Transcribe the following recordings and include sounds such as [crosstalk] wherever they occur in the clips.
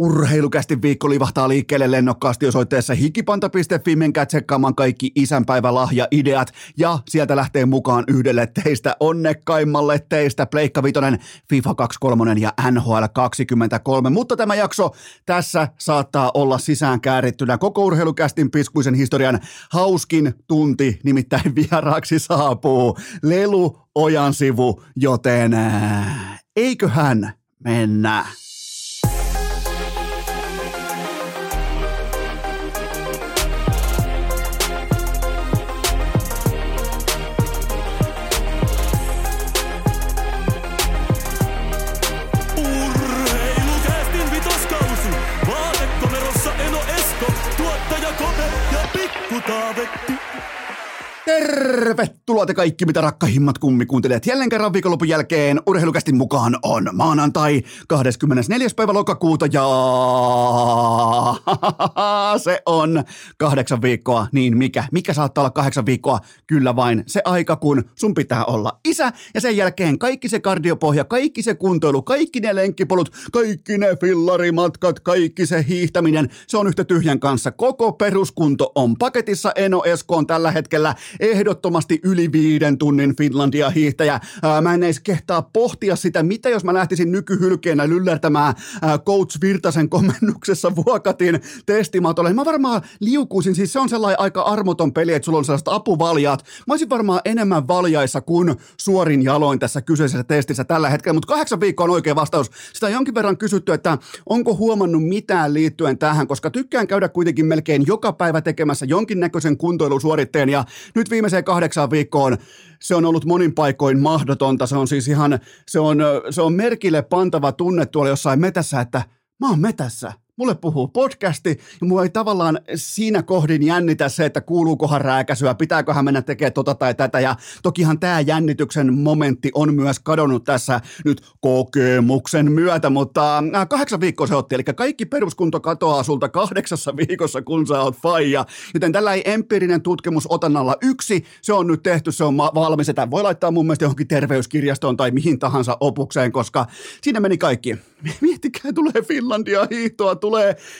Urheilukästi viikko livahtaa liikkeelle lennokkaasti osoitteessa hikipanta.fi. Menkää tsekkaamaan kaikki isänpäivälahja-ideat ja sieltä lähtee mukaan yhdelle teistä onnekkaimmalle teistä Pleikka Vitonen, FIFA 23 ja NHL 23. Mutta tämä jakso tässä saattaa olla sisään käärittynä koko urheilukästin piskuisen historian hauskin tunti, nimittäin vieraaksi saapuu Lelu Ojan sivu, joten eiköhän mennä. Pikku Taavetti. Tervetuloa te kaikki, mitä rakkahimmat kummikuuntelijat. Jälleen kerran viikonlopun jälkeen urheilukästin mukaan on maanantai 24. päivä lokakuuta ja [laughs] se on kahdeksan viikkoa. Niin mikä? Mikä saattaa olla kahdeksan viikkoa? Kyllä vain se aika, kun sun pitää olla isä ja sen jälkeen kaikki se kardiopohja, kaikki se kuntoilu, kaikki ne lenkkipolut, kaikki ne fillarimatkat, kaikki se hiihtäminen, se on yhtä tyhjän kanssa. Koko peruskunto on paketissa. Eno Esko on tällä hetkellä ehdottomasti yli viiden tunnin Finlandia hiihtäjä. Ää, mä en edes kehtaa pohtia sitä, mitä jos mä lähtisin nykyhylkeenä lyllertämään ää, Coach Virtasen komennuksessa Vuokatin testimatolle. Mä varmaan liukuisin, siis se on sellainen aika armoton peli, että sulla on sellaiset apuvaljaat. Mä olisin varmaan enemmän valjaissa kuin suorin jaloin tässä kyseisessä testissä tällä hetkellä, mutta kahdeksan viikkoa on oikea vastaus. Sitä on jonkin verran kysytty, että onko huomannut mitään liittyen tähän, koska tykkään käydä kuitenkin melkein joka päivä tekemässä jonkinnäköisen kuntoilusuoritteen ja nyt viimeiseen kahdeksaan viikkoon se on ollut monin paikoin mahdotonta. Se on siis ihan, se on, se on merkille pantava tunne tuolla jossain metässä, että mä oon metässä. Mulle puhuu podcasti ja mulla ei tavallaan siinä kohdin jännitä se, että kuuluukohan rääkäsyä, pitääköhän mennä tekemään tota tai tätä. Ja tokihan tämä jännityksen momentti on myös kadonnut tässä nyt kokemuksen myötä, mutta äh, kahdeksan viikkoa se otti. Eli kaikki peruskunto katoaa sulta kahdeksassa viikossa, kun sä oot faija. Joten tällä ei empiirinen tutkimus otannalla yksi, se on nyt tehty, se on valmis. Sitä voi laittaa mun mielestä johonkin terveyskirjastoon tai mihin tahansa opukseen, koska siinä meni kaikki. [laughs] Miettikää, tulee Finlandia hiihtoa, tulee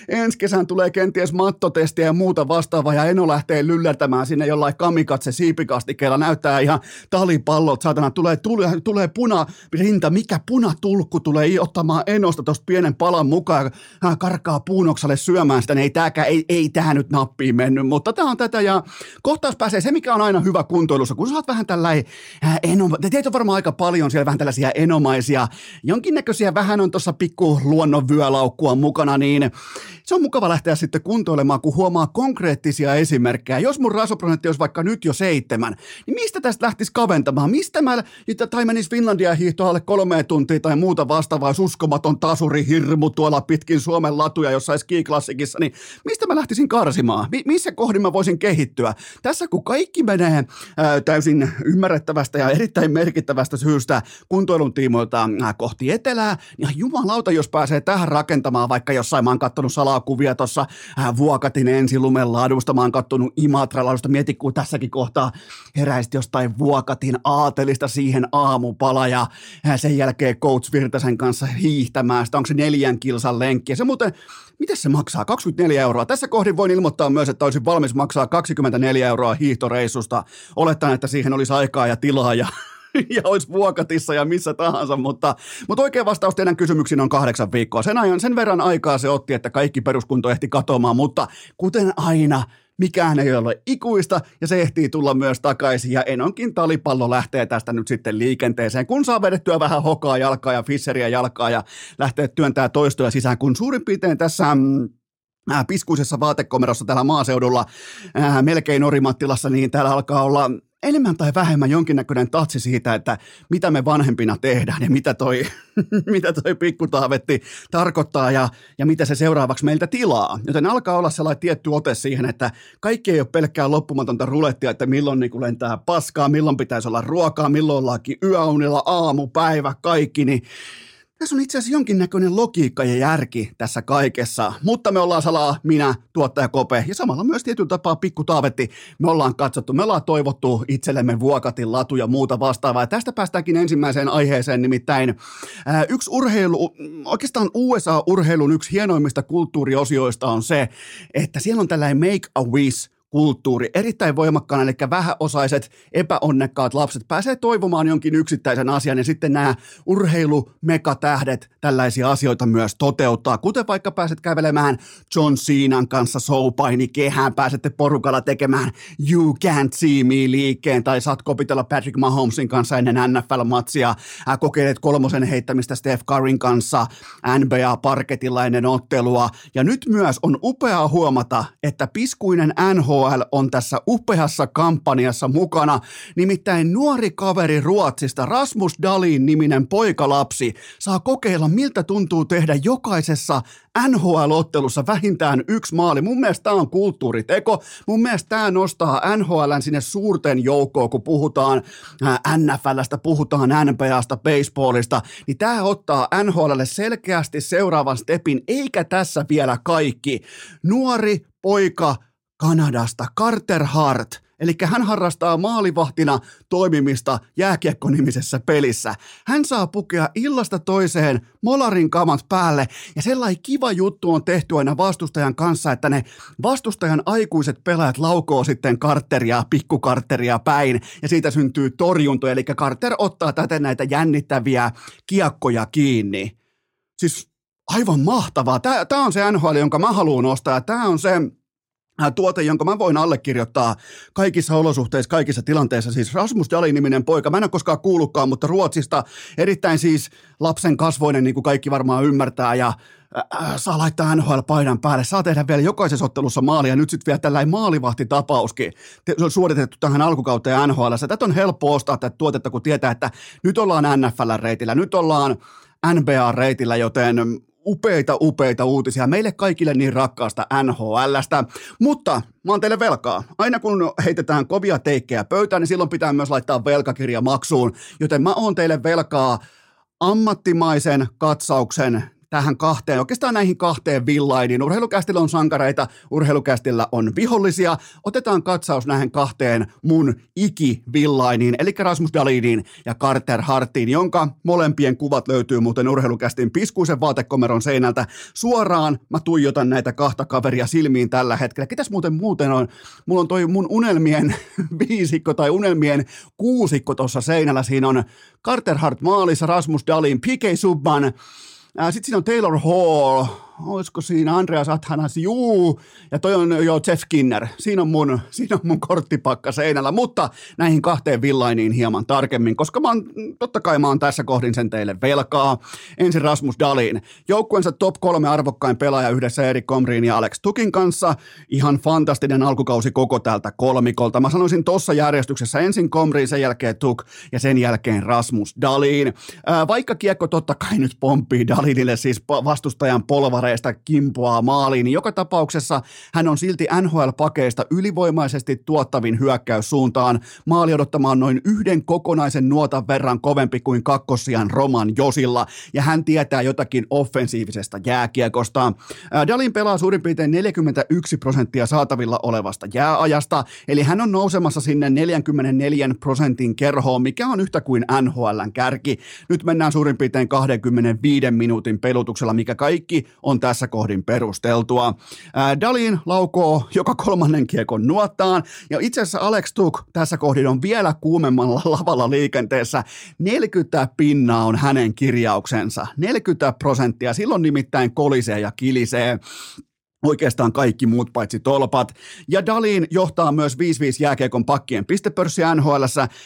ensi kesän tulee kenties mattotestiä ja muuta vastaavaa ja Eno lähtee lyllertämään sinne jollain kamikatse siipikastikeella, näyttää ihan talipallot, saatana, tulee, tulee, tulee puna rinta, mikä punatulkku tulee ottamaan Enosta tuosta pienen palan mukaan, hän karkaa puunoksalle syömään sitä, niin ei tääkään, ei, ei tää nyt nappiin mennyt, mutta tämä on tätä ja kohtaus pääsee. Se, mikä on aina hyvä kuntoilussa, kun sä oot vähän tällainen äh, eno, te teitä on varmaan aika paljon siellä vähän tällaisia enomaisia, jonkinnäköisiä vähän on tuossa pikku luonnonvyölaukkua mukana, niin se on mukava lähteä sitten kuntoilemaan, kun huomaa konkreettisia esimerkkejä. Jos mun rasoprosentti olisi vaikka nyt jo seitsemän, niin mistä tästä lähtisi kaventamaan? Mistä mä, tai menisi Finlandia hiihtoa alle kolme tuntia tai muuta vastaavaa, uskomaton tasuri hirmu tuolla pitkin Suomen latuja jossain skiklassikissa, niin mistä mä lähtisin karsimaan? Mi- missä kohdin mä voisin kehittyä? Tässä kun kaikki menee ää, täysin ymmärrettävästä ja erittäin merkittävästä syystä kuntoilun tiimoilta ää, kohti etelää, niin jumalauta, jos pääsee tähän rakentamaan, vaikka jossain mä oon kattonut salakuvia tuossa äh, Vuokatin ensilumen laadusta, mä oon kattonut Imatra laadusta, mieti kun tässäkin kohtaa heräisit jostain Vuokatin aatelista siihen aamupala ja äh, sen jälkeen Coach Virtasen kanssa hiihtämään sitä, onko se neljän kilsan lenkki, se muuten, miten se maksaa? 24 euroa. Tässä kohdin voin ilmoittaa myös, että olisin valmis maksaa 24 euroa hiihtoreissusta. Olettaen, että siihen olisi aikaa ja tilaa ja [laughs] ja olisi vuokatissa ja missä tahansa, mutta, mutta oikea vastaus teidän kysymyksiin on kahdeksan viikkoa. Sen, ajan, sen verran aikaa se otti, että kaikki peruskunto ehti katoamaan, mutta kuten aina, mikään ei ole ikuista ja se ehtii tulla myös takaisin ja Enonkin talipallo lähtee tästä nyt sitten liikenteeseen, kun saa vedettyä vähän hokaa jalkaa ja fisseriä jalkaa ja lähtee työntää toistoja sisään, kun suurin piirtein tässä äh, piskuisessa vaatekomerossa täällä maaseudulla, äh, melkein Orimattilassa, niin täällä alkaa olla enemmän tai vähemmän jonkinnäköinen tatsi siitä, että mitä me vanhempina tehdään ja mitä toi, [laughs] mitä toi pikkutaavetti tarkoittaa ja, ja mitä se seuraavaksi meiltä tilaa. Joten alkaa olla sellainen tietty ote siihen, että kaikki ei ole pelkkää loppumatonta rulettia, että milloin niin lentää paskaa, milloin pitäisi olla ruokaa, milloin ollaankin yöunilla, aamu, päivä, kaikki, niin tässä on itse asiassa jonkinnäköinen logiikka ja järki tässä kaikessa, mutta me ollaan salaa, minä, tuottaja Kope ja samalla myös tietyllä tapaa pikku Taavetti. Me ollaan katsottu, me ollaan toivottu itsellemme vuokatin latu ja muuta vastaavaa. Ja tästä päästäänkin ensimmäiseen aiheeseen, nimittäin ää, yksi urheilu, oikeastaan USA-urheilun yksi hienoimmista kulttuuriosioista on se, että siellä on tällainen make a wish kulttuuri. Erittäin voimakkaana, eli vähäosaiset, epäonnekkaat lapset pääsee toivomaan jonkin yksittäisen asian ja sitten nämä urheilumekatähdet tällaisia asioita myös toteuttaa, kuten vaikka pääset kävelemään John Cenan kanssa soupaini kehään, pääsette porukalla tekemään You Can't See Me liikkeen tai saat kopitella Patrick Mahomesin kanssa ennen NFL-matsia, kokeilet kolmosen heittämistä Steph Curryn kanssa NBA-parketilla ennen ottelua. Ja nyt myös on upeaa huomata, että piskuinen NHL NHL on tässä upeassa kampanjassa mukana. Nimittäin nuori kaveri Ruotsista, Rasmus Dalin niminen poikalapsi, saa kokeilla miltä tuntuu tehdä jokaisessa NHL-ottelussa vähintään yksi maali. Mun mielestä tämä on kulttuuriteko. Mun mielestä tämä nostaa NHLn sinne suurten joukkoon, kun puhutaan NFLstä, puhutaan NBAsta, baseballista, niin tämä ottaa NHLlle selkeästi seuraavan stepin, eikä tässä vielä kaikki. Nuori poika Kanadasta, Carter Hart, eli hän harrastaa maalivahtina toimimista jääkiekkonimisessä pelissä. Hän saa pukea illasta toiseen molarin kamat päälle, ja sellainen kiva juttu on tehty aina vastustajan kanssa, että ne vastustajan aikuiset pelaajat laukoo sitten Carteria, pikkukarteria päin, ja siitä syntyy torjunto, eli Carter ottaa täten näitä jännittäviä kiekkoja kiinni. Siis aivan mahtavaa. Tämä on se NHL, jonka mä haluan ostaa, tämä on se tuote, jonka mä voin allekirjoittaa kaikissa olosuhteissa, kaikissa tilanteissa. Siis Rasmus Dali-niminen poika, mä en ole koskaan kuullutkaan, mutta Ruotsista erittäin siis lapsen kasvoinen, niin kuin kaikki varmaan ymmärtää, ja äh, äh saa laittaa NHL-paidan päälle, saa tehdä vielä jokaisessa ottelussa maalia, nyt sitten vielä tällainen maalivahtitapauskin suoritettu tähän alkukauteen NHL. Tätä on helppo ostaa tätä tuotetta, kun tietää, että nyt ollaan NFL-reitillä, nyt ollaan NBA-reitillä, joten upeita, upeita uutisia meille kaikille niin rakkaasta NHLstä. Mutta mä oon teille velkaa. Aina kun heitetään kovia teikkejä pöytään, niin silloin pitää myös laittaa velkakirja maksuun. Joten mä oon teille velkaa ammattimaisen katsauksen tähän kahteen, oikeastaan näihin kahteen villainiin. Urheilukästillä on sankareita, urheilukästillä on vihollisia. Otetaan katsaus näihin kahteen mun ikivillainiin, eli Rasmus Dalidin ja Carter Hartiin, jonka molempien kuvat löytyy muuten urheilukästin piskuisen vaatekomeron seinältä. Suoraan mä tuijotan näitä kahta kaveria silmiin tällä hetkellä. Ketäs muuten muuten on? Mulla on toi mun unelmien [laughs] viisikko tai unelmien kuusikko tuossa seinällä. Siinä on Carter Hart maalissa, Rasmus Dalin, PK Subban, sitten siinä on Taylor Hall, olisiko siinä Andreas Athanas, juu, ja toi on jo Jeff Skinner, siinä on mun, siinä on mun korttipakka seinällä, mutta näihin kahteen villainiin hieman tarkemmin, koska mä oon, totta kai mä oon tässä kohdin sen teille velkaa. Ensin Rasmus Dalin, joukkueensa top kolme arvokkain pelaaja yhdessä Erik Komriin ja Alex Tukin kanssa, ihan fantastinen alkukausi koko tältä kolmikolta. Mä sanoisin tossa järjestyksessä ensin Komriin, sen jälkeen Tuk ja sen jälkeen Rasmus Dalin. Ää, vaikka kiekko totta kai nyt pomppii Dalinille, siis vastustajan polvare pareista kimpoaa maaliin, niin joka tapauksessa hän on silti NHL-pakeista ylivoimaisesti tuottavin hyökkäys suuntaan. Maali odottamaan noin yhden kokonaisen nuotan verran kovempi kuin kakkosian Roman Josilla, ja hän tietää jotakin offensiivisesta jääkiekosta. Dalin pelaa suurin piirtein 41 prosenttia saatavilla olevasta jääajasta, eli hän on nousemassa sinne 44 prosentin kerhoon, mikä on yhtä kuin NHLn kärki. Nyt mennään suurin piirtein 25 minuutin pelutuksella, mikä kaikki on tässä kohdin perusteltua. Dalin laukoo joka kolmannen kiekon nuottaan, ja itse asiassa Alex Tuk tässä kohdin on vielä kuumemmalla [laughs] lavalla liikenteessä. 40 pinnaa on hänen kirjauksensa, 40 prosenttia, silloin nimittäin kolisee ja kilisee oikeastaan kaikki muut paitsi tolpat. Ja Dalin johtaa myös 5-5 jääkeikon pakkien pistepörssi nhl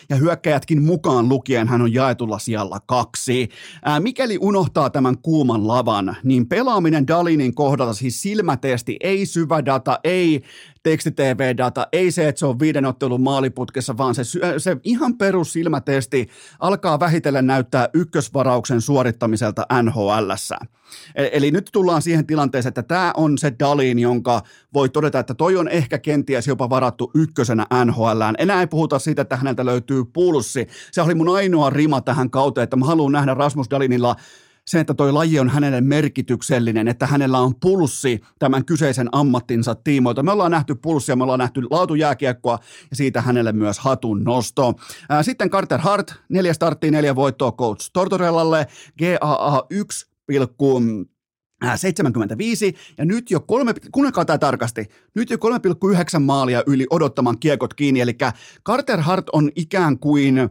ja hyökkäjätkin mukaan lukien hän on jaetulla sijalla kaksi. Ää, mikäli unohtaa tämän kuuman lavan, niin pelaaminen Dalinin kohdalla siis silmätesti, ei syvä data, ei teksti-TV-data, ei se, että se on viiden ottelun maaliputkessa, vaan se, se ihan perus silmätesti alkaa vähitellen näyttää ykkösvarauksen suorittamiselta NHLssä. Eli, eli nyt tullaan siihen tilanteeseen, että tämä on se Dalin, jonka voi todeta, että toi on ehkä kenties jopa varattu ykkösenä NHLään. Enää ei puhuta siitä, että häneltä löytyy pulssi. Se oli mun ainoa rima tähän kauteen, että mä haluan nähdä Rasmus Dalinilla se, että toi laji on hänelle merkityksellinen, että hänellä on pulssi tämän kyseisen ammattinsa tiimoilta. Me ollaan nähty pulssia, me ollaan nähty laatujääkiekkoa ja siitä hänelle myös hatun nosto. Sitten Carter Hart, neljä starttia, neljä voittoa Coach Tortorellalle, GAA 1, 75 ja nyt jo kolme, kuunnelkaa tämä tarkasti, nyt jo 3,9 maalia yli odottaman kiekot kiinni, eli Carter Hart on ikään kuin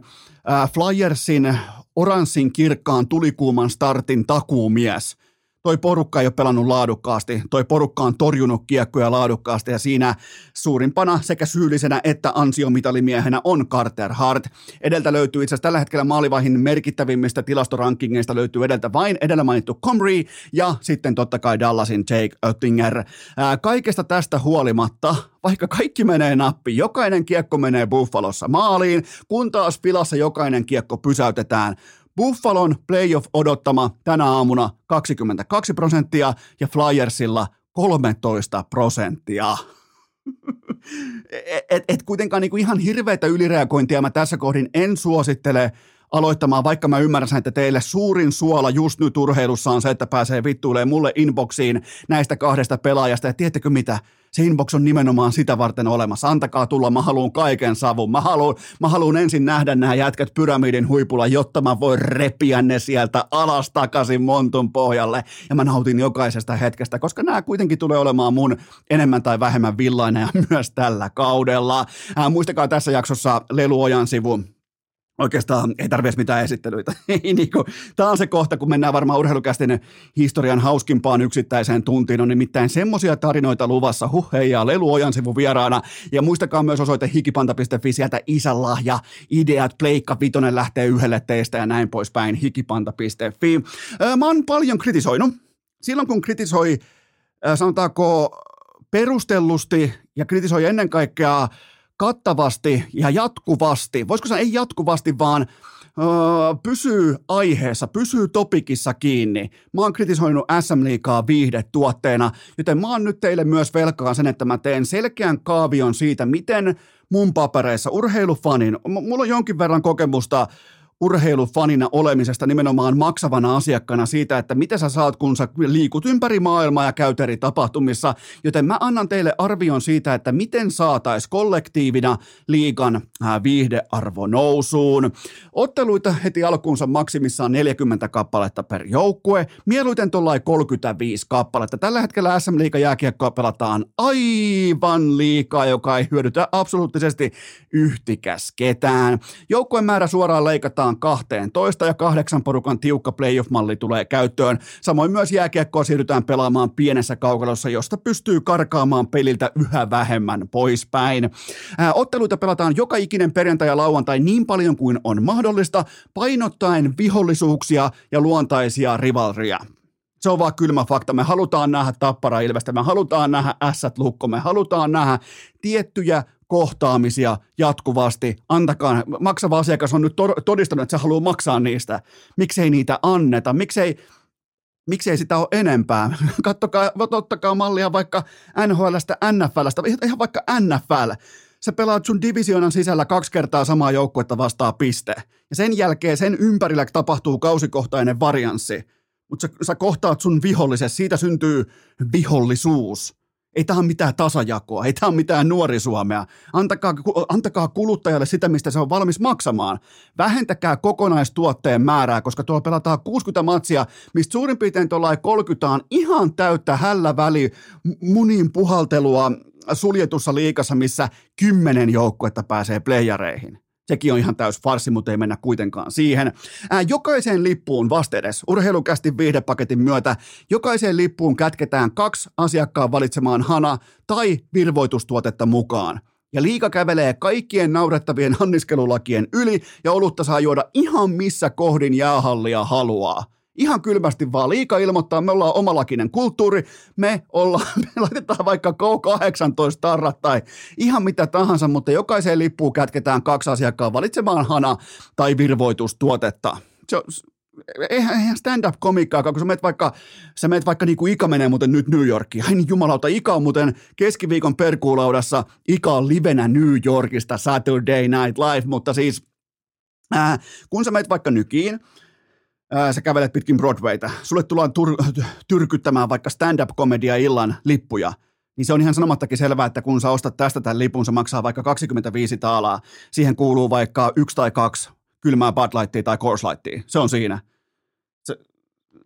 Flyersin oranssin kirkkaan tulikuuman startin takuumies – toi porukka ei ole pelannut laadukkaasti, toi porukka on torjunut kiekkoja laadukkaasti ja siinä suurimpana sekä syyllisenä että ansiomitallimiehenä on Carter Hart. Edeltä löytyy itse asiassa tällä hetkellä maalivahin merkittävimmistä tilastorankingeista löytyy edeltä vain edellä mainittu Comrie ja sitten totta kai Dallasin Jake Oettinger. Ää, kaikesta tästä huolimatta vaikka kaikki menee nappi, jokainen kiekko menee Buffalossa maaliin, kun taas pilassa jokainen kiekko pysäytetään. Buffalon playoff odottama tänä aamuna 22 prosenttia ja Flyersilla 13 prosenttia. [laughs] et, et, et kuitenkaan niinku ihan hirveätä ylireagointia mä tässä kohdin en suosittele aloittamaan, vaikka mä ymmärrän, että teille suurin suola just nyt urheilussa on se, että pääsee vittuilemaan mulle inboxiin näistä kahdesta pelaajasta. Ja tiedättekö mitä? Se inbox on nimenomaan sitä varten olemassa. Antakaa tulla, mä haluan kaiken savun. Mä haluan, mä haluan ensin nähdä nämä jätkät pyramidin huipulla, jotta mä voin repiä ne sieltä alas takaisin montun pohjalle. Ja mä nautin jokaisesta hetkestä, koska nämä kuitenkin tulee olemaan mun enemmän tai vähemmän villainen [laughs] myös tällä kaudella. Ää, muistakaa tässä jaksossa Leluojan sivu Oikeastaan ei tarvitse mitään esittelyitä. [laughs] niin Tämä on se kohta, kun mennään varmaan urheilukästin historian hauskimpaan yksittäiseen tuntiin. On nimittäin semmoisia tarinoita luvassa. Huh hei ja Lelu Ojan sivu vieraana. Ja muistakaa myös osoite hikipanta.fi, sieltä isänlahja, ideat, pleikka, vitonen lähtee yhdelle teistä ja näin poispäin. Hikipanta.fi. Mä oon paljon kritisoinut. Silloin kun kritisoi, sanotaanko perustellusti ja kritisoi ennen kaikkea kattavasti ja jatkuvasti, voisiko sanoa ei jatkuvasti, vaan öö, pysyy aiheessa, pysyy topikissa kiinni. Mä oon kritisoinut SM Liikaa viihdetuotteena, joten mä oon nyt teille myös velkaa sen, että mä teen selkeän kaavion siitä, miten mun papereissa urheilufanin, mulla on jonkin verran kokemusta urheilufanina olemisesta nimenomaan maksavana asiakkaana siitä, että mitä sä saat, kun sä liikut ympäri maailmaa ja käyt eri tapahtumissa. Joten mä annan teille arvion siitä, että miten saatais kollektiivina liikan äh, viihdearvo nousuun. Otteluita heti alkuunsa maksimissaan 40 kappaletta per joukkue, mieluiten tuollain 35 kappaletta. Tällä hetkellä SM Liiga jääkiekkoa pelataan aivan liikaa, joka ei hyödytä absoluuttisesti yhtikäs ketään. Joukkueen määrä suoraan leikataan 12 ja kahdeksan porukan tiukka playoff-malli tulee käyttöön. Samoin myös jääkiekkoa siirrytään pelaamaan pienessä kaukalossa, josta pystyy karkaamaan peliltä yhä vähemmän poispäin. Ää, otteluita pelataan joka ikinen perjantai ja lauantai niin paljon kuin on mahdollista, painottaen vihollisuuksia ja luontaisia rivalria. Se on vaan kylmä fakta. Me halutaan nähdä Tappara Ilvestä, me halutaan nähdä Ässät Lukko, me halutaan nähdä tiettyjä kohtaamisia jatkuvasti. Antakaa, maksava asiakas on nyt todistanut, että se haluaa maksaa niistä. Miksei niitä anneta? Miksei, miksei sitä ole enempää? [laughs] Kattokaa, ottakaa mallia vaikka NHLstä, NFLstä, ihan vaikka NFL. Sä pelaat sun divisioonan sisällä kaksi kertaa samaa joukkuetta vastaa piste. Ja sen jälkeen sen ympärillä tapahtuu kausikohtainen varianssi. Mutta sä, sä kohtaat sun vihollisessa, siitä syntyy vihollisuus. Ei tämä ole mitään tasajakoa, ei tämä ole mitään nuori Suomea. Antakaa, antakaa kuluttajalle sitä, mistä se on valmis maksamaan. Vähentäkää kokonaistuotteen määrää, koska tuolla pelataan 60 matsia, mistä suurin piirtein tuolla 30 on ihan täyttä hällä väli munin puhaltelua suljetussa liikassa, missä kymmenen joukkuetta pääsee playareihin. Sekin on ihan täys farsi, mutta ei mennä kuitenkaan siihen. Ää, jokaiseen lippuun vastedes, urheilukästi viihdepaketin myötä, jokaiseen lippuun kätketään kaksi asiakkaan valitsemaan hana tai virvoitustuotetta mukaan. Ja liika kävelee kaikkien naurettavien anniskelulakien yli ja olutta saa juoda ihan missä kohdin jäähallia haluaa. Ihan kylmästi vaan liika ilmoittaa, me ollaan omalakinen kulttuuri, me ollaan, [laughs] me laitetaan vaikka K18 tarrat tai ihan mitä tahansa, mutta jokaiseen lippuun kätketään kaksi asiakkaa valitsemaan hana tai virvoitustuotetta. Se on, eihän stand-up komikkaakaan, kun sä meet vaikka, sä meet vaikka niin kuin Ika menee muuten nyt New Yorkiin. Ai niin jumalauta, Ika on muuten keskiviikon perkuulaudassa, Ika on livenä New Yorkista Saturday Night Live, mutta siis äh, kun sä meet vaikka Nykiin, ää, sä kävelet pitkin Broadwayta, sulle tullaan tur- tyrkyttämään vaikka stand-up-komedia illan lippuja, niin se on ihan sanomattakin selvää, että kun sä ostat tästä tämän lipun, se maksaa vaikka 25 taalaa. Siihen kuuluu vaikka yksi tai kaksi kylmää Bud Lightia tai Coors Lightia. Se on siinä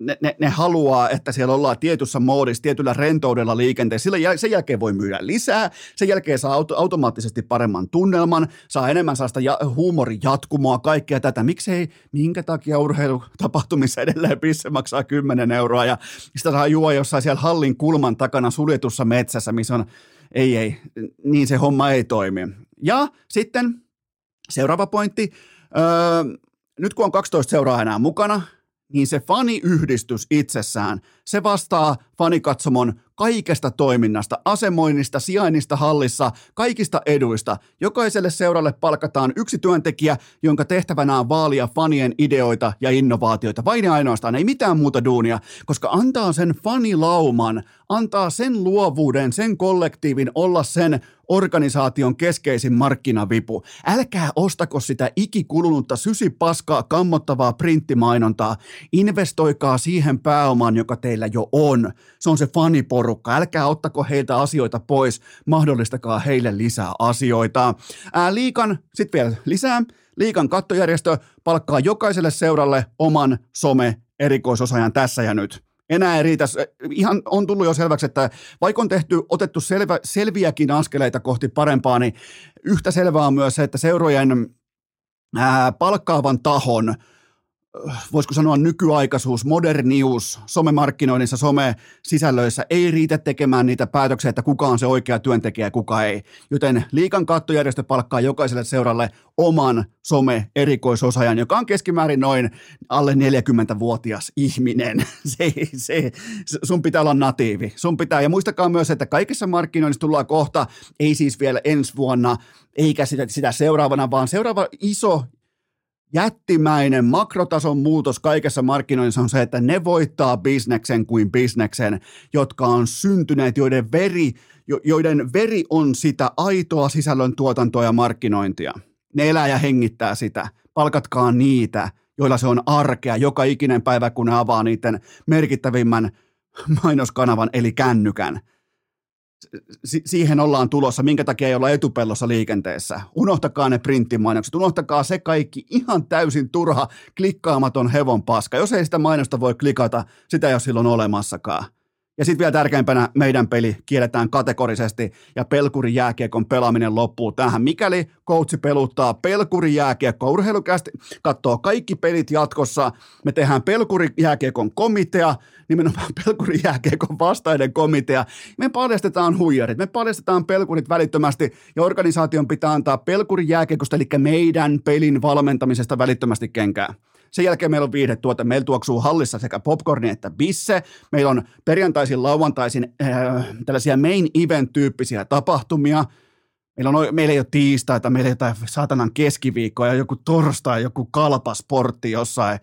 ne, ne, ne haluaa, että siellä ollaan tietyssä moodissa, tietyllä rentoudella liikenteessä. Sillä sen jälkeen voi myydä lisää, sen jälkeen saa auto, automaattisesti paremman tunnelman, saa enemmän saasta ja, huumorin jatkumoa, kaikkea tätä. Miksei, minkä takia urheilutapahtumissa edelleen pisse maksaa 10 euroa ja sitä saa juo jossain siellä hallin kulman takana suljetussa metsässä, missä on, ei ei, niin se homma ei toimi. Ja sitten seuraava pointti, öö, nyt kun on 12 seuraa enää mukana, niin se faniyhdistys itsessään, se vastaa fanikatsomon kaikesta toiminnasta, asemoinnista, sijainnista hallissa, kaikista eduista. Jokaiselle seuralle palkataan yksi työntekijä, jonka tehtävänä on vaalia fanien ideoita ja innovaatioita. Vain ja ainoastaan, ei mitään muuta duunia, koska antaa sen fanilauman, antaa sen luovuuden, sen kollektiivin olla sen organisaation keskeisin markkinavipu. Älkää ostako sitä ikikulunutta sysipaskaa kammottavaa printtimainontaa. Investoikaa siihen pääomaan, joka teillä jo on. Se on se faniporukka. Älkää ottako heiltä asioita pois. Mahdollistakaa heille lisää asioita. Ää, liikan, sitten vielä lisää. Liikan kattojärjestö palkkaa jokaiselle seuralle oman some erikoisosaajan tässä ja nyt enää ei riitä. Ihan on tullut jo selväksi, että vaikka on tehty, otettu selvä, selviäkin askeleita kohti parempaa, niin yhtä selvää on myös se, että seurojen ää, palkkaavan tahon voisiko sanoa nykyaikaisuus, modernius somemarkkinoinnissa, some-sisällöissä ei riitä tekemään niitä päätöksiä, että kuka on se oikea työntekijä ja kuka ei. Joten liikan kattojärjestö palkkaa jokaiselle seuralle oman some-erikoisosaajan, joka on keskimäärin noin alle 40-vuotias ihminen. [laughs] Se, se, sun pitää olla natiivi. Sun pitää, ja muistakaa myös, että kaikessa markkinoinnissa tullaan kohta, ei siis vielä ensi vuonna, eikä sitä, sitä seuraavana, vaan seuraava iso jättimäinen makrotason muutos kaikessa markkinoinnissa on se, että ne voittaa bisneksen kuin bisneksen, jotka on syntyneet, joiden veri, joiden veri on sitä aitoa sisällön tuotantoa ja markkinointia. Ne elää ja hengittää sitä. Palkatkaa niitä, joilla se on arkea joka ikinen päivä, kun ne avaa niiden merkittävimmän mainoskanavan eli kännykän si- siihen ollaan tulossa, minkä takia ei olla etupellossa liikenteessä. Unohtakaa ne printtimainokset, unohtakaa se kaikki ihan täysin turha, klikkaamaton hevon paska. Jos ei sitä mainosta voi klikata, sitä ei ole silloin olemassakaan. Ja sitten vielä tärkeimpänä meidän peli kielletään kategorisesti ja pelkurijääkiekon pelaaminen loppuu tähän. Mikäli coachi peluttaa pelkurijääkiekko, urheilukästi katsoo kaikki pelit jatkossa, me tehdään pelkurijääkiekon komitea, nimenomaan [laughs] pelkurijääkiekon vastainen komitea. Me paljastetaan huijarit, me paljastetaan pelkurit välittömästi ja organisaation pitää antaa pelkurijääkiekosta, eli meidän pelin valmentamisesta välittömästi kenkää. Sen jälkeen meillä on viihdetuote. Meillä tuoksuu hallissa sekä popcorni että bisse. Meillä on perjantaisin, lauantaisin äh, tällaisia main event-tyyppisiä tapahtumia. Meillä, on, meillä ei ole tiistaita, meillä ei ole jotain saatanan keskiviikkoa ja joku torstai, joku kalpasportti jossain.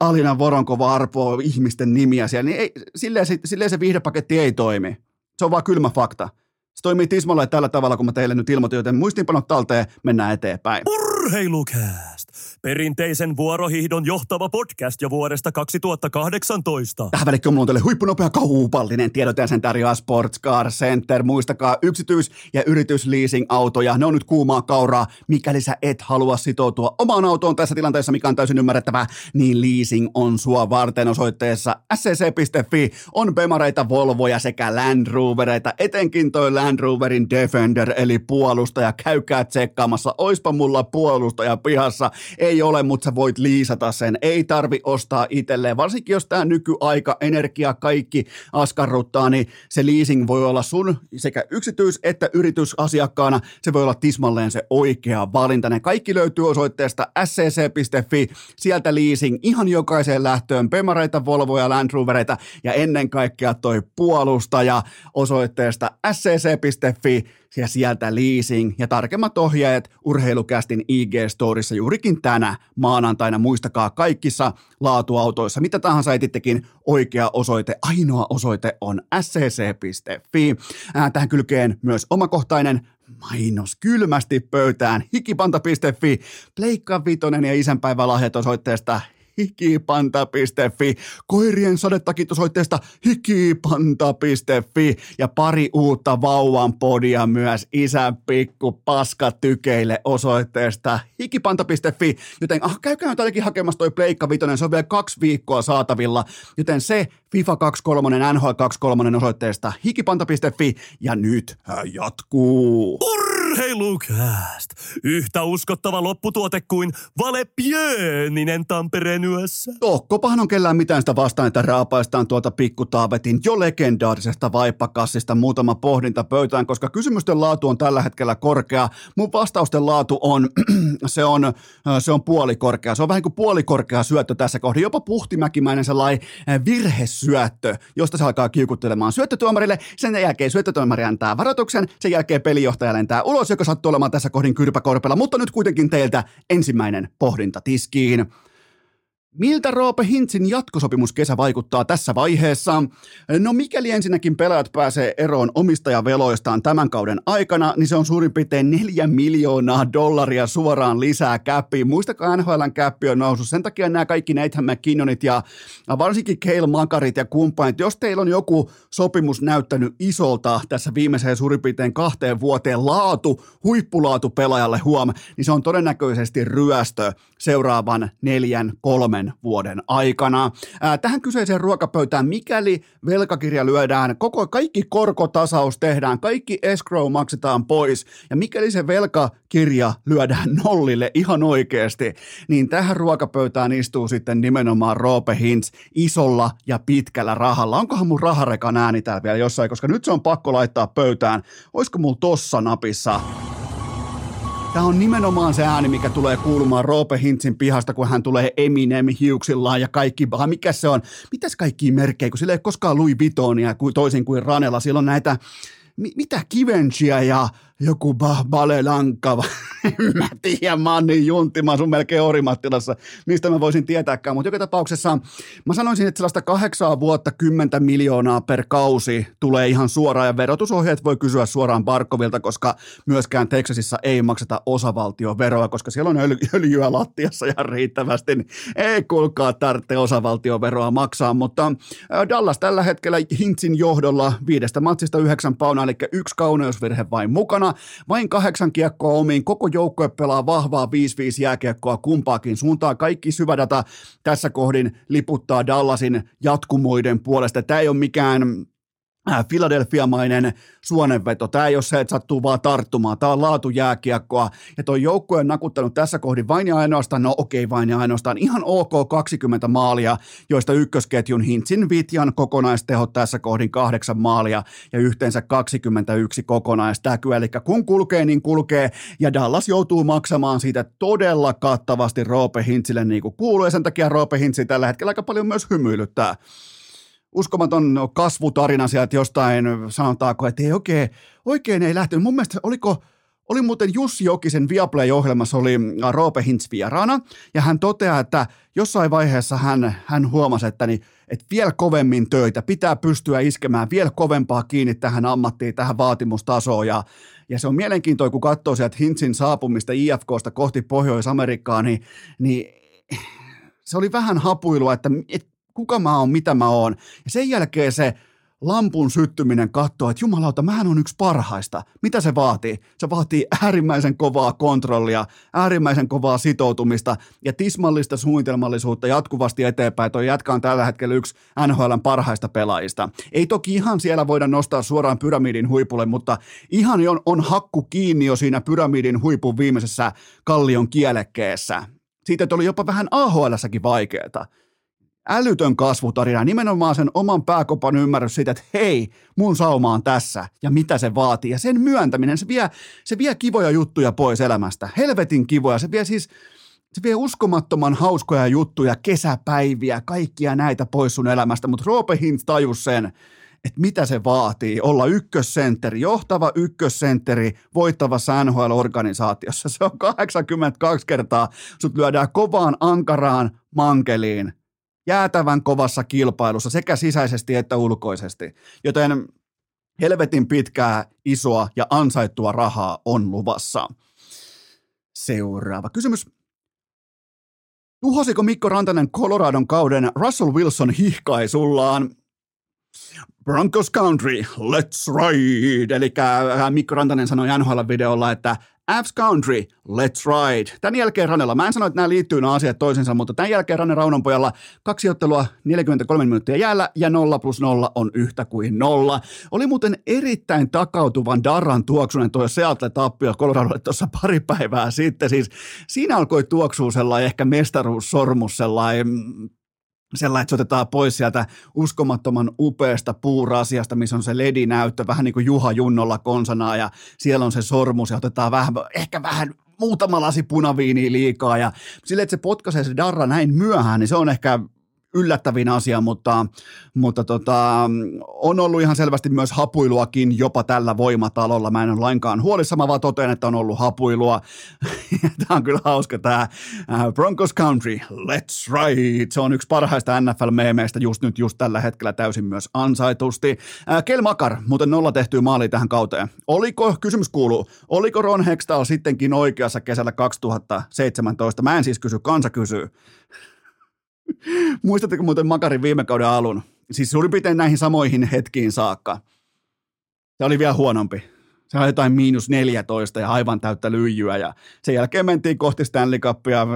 Alina Voronkova arpoo ihmisten nimiä siellä, niin ei, silleen, silleen se viihdepaketti ei toimi. Se on vaan kylmä fakta. Se toimii tismalle tällä tavalla, kun mä teille nyt ilmoitin, joten muistinpanot talteen, mennään eteenpäin. Urheilukääst! Perinteisen vuorohihdon johtava podcast jo vuodesta 2018. Tähän välikköön mulla on teille huippunopea kaupallinen tiedot ja sen tarjoaa Sports Car Center. Muistakaa yksityis- ja yritysleasing-autoja. Ne on nyt kuumaa kauraa. Mikäli sä et halua sitoutua omaan autoon tässä tilanteessa, mikä on täysin ymmärrettävää, niin leasing on sua varten osoitteessa scc.fi. On Bemareita, Volvoja sekä Land Rovereita, etenkin toi Land Roverin Defender eli puolustaja. Käykää tsekkaamassa, oispa mulla puolustaja pihassa. Ei ole, mutta sä voit liisata sen. Ei tarvi ostaa itselleen, varsinkin jos tämä nykyaika, energia, kaikki askarruttaa, niin se leasing voi olla sun sekä yksityis- että yritysasiakkaana. Se voi olla tismalleen se oikea valinta. Ne kaikki löytyy osoitteesta scc.fi. Sieltä leasing ihan jokaiseen lähtöön. Pemareita, Volvoja, Land Rovereita ja ennen kaikkea toi puolustaja osoitteesta scc.fi ja sieltä leasing ja tarkemmat ohjeet urheilukästin IG-storissa juurikin tänä maanantaina. Muistakaa kaikissa laatuautoissa, mitä tahansa etittekin, oikea osoite, ainoa osoite on scc.fi. Tähän kylkeen myös omakohtainen mainos kylmästi pöytään hikipanta.fi, Pleikka Vitonen ja isänpäivälahjat osoitteesta hikipanta.fi, koirien sadetakit osoitteesta hikipanta.fi ja pari uutta vauvan podia myös isän pikku paskatykeille osoitteesta hikipanta.fi, joten ah, käykää nyt ainakin hakemassa toi Pleikka Vitoinen, se on vielä kaksi viikkoa saatavilla, joten se FIFA 23, NHL 23 osoitteesta hikipanta.fi ja nyt hän jatkuu. Urheilukääst! Yhtä uskottava lopputuote kuin Vale Pieninen Tampereen yössä. Tokkopahan on kellään mitään sitä vastaan, että raapaistaan tuolta pikkutaavetin jo legendaarisesta vaippakassista muutama pohdinta pöytään, koska kysymysten laatu on tällä hetkellä korkea. Mun vastausten laatu on, [clears throat] se on, se on puolikorkea. Se on vähän kuin puolikorkea syöttö tässä kohdassa, jopa puhtimäkimäinen sellainen virhesyöttö, josta se alkaa kiukuttelemaan syöttötuomarille. Sen jälkeen syöttötuomari antaa varoituksen, sen jälkeen pelijohtaja lentää ulos, joka sattuu olemaan tässä kohdin kyrpäkorpella, mutta nyt kuitenkin teiltä ensimmäinen pohdinta tiskiin. Miltä Roope Hintsin jatkosopimus kesä vaikuttaa tässä vaiheessa? No mikäli ensinnäkin pelaajat pääsee eroon omistajaveloistaan tämän kauden aikana, niin se on suurin piirtein neljä miljoonaa dollaria suoraan lisää käppiin. Muistakaa NHLn käppi on noussut. Sen takia nämä kaikki Nathan McKinnonit ja varsinkin Kale Makarit ja kumppanit, jos teillä on joku sopimus näyttänyt isolta tässä viimeiseen suurin piirtein kahteen vuoteen laatu, huippulaatu pelaajalle huom, niin se on todennäköisesti ryöstö seuraavan neljän, kolmen kolmen vuoden aikana. Tähän kyseiseen ruokapöytään, mikäli velkakirja lyödään, koko, kaikki korkotasaus tehdään, kaikki escrow maksetaan pois, ja mikäli se velkakirja lyödään [laughs] nollille ihan oikeasti, niin tähän ruokapöytään istuu sitten nimenomaan Roope Hintz isolla ja pitkällä rahalla. Onkohan mun raharekan ääni täällä vielä jossain, koska nyt se on pakko laittaa pöytään. Olisiko mulla tossa napissa? Tämä on nimenomaan se ääni, mikä tulee kuulumaan Roope Hintzin pihasta, kun hän tulee Eminem hiuksillaan ja kaikki, mikä se on, mitäs kaikki merkkejä, kun sillä ei koskaan Louis Vuittonia toisin kuin Ranella, siellä on näitä, mitä Givenchyä ja joku bah, balelanka, [laughs] mä tiedän, mä oon niin juntti, mä asun melkein Orimattilassa, mistä mä voisin tietääkään, mutta joka tapauksessa mä sanoisin, että sellaista kahdeksaa vuotta, kymmentä miljoonaa per kausi tulee ihan suoraan, ja verotusohjeet voi kysyä suoraan Barkovilta, koska myöskään Texasissa ei makseta osavaltioveroa, koska siellä on öljy- öljyä lattiassa ja riittävästi, niin ei kuulkaa tarvitse osavaltioveroa maksaa, mutta Dallas tällä hetkellä Hintsin johdolla viidestä matsista yhdeksän paunaa, eli yksi kauneusvirhe vain mukana, vain kahdeksan kiekkoa omiin, koko joukkue pelaa vahvaa 5-5 jääkiekkoa kumpaakin suuntaan. Kaikki syvädata tässä kohdin liputtaa Dallasin jatkumoiden puolesta. Tämä ei ole mikään Philadelphia-mainen suonenveto. Tämä ei ole se, että sattuu vaan tarttumaan. Tämä on laatujääkiekkoa. Ja tuo joukkue on nakuttanut tässä kohdin vain ja ainoastaan, no okei okay, vain ja ainoastaan, ihan ok 20 maalia, joista ykkösketjun Hintsin Vitjan kokonaistehot tässä kohdin kahdeksan maalia ja yhteensä 21 kokonaistäkyä. Eli kun kulkee, niin kulkee. Ja Dallas joutuu maksamaan siitä todella kattavasti Roope Hintsille niin kuin kuuluu. Ja sen takia Roope Hintsi tällä hetkellä aika paljon myös hymyilyttää uskomaton kasvutarina sieltä jostain, sanotaanko, että ei oikein, oikein ei lähtenyt. Mun mielestä oliko, oli muuten Jussi Jokisen Viaplay-ohjelmassa oli Roope Hintz vieraana, ja hän toteaa, että jossain vaiheessa hän, hän huomasi, että, niin, että vielä kovemmin töitä, pitää pystyä iskemään vielä kovempaa kiinni tähän ammattiin, tähän vaatimustasoon, ja, ja se on mielenkiintoista, kun katsoo sieltä Hintzin saapumista IFKsta kohti Pohjois-Amerikkaa, niin, niin se oli vähän hapuilua, että, että kuka mä oon, mitä mä oon. Ja sen jälkeen se lampun syttyminen katsoo, että jumalauta, mähän on yksi parhaista. Mitä se vaatii? Se vaatii äärimmäisen kovaa kontrollia, äärimmäisen kovaa sitoutumista ja tismallista suunnitelmallisuutta jatkuvasti eteenpäin. Toi jätkä on tällä hetkellä yksi NHLn parhaista pelaajista. Ei toki ihan siellä voida nostaa suoraan pyramidin huipulle, mutta ihan on, on hakku kiinni jo siinä pyramidin huipun viimeisessä kallion kielekkeessä. Siitä oli jopa vähän AHLssäkin vaikeaa älytön kasvutarina, nimenomaan sen oman pääkopan ymmärrys siitä, että hei, mun sauma on tässä ja mitä se vaatii. Ja sen myöntäminen, se vie, se vie kivoja juttuja pois elämästä. Helvetin kivoja. Se vie siis, se vie uskomattoman hauskoja juttuja, kesäpäiviä, kaikkia näitä pois sun elämästä. Mutta Roope Hintz tajus sen, että mitä se vaatii olla ykkössentteri, johtava ykkössentteri voittavassa NHL-organisaatiossa. Se on 82 kertaa, sut lyödään kovaan ankaraan mankeliin jäätävän kovassa kilpailussa sekä sisäisesti että ulkoisesti. Joten helvetin pitkää, isoa ja ansaittua rahaa on luvassa. Seuraava kysymys. Tuhosiko Mikko Rantanen Coloradon kauden Russell Wilson hihkaisullaan? Broncos Country, let's ride! Eli äh, Mikko Rantanen sanoi NHL-videolla, että Avs Country, let's ride. Tämän jälkeen Ranella, mä en sano, että nämä liittyy nämä asiat toisensa, mutta tämän jälkeen Ranne Raunonpojalla kaksi ottelua 43 minuuttia jäällä ja 0 plus 0 on yhtä kuin nolla. Oli muuten erittäin takautuvan Darran tuoksunen tuo Seattle-tappio Coloradolle tuossa pari päivää sitten. Siis siinä alkoi tuoksua sellainen ehkä mestaruussormus, sellainen sellainen, että se otetaan pois sieltä uskomattoman upeasta puurasiasta, missä on se ledinäyttö, vähän niin kuin Juha Junnolla konsana, ja siellä on se sormus, ja otetaan vähän, ehkä vähän muutama lasi punaviiniä liikaa, ja sille, että se potkaisee se darra näin myöhään, niin se on ehkä yllättävin asia, mutta, mutta tota, on ollut ihan selvästi myös hapuiluakin jopa tällä voimatalolla. Mä en ole lainkaan huolissa, mä vaan totean, että on ollut hapuilua. [laughs] tämä on kyllä hauska tämä äh, Broncos Country, let's ride. Se on yksi parhaista NFL-meemeistä just nyt, just tällä hetkellä täysin myös ansaitusti. Äh, Kel Makar, muuten nolla tehtyä maali tähän kauteen. Oliko, kysymys kuuluu, oliko Ron Hextall sittenkin oikeassa kesällä 2017? Mä en siis kysy, kansa kysyy. [laughs] Muistatteko muuten Makarin viime kauden alun? Siis suurin piirtein näihin samoihin hetkiin saakka. Se oli vielä huonompi. Se oli jotain miinus 14 ja aivan täyttä lyijyä. Ja sen jälkeen mentiin kohti Stanley Cupia,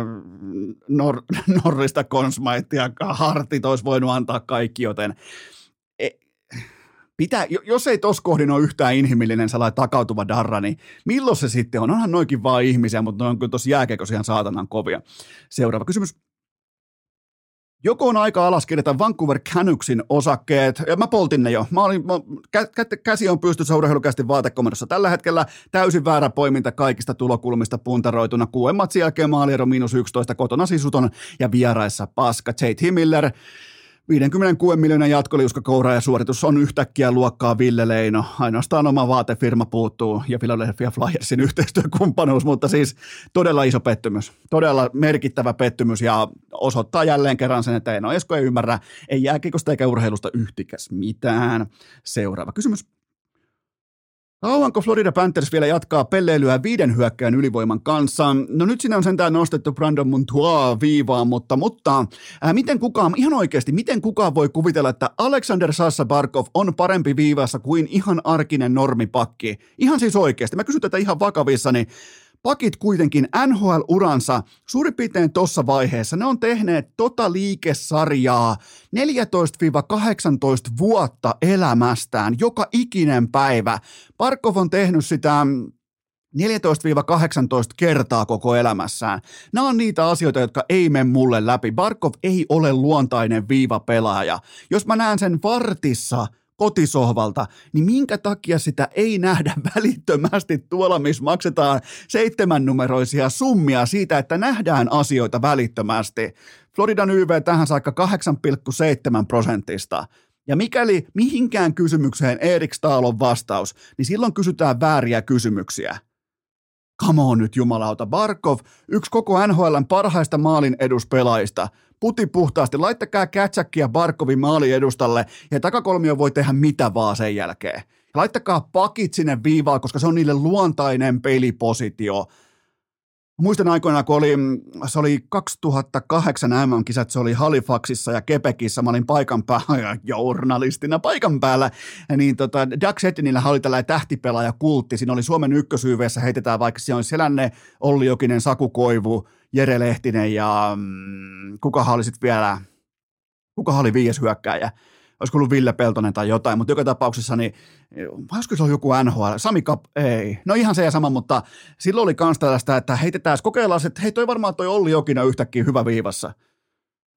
Nor- [laughs] Norrista Consmaitia, Hartit olisi voinut antaa kaikki, joten e, pitää, jos ei tuossa kohdin ole yhtään inhimillinen sellainen takautuva darra, niin milloin se sitten on? Onhan noinkin vaan ihmisiä, mutta ne on kyllä tuossa jääkeikossa ihan saatanan kovia. Seuraava kysymys. Joko on aika alas kirjata Vancouver Canucksin osakkeet, ja mä poltin ne jo. Mä olin, mä, kä, kä, käsi on pystyssä urheilukästi vaatekomennossa tällä hetkellä. Täysin väärä poiminta kaikista tulokulmista puntaroituna. Kuuden matsin jälkeen maaliero miinus 11, kotona sisuton ja vieraissa paska. J.T. Miller 56 miljoonan jatkoliuskakoura ja suoritus on yhtäkkiä luokkaa Ville Leino. Ainoastaan oma vaatefirma puuttuu ja Philadelphia Flyersin yhteistyökumppanuus, mutta siis todella iso pettymys. Todella merkittävä pettymys ja osoittaa jälleen kerran sen, että Eino Esko ei ymmärrä, ei jääkiekosta eikä urheilusta yhtikäs mitään. Seuraava kysymys. Kauanko Florida Panthers vielä jatkaa pelleilyä viiden hyökkäjän ylivoiman kanssa? No nyt sinne on sentään nostettu Brandon Montois viivaan, mutta, mutta ää, miten kukaan, ihan oikeasti, miten kukaan voi kuvitella, että Alexander Sassa Barkov on parempi viivassa kuin ihan arkinen normipakki? Ihan siis oikeasti. Mä kysyn tätä ihan vakavissani. Pakit kuitenkin NHL-uransa suurin piirtein tuossa vaiheessa, ne on tehneet tota liikesarjaa 14-18 vuotta elämästään, joka ikinen päivä. Parkov on tehnyt sitä 14-18 kertaa koko elämässään. Nämä on niitä asioita, jotka ei mene mulle läpi. Barkov ei ole luontainen viivapelaaja. Jos mä näen sen vartissa – kotisohvalta, niin minkä takia sitä ei nähdä [laughs] välittömästi tuolla, missä maksetaan seitsemännumeroisia summia siitä, että nähdään asioita välittömästi. Floridan YV tähän saakka 8,7 prosentista. Ja mikäli mihinkään kysymykseen Erik Staalon vastaus, niin silloin kysytään vääriä kysymyksiä. Come on nyt jumalauta, Barkov, yksi koko NHLn parhaista maalin eduspelaajista – puti puhtaasti, laittakaa Kätsäkkiä Barkovin maali edustalle ja takakolmio voi tehdä mitä vaan sen jälkeen. Laittakaa pakit sinne viivaan, koska se on niille luontainen pelipositio. Muistan aikoina, kun oli, se oli 2008 MM-kisat, se oli Halifaxissa ja Kepekissä, mä olin paikan päällä, journalistina paikan päällä, niin tota, Doug Settinillä oli tällainen tähtipelaaja kultti, siinä oli Suomen ykkösyyveessä, heitetään vaikka siellä on Selänne, Olli Jokinen, Saku Koivu, Jere Lehtinen ja mm, kuka oli sitten vielä, kuka oli viides hyökkääjä, olisiko ollut Ville Peltonen tai jotain, mutta joka tapauksessa niin, olisiko se ollut joku NHL, Sami Kap, ei, no ihan se ja sama, mutta silloin oli kans tällaista, että heitetään, kokeillaan, että hei toi varmaan toi Olli Jokinen yhtäkkiä hyvä viivassa.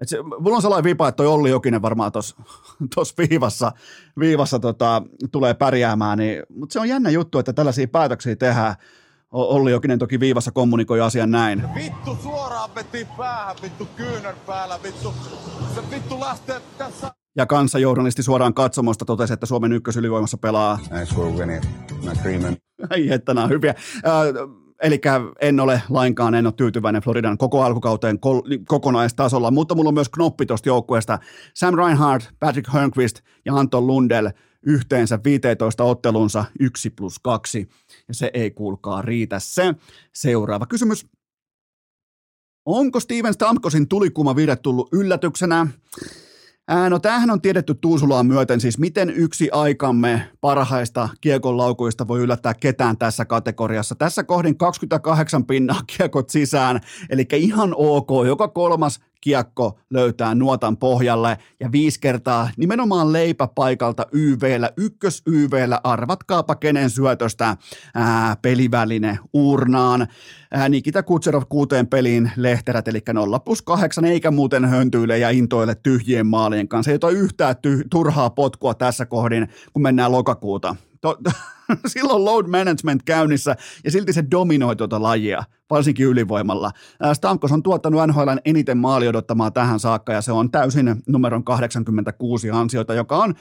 Et se, mulla on sellainen vipa, että toi Olli Jokinen varmaan tuossa [laughs] viivassa, viivassa tota, tulee pärjäämään, niin, mutta se on jännä juttu, että tällaisia päätöksiä tehdään. Olli Jokinen toki viivassa kommunikoi asian näin. Vittu suoraan veti päähän, vittu kyynär päällä, vittu. Se vittu lähtee tässä. Ja journalisti suoraan katsomosta totesi, että Suomen ykkösylivoimassa pelaa. Ei, että nämä on hyviä. Äh, Eli en ole lainkaan, en ole tyytyväinen Floridan koko alkukauteen kol- kokonaistasolla, mutta mulla on myös knoppi tuosta joukkueesta. Sam Reinhardt, Patrick Hörnqvist ja Anton Lundell yhteensä 15 ottelunsa 1 plus 2. Ja se ei kuulkaa riitä se. Seuraava kysymys. Onko Steven Stamkosin tulikuma vire tullut yllätyksenä? Ää, no tämähän on tiedetty Tuusulaan myöten, siis miten yksi aikamme parhaista kiekon laukuista voi yllättää ketään tässä kategoriassa. Tässä kohdin 28 pinnaa kiekot sisään, eli ihan ok, joka kolmas kiekko löytää nuotan pohjalle ja viisi kertaa nimenomaan leipäpaikalta YVllä, ykkös YVllä, arvatkaapa kenen syötöstä ää, peliväline urnaan. Ää, Nikita Kutserov kuuteen peliin lehterät, eli 0 plus 8, eikä muuten höntyile ja intoile tyhjien maalien kanssa. Ei yhtään ty- turhaa potkua tässä kohdin, kun mennään lokakuuta. To- [laughs] silloin load management käynnissä ja silti se dominoi tuota lajia, varsinkin ylivoimalla. Stamkos on tuottanut NHL eniten maali odottamaa tähän saakka ja se on täysin numeron 86 ansiota, joka on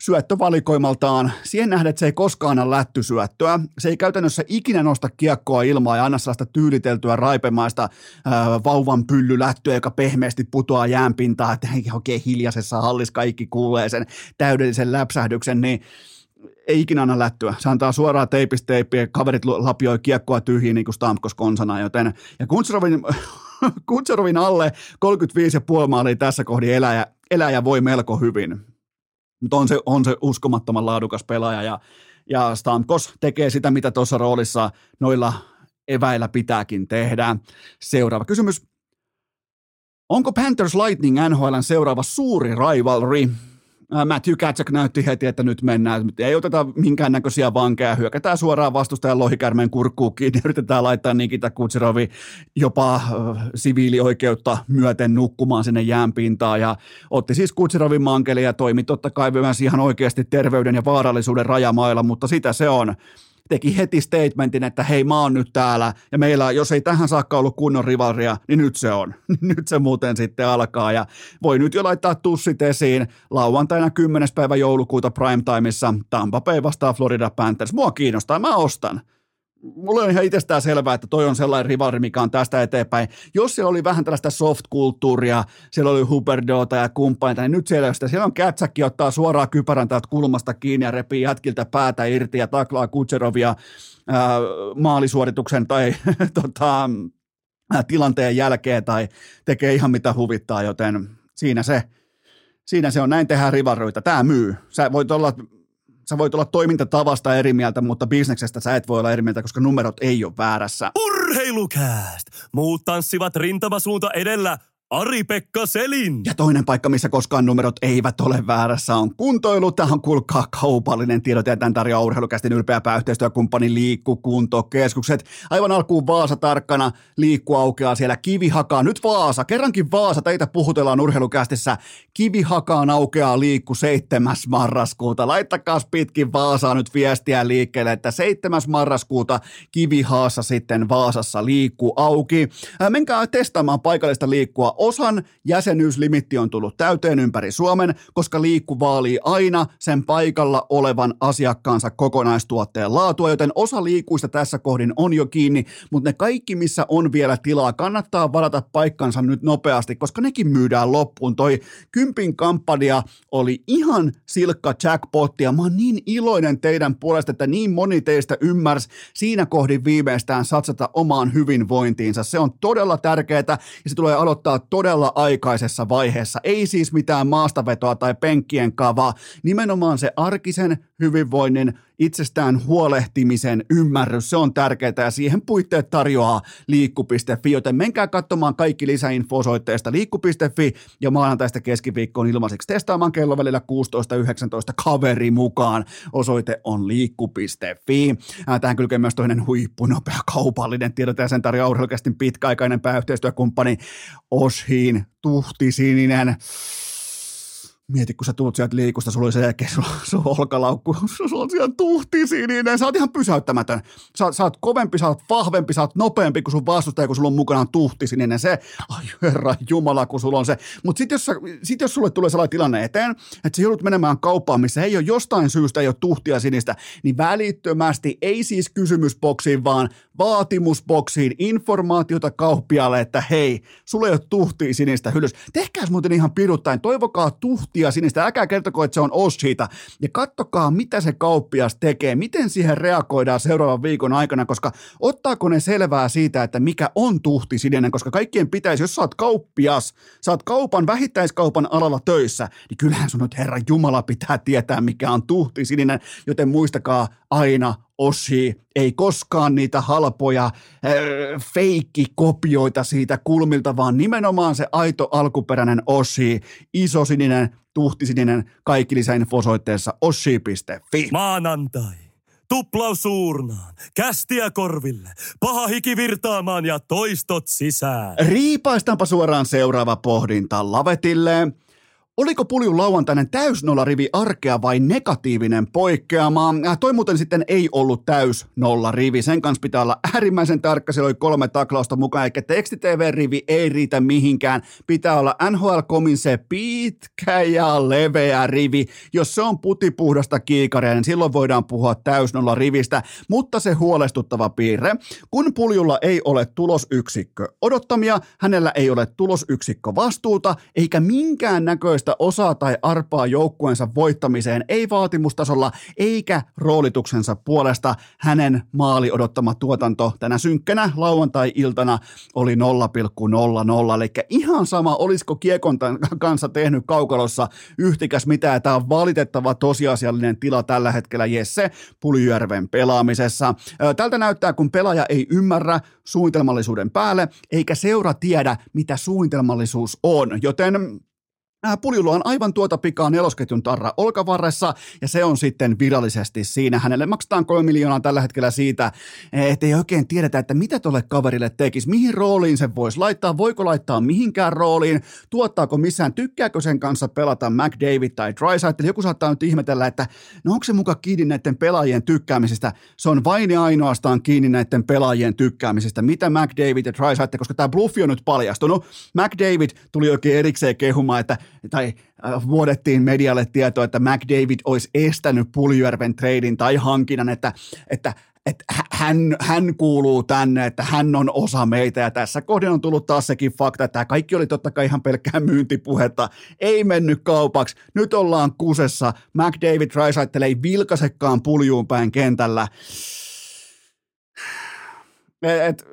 syöttövalikoimaltaan siihen nähden, että se ei koskaan anna lättysyöttöä. Se ei käytännössä ikinä nosta kiekkoa ilmaa ja anna sellaista tyyliteltyä raipemaista ää, vauvan pyllylättyä, joka pehmeästi putoaa jäänpintaan, että oikein hiljaisessa hallissa kaikki kuulee sen täydellisen läpsähdyksen, niin ei ikinä anna lättyä. Se antaa suoraa teipistä teippiä, kaverit lapioi kiekkoa tyhjiin niin kuin Stamkos konsana, joten ja Kutserovin, [laughs] Kutserovin alle 35,5 maalia tässä kohdin eläjä, eläjä voi melko hyvin. Mutta on se, on se uskomattoman laadukas pelaaja ja, ja Stamkos tekee sitä, mitä tuossa roolissa noilla eväillä pitääkin tehdä. Seuraava kysymys. Onko Panthers Lightning NHLn seuraava suuri rivalry? Matthew Katsak näytti heti, että nyt mennään. Ei oteta minkäännäköisiä vankeja, hyökätään suoraan vastustajan lohikärmeen kurkkuun kiinni, yritetään laittaa Nikita Kutserovi jopa äh, siviilioikeutta myöten nukkumaan sinne jäänpintaan ja otti siis Kutserovin mankeli ja toimi totta kai myös ihan oikeasti terveyden ja vaarallisuuden rajamailla, mutta sitä se on teki heti statementin, että hei mä oon nyt täällä ja meillä, jos ei tähän saakka ollut kunnon rivalria, niin nyt se on. [laughs] nyt se muuten sitten alkaa ja voi nyt jo laittaa tussit esiin. Lauantaina 10. päivä joulukuuta primetimeissa Tampa Bay vastaa Florida Panthers. Mua kiinnostaa, mä ostan mulla on ihan itsestään selvää, että toi on sellainen rivari, mikä on tästä eteenpäin. Jos siellä oli vähän tällaista soft-kulttuuria, siellä oli Huberdota ja kumppaneita, niin nyt siellä, sitä, siellä on Kätsäkki ottaa suoraan kypärän täältä kulmasta kiinni ja repii jätkiltä päätä irti ja taklaa Kutserovia ää, maalisuorituksen tai [laughs] tota, ää, tilanteen jälkeen tai tekee ihan mitä huvittaa, joten siinä se, siinä se on, näin tehdään rivaroita. Tämä myy. Sä voit olla sä voit olla toimintatavasta eri mieltä, mutta bisneksestä sä et voi olla eri mieltä, koska numerot ei ole väärässä. Urheilukääst! Muut tanssivat rintamasuunta edellä. Ari-Pekka Selin. Ja toinen paikka, missä koskaan numerot eivät ole väärässä, on kuntoilu. Tähän on kuulkaa kaupallinen tiedot ja tämän tarjoaa urheilukästin ylpeä pääyhteistyökumppani Liikkukuntokeskukset. Aivan alkuun Vaasa tarkkana, liikku aukeaa siellä Kivihakaa. Nyt Vaasa, kerrankin Vaasa, teitä puhutellaan urheilukästissä. Kivihakaan aukeaa liikku 7. marraskuuta. Laittakaa pitkin Vaasaa nyt viestiä liikkeelle, että 7. marraskuuta Kivihaassa sitten Vaasassa liikku auki. Menkää testaamaan paikallista liikkua osan jäsenyyslimitti on tullut täyteen ympäri Suomen, koska liikku vaalii aina sen paikalla olevan asiakkaansa kokonaistuotteen laatua, joten osa liikuista tässä kohdin on jo kiinni, mutta ne kaikki, missä on vielä tilaa, kannattaa varata paikkansa nyt nopeasti, koska nekin myydään loppuun. Toi kympin kampanja oli ihan silkka jackpotti ja mä oon niin iloinen teidän puolesta, että niin moni teistä ymmärsi siinä kohdin viimeistään satsata omaan hyvinvointiinsa. Se on todella tärkeää ja se tulee aloittaa todella aikaisessa vaiheessa. Ei siis mitään maastavetoa tai penkkien kavaa, nimenomaan se arkisen hyvinvoinnin itsestään huolehtimisen ymmärrys, se on tärkeää ja siihen puitteet tarjoaa liikku.fi, joten menkää katsomaan kaikki lisäinfo osoitteesta liikku.fi ja maanantaista keskiviikkoon ilmaiseksi testaamaan kello välillä 16.19 kaveri mukaan. Osoite on liikku.fi. Tähän kylkee myös toinen huippunopea kaupallinen tiedot ja sen tarjoaa urheilukästin pitkäaikainen pääyhteistyökumppani Oshiin Tuhtisininen mieti, kun sä tulet sieltä liikusta, sulla oli sen jälkeen sun, sun olkalaukku, sulla on siellä tuhti sininen, sä oot ihan pysäyttämätön. Sä, sä oot kovempi, sä oot vahvempi, sä oot nopeampi kuin sun vastustaja, kun sulla on mukanaan tuhti sininen. Se, ai herra jumala, kun sulla on se. Mutta sitten jos, sit jos sulle tulee sellainen tilanne eteen, että sä joudut menemään kauppaan, missä ei ole jostain syystä, ei ole tuhtia sinistä, niin välittömästi, ei siis kysymysboksiin, vaan vaatimusboksiin informaatiota kauppialle, että hei, sulle ei ole tuhtia sinistä hyllys. Tehkääs muuten ihan piruttain, toivokaa tuhtia sinistä, älkää kertoko, että se on Oshita. Ja kattokaa, mitä se kauppias tekee, miten siihen reagoidaan seuraavan viikon aikana, koska ottaako ne selvää siitä, että mikä on tuhti sininen, koska kaikkien pitäisi, jos sä oot kauppias, sä oot kaupan, vähittäiskaupan alalla töissä, niin kyllähän sun nyt Herran Jumala pitää tietää, mikä on tuhti sininen, joten muistakaa aina Oshi, ei koskaan niitä halpoja äh, feikkikopioita siitä kulmilta, vaan nimenomaan se aito alkuperäinen Oshi, isosininen, tuhtisininen, kaikki lisäinfo osoitteessa oshi.fi. Maanantai. Tuplaus suurnaan, kästiä korville, paha hiki virtaamaan ja toistot sisään. Riipaistaanpa suoraan seuraava pohdinta Lavetille. Oliko Puljun lauantainen täysnollarivi arkea vai negatiivinen poikkeama? Äh, toi muuten sitten ei ollut täysnollarivi. Sen kanssa pitää olla äärimmäisen tarkka. Siellä oli kolme taklausta mukaan, eikä teksti-TV-rivi ei riitä mihinkään. Pitää olla NHL-komin se pitkä ja leveä rivi. Jos se on putipuhdasta kiikaria, niin silloin voidaan puhua täysnollarivistä. Mutta se huolestuttava piirre, kun Puljulla ei ole tulosyksikkö odottamia, hänellä ei ole tulosyksikkö vastuuta, eikä minkään näköistä sellaista osaa tai arpaa joukkueensa voittamiseen, ei vaatimustasolla eikä roolituksensa puolesta. Hänen maali odottama tuotanto tänä synkkänä lauantai-iltana oli 0,00, eli ihan sama, olisiko Kiekon kanssa tehnyt kaukalossa yhtikäs mitä. Tämä on valitettava tosiasiallinen tila tällä hetkellä Jesse Puljärven pelaamisessa. Tältä näyttää, kun pelaaja ei ymmärrä suunnitelmallisuuden päälle, eikä seura tiedä, mitä suunnitelmallisuus on, joten Puljulla on aivan tuota pikaa nelosketjun tarra olkavarressa ja se on sitten virallisesti siinä. Hänelle maksetaan kolme miljoonaa tällä hetkellä siitä, että ei oikein tiedetä, että mitä tuolle kaverille tekisi, mihin rooliin se voisi laittaa, voiko laittaa mihinkään rooliin, tuottaako missään, tykkääkö sen kanssa pelata McDavid tai Drysaitel. Joku saattaa nyt ihmetellä, että no onko se muka kiinni näiden pelaajien tykkäämisestä. Se on vain ja ainoastaan kiinni näiden pelaajien tykkäämisestä. Mitä McDavid ja Drysaitel, koska tämä bluffi on nyt paljastunut. McDavid tuli oikein erikseen kehumaan, että tai äh, vuodettiin medialle tietoa, että McDavid olisi estänyt Puljärven treidin tai hankinnan, että, että että hän, hän kuuluu tänne, että hän on osa meitä. Ja tässä kohdin on tullut taas sekin fakta, että tämä kaikki oli totta kai ihan pelkkää myyntipuhetta, ei mennyt kaupaksi, nyt ollaan kusessa, McDavid Rysaitel ei vilkasekaan puljuun päin kentällä, et,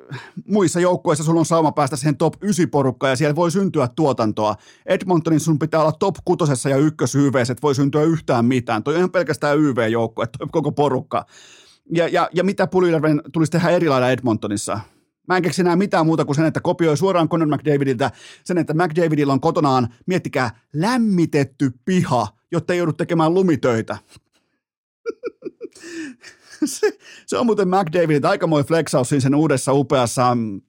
muissa joukkueissa sulla on sauma päästä siihen top 9 porukkaan ja siellä voi syntyä tuotantoa. Edmontonin sun pitää olla top 6 ja ykkös YV, että voi syntyä yhtään mitään. Toi on ihan pelkästään YV-joukkue, toi koko porukka. Ja, ja, ja mitä Puljärven tulisi tehdä eri lailla Edmontonissa? Mä en keksi enää mitään muuta kuin sen, että kopioi suoraan Conor McDavidiltä sen, että McDavidilla on kotonaan, miettikää, lämmitetty piha, jotta ei joudu tekemään lumitöitä. [laughs] se, se on muuten McDavidit aikamoinen flexaus siinä sen uudessa upeassa mm,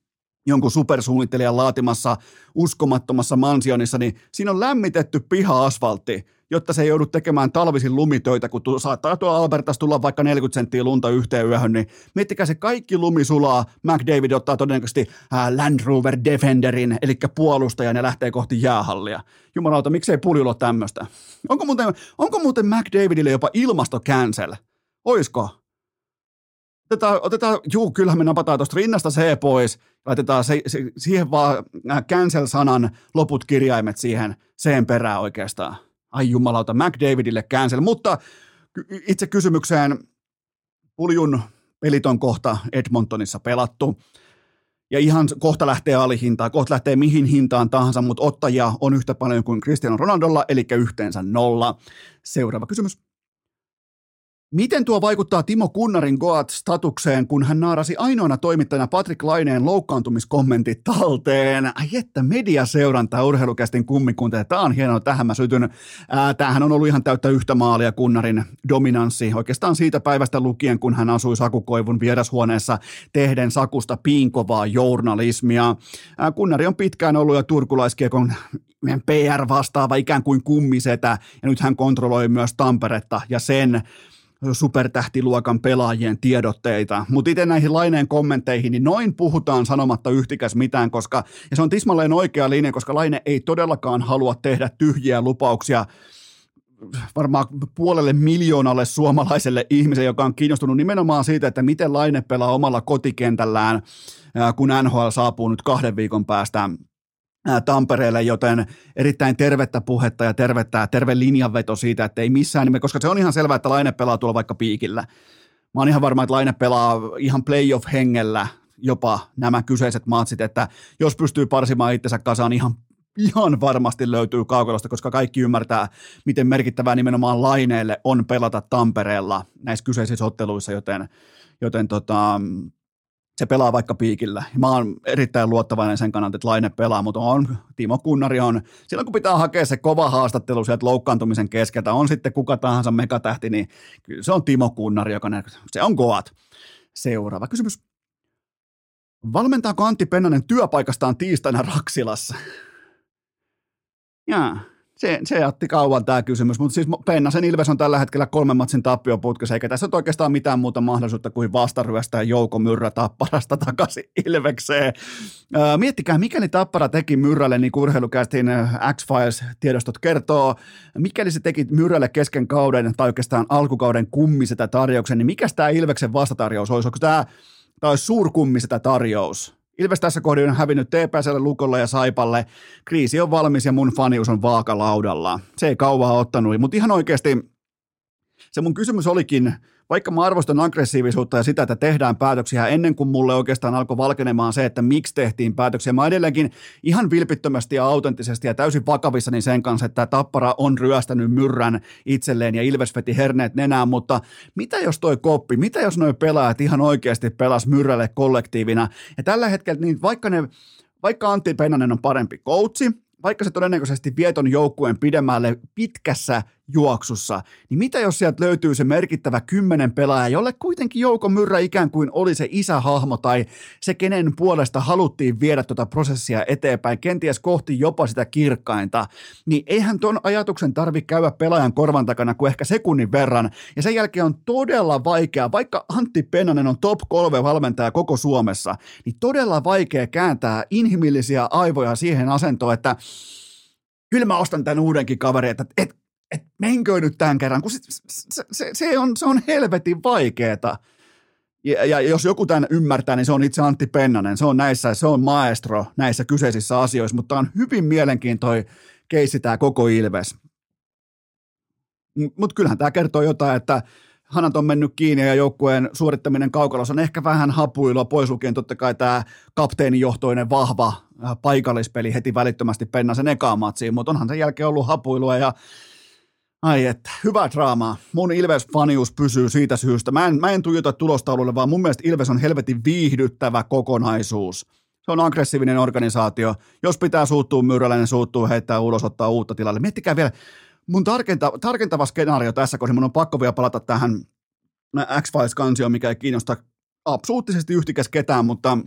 jonkun supersuunnittelijan laatimassa uskomattomassa mansionissa, niin siinä on lämmitetty piha-asfaltti, jotta se ei joudu tekemään talvisin lumitöitä, kun tu- saattaa tuo Albertas tulla vaikka 40 senttiä lunta yhteen yöhön, niin miettikää se kaikki lumi sulaa, McDavid ottaa todennäköisesti ää, Land Rover Defenderin, eli puolustajan ja lähtee kohti jäähallia. Jumalauta, miksei puljulla tämmöistä? Onko muuten, onko muuten McDavidille jopa ilmasto? Oisko? Otetaan, otetaan, juu, kyllähän me napataan tuosta rinnasta se pois, laitetaan se, se, siihen vaan cancel-sanan loput kirjaimet siihen sen perään oikeastaan. Ai jumalauta, McDavidille cancel, mutta itse kysymykseen, Puljun pelit on kohta Edmontonissa pelattu, ja ihan kohta lähtee alihintaan, kohta lähtee mihin hintaan tahansa, mutta ottajia on yhtä paljon kuin Cristiano Ronaldolla, eli yhteensä nolla. Seuraava kysymys. Miten tuo vaikuttaa Timo Kunnarin Goat-statukseen, kun hän naarasi ainoana toimittajana Patrick Laineen loukkaantumiskommentit talteen? Ai että mediaseuranta urheilukästin kummikunta, tämä on hienoa, tähän mä sytyn. Ää, tämähän on ollut ihan täyttä yhtä maalia Kunnarin dominanssi, oikeastaan siitä päivästä lukien, kun hän asui Sakukoivun vierashuoneessa tehden Sakusta piinkovaa journalismia. Ää, Kunnari on pitkään ollut jo turkulaiskiekon PR-vastaava ikään kuin kummisetä, ja nyt hän kontrolloi myös Tamperetta ja sen supertähtiluokan pelaajien tiedotteita. Mutta itse näihin Laineen kommentteihin, niin noin puhutaan sanomatta yhtikäs mitään, koska, ja se on tismalleen oikea linja, koska Laine ei todellakaan halua tehdä tyhjiä lupauksia varmaan puolelle miljoonalle suomalaiselle ihmiselle, joka on kiinnostunut nimenomaan siitä, että miten Laine pelaa omalla kotikentällään, kun NHL saapuu nyt kahden viikon päästä Tampereelle, joten erittäin tervettä puhetta ja tervettä, terve linjanveto siitä, että ei missään nimessä, koska se on ihan selvää, että Laine pelaa tuolla vaikka piikillä. Mä oon ihan varma, että Laine pelaa ihan playoff-hengellä jopa nämä kyseiset matsit, että jos pystyy parsimaan itsensä kasaan ihan ihan varmasti löytyy kaukalosta, koska kaikki ymmärtää, miten merkittävää nimenomaan laineelle on pelata Tampereella näissä kyseisissä otteluissa, joten, joten tota, se pelaa vaikka piikillä. Mä oon erittäin luottavainen sen kannalta, että Laine pelaa, mutta on, Timo Kunnari on, silloin kun pitää hakea se kova haastattelu sieltä loukkaantumisen keskeltä, on sitten kuka tahansa megatähti, niin kyllä se on Timo Kunnari, joka se on Goat. Seuraava kysymys. Valmentaako Antti Pennanen työpaikastaan tiistaina Raksilassa? Jaa, se, se jätti kauan tämä kysymys, mutta siis Pennasen Ilves on tällä hetkellä kolmen matsin tappioputkessa, eikä tässä ole oikeastaan mitään muuta mahdollisuutta kuin vastaryöstää Jouko Myrrä Tapparasta takaisin Ilvekseen. miettikää, mikäli Tappara teki Myrrälle, niin urheilukästin X-Files-tiedostot kertoo, mikäli se teki Myrrälle kesken kauden tai oikeastaan alkukauden kummisetä tarjouksen, niin mikä tämä Ilveksen vastatarjous olisi? Onko tämä, tämä olisi suurkummisetä tarjous? Ilves tässä kohdin on hävinnyt TPSlle, Lukolle ja Saipalle. Kriisi on valmis ja mun fanius on vaakalaudalla. Se ei kauaa ottanut, mutta ihan oikeasti se mun kysymys olikin, vaikka mä arvostan aggressiivisuutta ja sitä, että tehdään päätöksiä ennen kuin mulle oikeastaan alkoi valkenemaan se, että miksi tehtiin päätöksiä. Mä edelleenkin ihan vilpittömästi ja autenttisesti ja täysin vakavissani sen kanssa, että Tappara on ryöstänyt myrrän itselleen ja Ilves veti herneet nenään, mutta mitä jos toi koppi, mitä jos noi pelaajat ihan oikeasti pelas myrrälle kollektiivina ja tällä hetkellä niin vaikka ne vaikka Antti Pennanen on parempi coachi, vaikka se todennäköisesti vieton joukkueen pidemmälle pitkässä juoksussa, niin mitä jos sieltä löytyy se merkittävä kymmenen pelaaja, jolle kuitenkin Jouko Myrrä ikään kuin oli se isähahmo tai se, kenen puolesta haluttiin viedä tuota prosessia eteenpäin, kenties kohti jopa sitä kirkkainta, niin eihän ton ajatuksen tarvi käydä pelaajan korvan takana kuin ehkä sekunnin verran, ja sen jälkeen on todella vaikea, vaikka Antti Pennanen on top kolme valmentaja koko Suomessa, niin todella vaikea kääntää inhimillisiä aivoja siihen asentoon, että kyllä mä ostan tämän uudenkin kaverin, että et, et menkö nyt tämän kerran, kun se, se, se, se, on, se on helvetin vaikeeta. Ja, ja jos joku tämän ymmärtää, niin se on itse Antti Pennanen. Se on näissä, se on maestro näissä kyseisissä asioissa, mutta on hyvin mielenkiintoinen keissi tämä koko Ilves. Mutta kyllähän tämä kertoo jotain, että hanat on mennyt kiinni ja joukkueen suorittaminen kaukalossa on ehkä vähän hapuilua, pois lukien totta kai tämä kapteenijohtoinen vahva äh, paikallispeli heti välittömästi Pennasen ekaan matsiin, mutta onhan sen jälkeen ollut hapuilua ja Ai että, hyvä draamaa. Mun Ilves-fanius pysyy siitä syystä. Mä en, mä en tuijota tulostaululle, vaan mun mielestä Ilves on helvetin viihdyttävä kokonaisuus. Se on aggressiivinen organisaatio. Jos pitää suuttua myyrällä, niin suuttuu heittää ulos, ottaa uutta tilalle. Miettikää vielä, mun tarkenta, tarkentava skenaario tässä, koska mun on pakko vielä palata tähän X-Files-kansioon, mikä ei kiinnosta absoluuttisesti yhtikäs ketään, mutta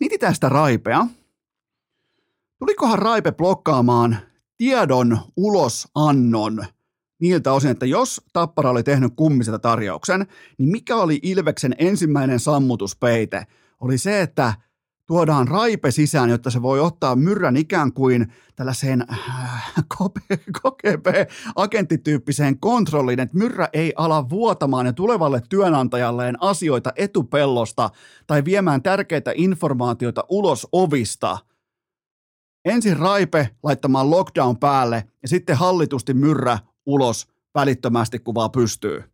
mietitään sitä Raipea. Tulikohan Raipe blokkaamaan tiedon ulosannon niiltä osin, että jos Tappara oli tehnyt kummiselta tarjouksen, niin mikä oli Ilveksen ensimmäinen sammutuspeite? Oli se, että tuodaan raipe sisään, jotta se voi ottaa myrrän ikään kuin tällaiseen äh, KGB-agenttityyppiseen kontrolliin, että myrrä ei ala vuotamaan ja tulevalle työnantajalleen asioita etupellosta tai viemään tärkeitä informaatioita ulos ovista. Ensin raipe laittamaan lockdown päälle ja sitten hallitusti myrrä ulos välittömästi, kun vaan pystyy.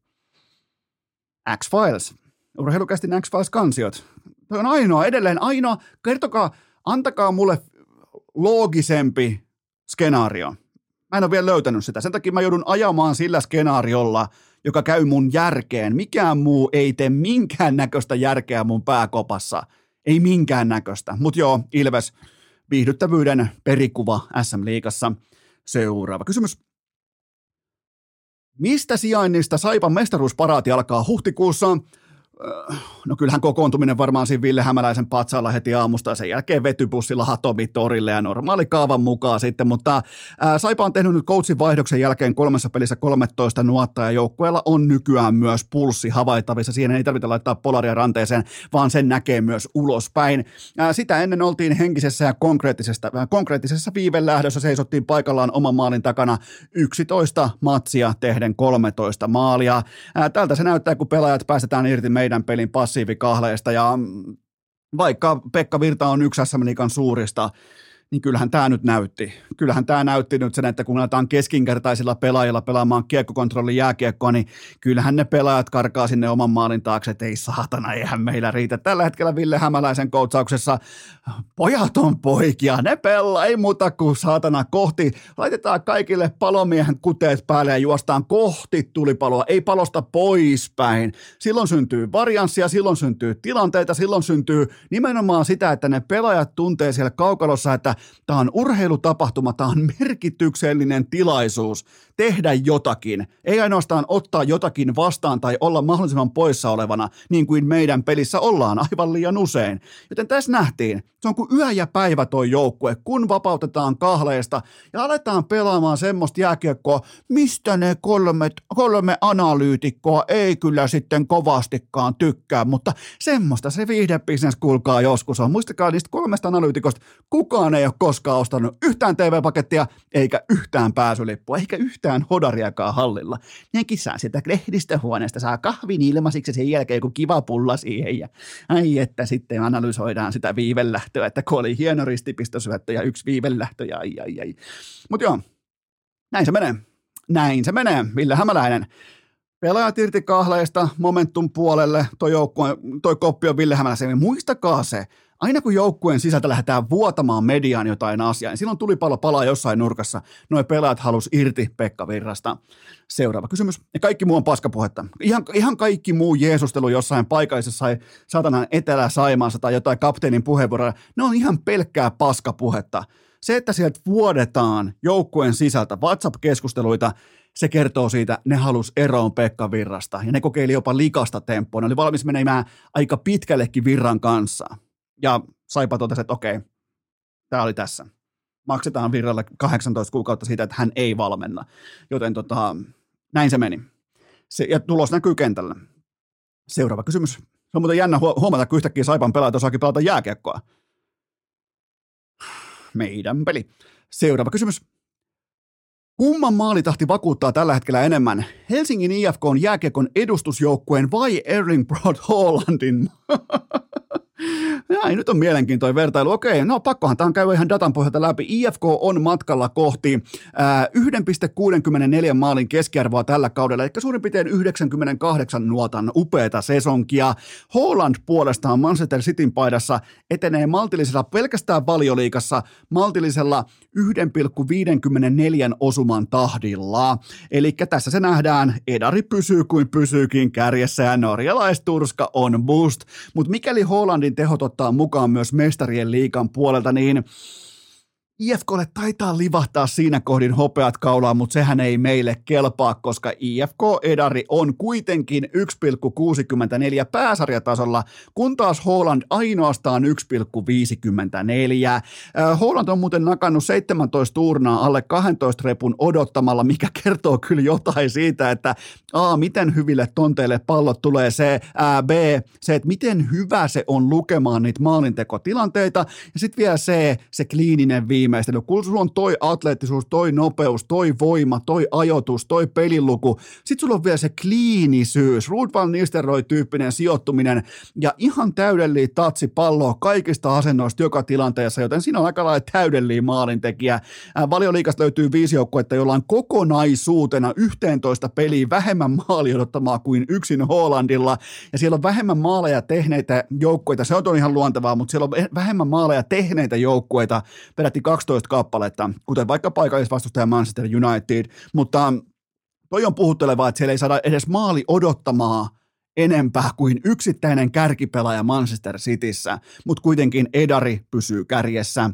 X-Files. Urheilukästin X-Files-kansiot Toi on ainoa, edelleen ainoa. Kertokaa, antakaa mulle loogisempi skenaario. Mä en ole vielä löytänyt sitä. Sen takia mä joudun ajamaan sillä skenaariolla, joka käy mun järkeen. Mikään muu ei tee minkään näköistä järkeä mun pääkopassa. Ei minkään näköistä. Mutta joo, Ilves, viihdyttävyyden perikuva SM-liigassa. Seuraava kysymys. Mistä sijainnista Saipan mestaruusparaati alkaa huhtikuussa? No kyllähän kokoontuminen varmaan siinä Ville Hämäläisen patsaalla heti aamusta ja sen jälkeen vetybussilla Hatomi torille ja normaali kaavan mukaan sitten, mutta ää, Saipa on tehnyt nyt coachin vaihdoksen jälkeen kolmessa pelissä 13 nuottaa ja joukkueella on nykyään myös pulssi havaittavissa. Siihen ei tarvitse laittaa polaria ranteeseen, vaan sen näkee myös ulospäin. Ää, sitä ennen oltiin henkisessä ja konkreettisessa, konkreettisessa viivelähdössä seisottiin paikallaan oman maalin takana 11 matsia tehden 13 maalia. Ää, tältä se näyttää, kun pelaajat päästetään irti meidän pelin passiivikahleesta ja vaikka Pekka Virta on yksi SM Liikan suurista niin kyllähän tämä nyt näytti. Kyllähän tämä näytti nyt sen, että kun aletaan keskinkertaisilla pelaajilla pelaamaan kiekkokontrollin jääkiekkoa, niin kyllähän ne pelaajat karkaa sinne oman maalin taakse, että ei saatana, eihän meillä riitä. Tällä hetkellä Ville Hämäläisen koutsauksessa pojat on poikia, ne pelaa, ei muuta kuin saatana kohti. Laitetaan kaikille palomiehen kuteet päälle ja juostaan kohti tulipaloa, ei palosta poispäin. Silloin syntyy varianssia, silloin syntyy tilanteita, silloin syntyy nimenomaan sitä, että ne pelaajat tuntee siellä kaukalossa, että Tämä on urheilutapahtuma, tämä on merkityksellinen tilaisuus tehdä jotakin. Ei ainoastaan ottaa jotakin vastaan tai olla mahdollisimman poissa olevana, niin kuin meidän pelissä ollaan aivan liian usein. Joten tässä nähtiin, se on kuin yö ja päivä toi joukkue, kun vapautetaan kahleesta ja aletaan pelaamaan semmoista jääkiekkoa, mistä ne kolme, kolme analyytikkoa ei kyllä sitten kovastikaan tykkää, mutta semmoista se viihdebisnes kuulkaa joskus on. Muistakaa niistä kolmesta analyytikosta, kukaan ei ole koskaan ostanut yhtään TV-pakettia, eikä yhtään pääsylippua, eikä yhtään hodariakaan hallilla. Nekin saa sieltä lehdistöhuoneesta, saa kahvin ilmaisiksi sen jälkeen joku kiva pulla siihen ja ai että sitten analysoidaan sitä viivelähtöä, että kun oli hieno ristipistosyöttö ja yksi viivelähtö ja ai ai ai. Mutta joo, näin se menee. Näin se menee, Ville Hämäläinen. Pelaajat irti kahleista momentum puolelle, toi, joukkue, toi koppi on Ville Hämäläisen. Muistakaa se, aina kun joukkueen sisältä lähdetään vuotamaan mediaan jotain asiaa, niin silloin tuli pallo palaa jossain nurkassa. Noin pelaajat halus irti Pekka Virrasta. Seuraava kysymys. Ja kaikki muu on paskapuhetta. Ihan, ihan kaikki muu Jeesustelu jossain paikallisessa satanan Etelä-Saimaassa tai jotain kapteenin puheenvuoroja, ne on ihan pelkkää paskapuhetta. Se, että sieltä vuodetaan joukkueen sisältä WhatsApp-keskusteluita, se kertoo siitä, ne halus eroon Pekka Virrasta ja ne kokeili jopa likasta tempoa. Ne oli valmis menemään aika pitkällekin Virran kanssa. Ja Saipa totesi, että okei, tämä oli tässä. Maksetaan Virralle 18 kuukautta siitä, että hän ei valmenna. Joten tota, näin se meni. Se, ja tulos näkyy kentällä. Seuraava kysymys. Se on muuten jännä huomata, kun yhtäkkiä Saipan pelaajat osaakin pelata jääkiekkoa. Meidän peli. Seuraava kysymys. Kumman maalitahti vakuuttaa tällä hetkellä enemmän? Helsingin IFK on jääkiekon edustusjoukkueen vai Erling Broad Hollandin? [laughs] Näin, nyt on mielenkiintoinen vertailu. Okei, no pakkohan tämä on ihan datan pohjalta läpi. IFK on matkalla kohti ää, 1,64 maalin keskiarvoa tällä kaudella, eli suurin piirtein 98 nuotan upeata sesonkia. Holland puolestaan Manchester Cityn paidassa etenee maltillisella pelkästään valioliikassa maltillisella 1,54 osuman tahdilla. Eli tässä se nähdään, Edari pysyy kuin pysyykin kärjessä ja norjalaisturska on boost. Mutta mikäli Hollandin tehot ottaa mukaan myös mestarien liikan puolelta, niin IFKlle taitaa livahtaa siinä kohdin hopeat kaulaan, mutta sehän ei meille kelpaa, koska IFK-edari on kuitenkin 1,64 pääsarjatasolla, kun taas Holland ainoastaan 1,54. Holland on muuten nakannut 17 turnaa alle 12 repun odottamalla, mikä kertoo kyllä jotain siitä, että A, miten hyville tonteille pallot tulee, se ää, B, se, että miten hyvä se on lukemaan niitä maalintekotilanteita, ja sitten vielä C, se kliininen viime viimeistely, kun sulla on toi atleettisuus, toi nopeus, toi voima, toi ajoitus, toi peliluku, sit sulla on vielä se kliinisyys, Ruud van Nistelrooy-tyyppinen sijoittuminen ja ihan täydellinen tatsi palloa kaikista asennoista joka tilanteessa, joten siinä on aika lailla täydellinen maalintekijä. Valioliikasta löytyy viisi joukkuetta, jolla on kokonaisuutena 11 peliä vähemmän maali odottamaa kuin yksin Hollandilla, ja siellä on vähemmän maaleja tehneitä joukkueita, se on ihan luontevaa, mutta siellä on vähemmän maaleja tehneitä joukkueita, peräti 12 kappaletta, kuten vaikka paikallisvastustaja Manchester United, mutta toi on puhuttelevaa, että siellä ei saada edes maali odottamaa enempää kuin yksittäinen kärkipelaaja Manchester Cityssä, mutta kuitenkin Edari pysyy kärjessä.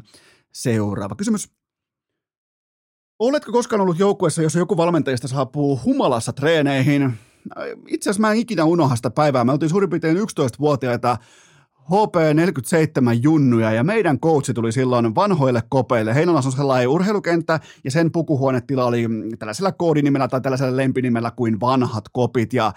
Seuraava kysymys. Oletko koskaan ollut joukkueessa, jossa joku valmentajista saapuu humalassa treeneihin? itse asiassa mä en ikinä unohda sitä päivää. Me oltiin suurin piirtein 11-vuotiaita HP47 junnuja ja meidän coachi tuli silloin vanhoille kopeille. Heinolan on sellainen urheilukenttä ja sen pukuhuonetila oli tällaisella koodinimellä tai tällaisella lempinimellä kuin vanhat kopit ja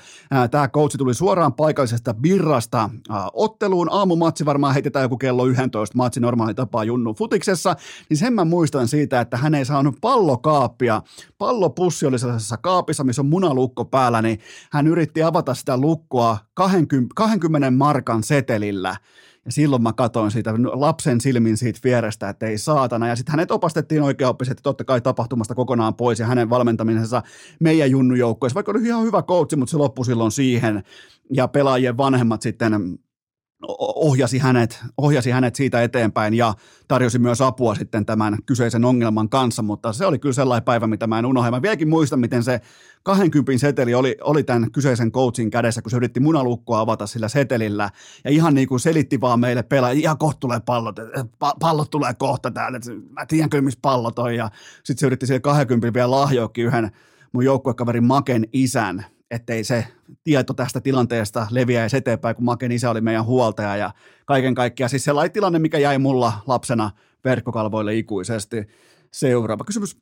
tämä coachi tuli suoraan paikallisesta birrasta ää, otteluun. Aamumatsi varmaan heitetään joku kello 11 matsi normaali tapaa junnu futiksessa, niin sen mä muistan siitä, että hän ei saanut pallokaappia. Pallopussi oli sellaisessa kaapissa, missä on munalukko päällä, niin hän yritti avata sitä lukkoa 20, 20 markan setelillä. Ja silloin mä katoin siitä lapsen silmin siitä vierestä, että ei saatana. Ja sitten hänet opastettiin oikeaoppisesti totta kai tapahtumasta kokonaan pois ja hänen valmentamisensa meidän junnujoukkoissa. Vaikka oli ihan hyvä coachi, mutta se loppui silloin siihen. Ja pelaajien vanhemmat sitten ohjasi hänet, ohjasi hänet siitä eteenpäin ja tarjosi myös apua sitten tämän kyseisen ongelman kanssa, mutta se oli kyllä sellainen päivä, mitä mä en unohda. Mä vieläkin muistan, miten se 20 seteli oli, oli tämän kyseisen coachin kädessä, kun se yritti munalukkoa avata sillä setelillä. Ja ihan niin kuin selitti vaan meille pelaa, ihan kohta tulee pallot, pallot tulee kohta täällä, mä tiedän kyllä missä pallot on. Ja sitten se yritti siellä 20 vielä lahjoakin yhden mun joukkuekaverin Maken isän, ettei se tieto tästä tilanteesta leviäisi eteenpäin, kun Maken isä oli meidän huoltaja ja kaiken kaikkiaan. Siis sellainen tilanne, mikä jäi mulla lapsena verkkokalvoille ikuisesti. Seuraava kysymys.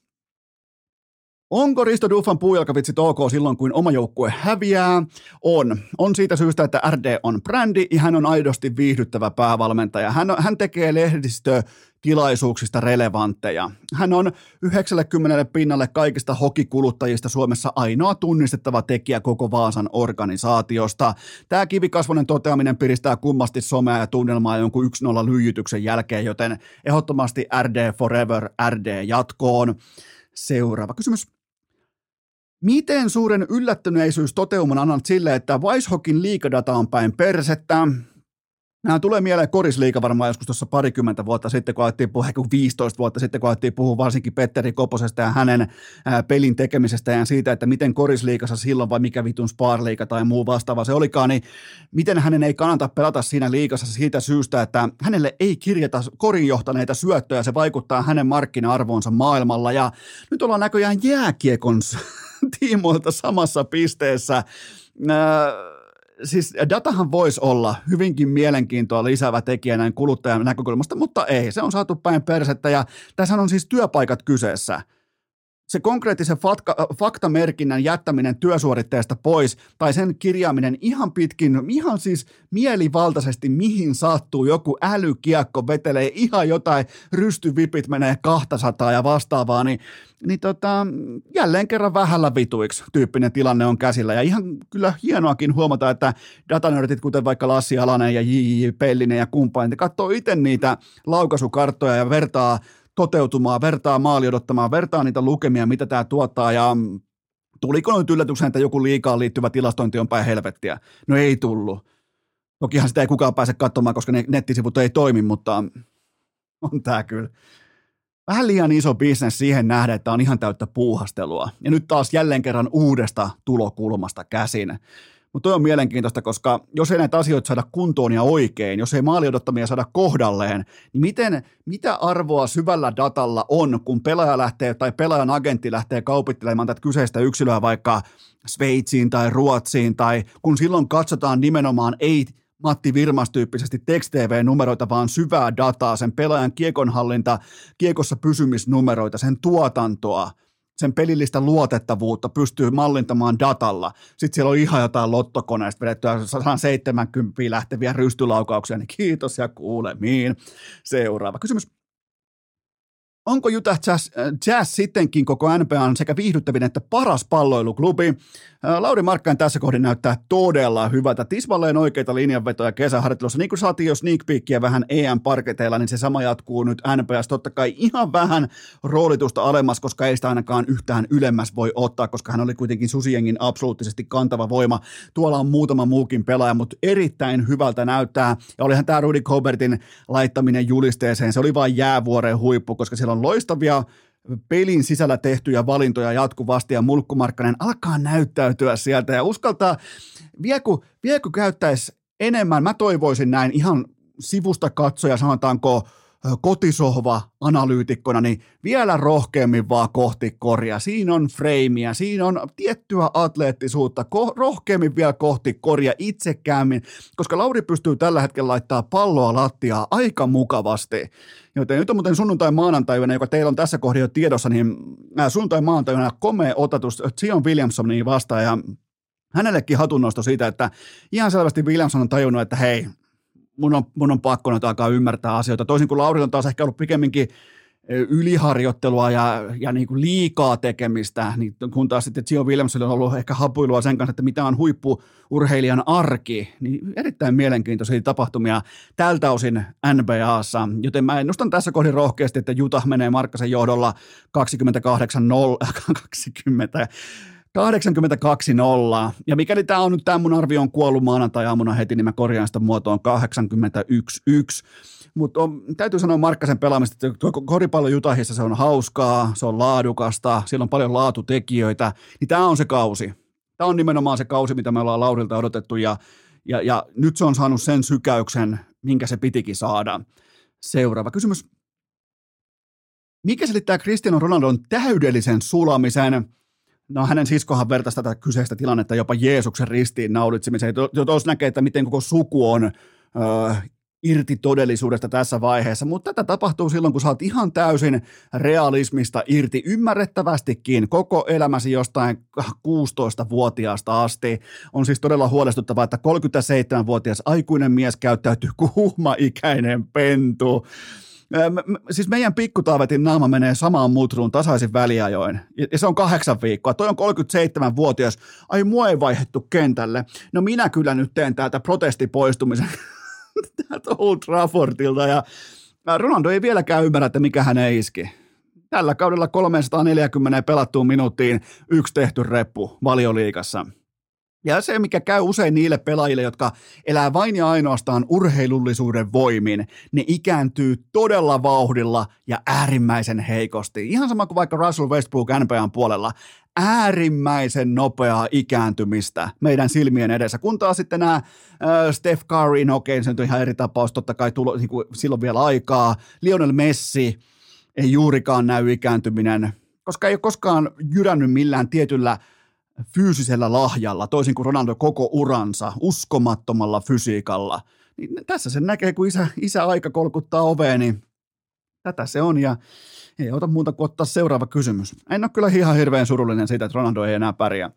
Onko Risto Duffan puujalkavitsit ok silloin, kun oma joukkue häviää? On. On siitä syystä, että RD on brändi ja hän on aidosti viihdyttävä päävalmentaja. Hän, hän tekee lehdistö tilaisuuksista relevantteja. Hän on 90 pinnalle kaikista hokikuluttajista Suomessa ainoa tunnistettava tekijä koko Vaasan organisaatiosta. Tämä kivikasvonen toteaminen piristää kummasti somea ja tunnelmaa jonkun 1-0 lyijytyksen jälkeen, joten ehdottomasti RD Forever, RD jatkoon. Seuraava kysymys. Miten suuren yllättyneisyys toteuman annat sille, että Weishokin liikadata on päin persettä? Nämä tulee mieleen korisliika varmaan joskus tuossa parikymmentä vuotta sitten, kun alettiin puhua, 15 vuotta sitten, kun alettiin puhua varsinkin Petteri Koposesta ja hänen pelin tekemisestä ja siitä, että miten korisliikassa silloin vai mikä vitun sparliika tai muu vastaava se olikaan, niin miten hänen ei kannata pelata siinä liikassa siitä syystä, että hänelle ei kirjata korinjohtaneita syöttöjä, se vaikuttaa hänen markkina-arvoonsa maailmalla ja nyt ollaan näköjään jääkiekon [laughs] [laughs] tiimoilta samassa pisteessä. Ää, siis datahan voisi olla hyvinkin mielenkiintoa lisäävä tekijä näin kuluttajan näkökulmasta, mutta ei, se on saatu päin persettä ja tässä on siis työpaikat kyseessä se konkreettisen fakta, faktamerkinnän jättäminen työsuoritteesta pois tai sen kirjaaminen ihan pitkin, ihan siis mielivaltaisesti mihin sattuu, joku älykiekko vetelee ihan jotain, rystyvipit menee 200 ja vastaavaa, niin, niin tota, jälleen kerran vähällä vituiksi tyyppinen tilanne on käsillä ja ihan kyllä hienoakin huomata, että datanörtit kuten vaikka Lassi Alanen ja J.J. Pellinen ja kumppanit, katsoo itse niitä laukaisukarttoja ja vertaa toteutumaan, vertaa maali odottamaan, vertaa niitä lukemia, mitä tämä tuottaa ja tuliko nyt yllätyksen, että joku liikaa liittyvä tilastointi on päin helvettiä? No ei tullut. Tokihan sitä ei kukaan pääse katsomaan, koska ne nettisivut ei toimi, mutta on tämä kyllä vähän liian iso bisnes siihen nähdä, että on ihan täyttä puuhastelua. Ja nyt taas jälleen kerran uudesta tulokulmasta käsin. Mutta toi on mielenkiintoista, koska jos ei näitä asioita saada kuntoon ja oikein, jos ei maaliodottamia saada kohdalleen, niin miten, mitä arvoa syvällä datalla on, kun pelaaja lähtee tai pelaajan agentti lähtee kaupittelemaan tätä kyseistä yksilöä vaikka Sveitsiin tai Ruotsiin, tai kun silloin katsotaan nimenomaan ei Matti Virmas-tyyppisesti tekst-TV-numeroita, vaan syvää dataa, sen pelaajan kiekonhallinta, kiekossa pysymisnumeroita, sen tuotantoa – sen pelillistä luotettavuutta pystyy mallintamaan datalla. Sitten siellä on ihan jotain lottokoneista vedettyä 170 lähteviä rystylaukauksia, niin kiitos ja kuulemiin. Seuraava kysymys. Onko Utah Jazz, Jazz sittenkin koko NBAn sekä viihdyttävin että paras palloiluklubi? Lauri Markkain tässä kohdin näyttää todella hyvältä. Tismalleen oikeita linjanvetoja kesäharjoittelussa. Niin kuin saatiin jo sneak peekia vähän EM-parketeilla, niin se sama jatkuu nyt NPS. Totta kai ihan vähän roolitusta alemmas, koska ei sitä ainakaan yhtään ylemmäs voi ottaa, koska hän oli kuitenkin Susiengin absoluuttisesti kantava voima. Tuolla on muutama muukin pelaaja, mutta erittäin hyvältä näyttää. Ja olihan tämä Rudy Cobertin laittaminen julisteeseen, se oli vain jäävuoren huippu, koska siellä on loistavia pelin sisällä tehtyjä valintoja jatkuvasti ja mulkkumarkkanen alkaa näyttäytyä sieltä ja uskaltaa, vieku, vieku käyttäisi enemmän, mä toivoisin näin ihan sivusta katsoja, sanotaanko kotisohva-analyytikkona, niin vielä rohkeammin vaan kohti koria. Siinä on freimiä, siinä on tiettyä atleettisuutta, ko- rohkeammin vielä kohti koria itsekäämmin, koska Lauri pystyy tällä hetkellä laittaa palloa lattiaa aika mukavasti. Joten nyt on muuten sunnuntai maanantaina, joka teillä on tässä kohdassa jo tiedossa, niin sunnuntai maanantaina komea otatus Zion Williamsonin vastaan ja hänellekin hatunnosto siitä, että ihan selvästi Williamson on tajunnut, että hei, mun on, mun on pakko nyt alkaa ymmärtää asioita. Toisin kuin Lauri on taas ehkä ollut pikemminkin yliharjoittelua ja, ja niin kuin liikaa tekemistä, niin kun taas sitten Gio Williamsilla on ollut ehkä hapuilua sen kanssa, että mitä on huippuurheilijan arki, niin erittäin mielenkiintoisia tapahtumia tältä osin NBAssa, joten mä ennustan tässä kohdin rohkeasti, että Juta menee Markkasen johdolla 28-0, 20, 82-0. Ja mikäli tämä on nyt tämä mun arvio on kuollut maanantai-aamuna heti, niin mä korjaan sitä muotoon 81-1. Mutta täytyy sanoa Markkasen pelaamista, että koripallo Jutahissa se on hauskaa, se on laadukasta, siellä on paljon laatutekijöitä, niin tämä on se kausi. Tämä on nimenomaan se kausi, mitä me ollaan Laurilta odotettu ja, ja, ja nyt se on saanut sen sykäyksen, minkä se pitikin saada. Seuraava kysymys. Mikä selittää Cristiano Ronaldon täydellisen sulamisen? No hänen siskohan vertaisi tätä kyseistä tilannetta jopa Jeesuksen ristiin naulitsemiseen. Tuossa näkee, että miten koko suku on ö, irti todellisuudesta tässä vaiheessa, mutta tätä tapahtuu silloin, kun sä oot ihan täysin realismista irti ymmärrettävästikin koko elämäsi jostain 16-vuotiaasta asti. On siis todella huolestuttavaa, että 37-vuotias aikuinen mies käyttäytyy kuuma-ikäinen pentu siis meidän pikkutaavetin naama menee samaan mutruun tasaisin väliajoin. Ja se on kahdeksan viikkoa. Toi on 37-vuotias. Ai mua ei vaihdettu kentälle. No minä kyllä nyt teen täältä protestipoistumisen [laughs] [laughs] täältä Old Traffordilta. Ja Ronaldo ei vieläkään ymmärrä, että mikä hän ei iski. Tällä kaudella 340 pelattuun minuuttiin yksi tehty reppu valioliikassa – ja se, mikä käy usein niille pelaajille, jotka elää vain ja ainoastaan urheilullisuuden voimin, ne ikääntyy todella vauhdilla ja äärimmäisen heikosti. Ihan sama kuin vaikka Russell Westbrook NBAn puolella. Äärimmäisen nopeaa ikääntymistä meidän silmien edessä. Kun taas sitten nämä äh, Steph Curry, no okei, se on ihan eri tapaus, totta kai tulo, niin kuin silloin vielä aikaa. Lionel Messi, ei juurikaan näy ikääntyminen, koska ei ole koskaan jyrännyt millään tietyllä fyysisellä lahjalla, toisin kuin Ronaldo koko uransa, uskomattomalla fysiikalla. Niin tässä sen näkee, kun isä, isä aika kolkuttaa oveen, niin tätä se on ja ei ota muuta kuin ottaa seuraava kysymys. En ole kyllä ihan hirveän surullinen siitä, että Ronaldo ei enää pärjää.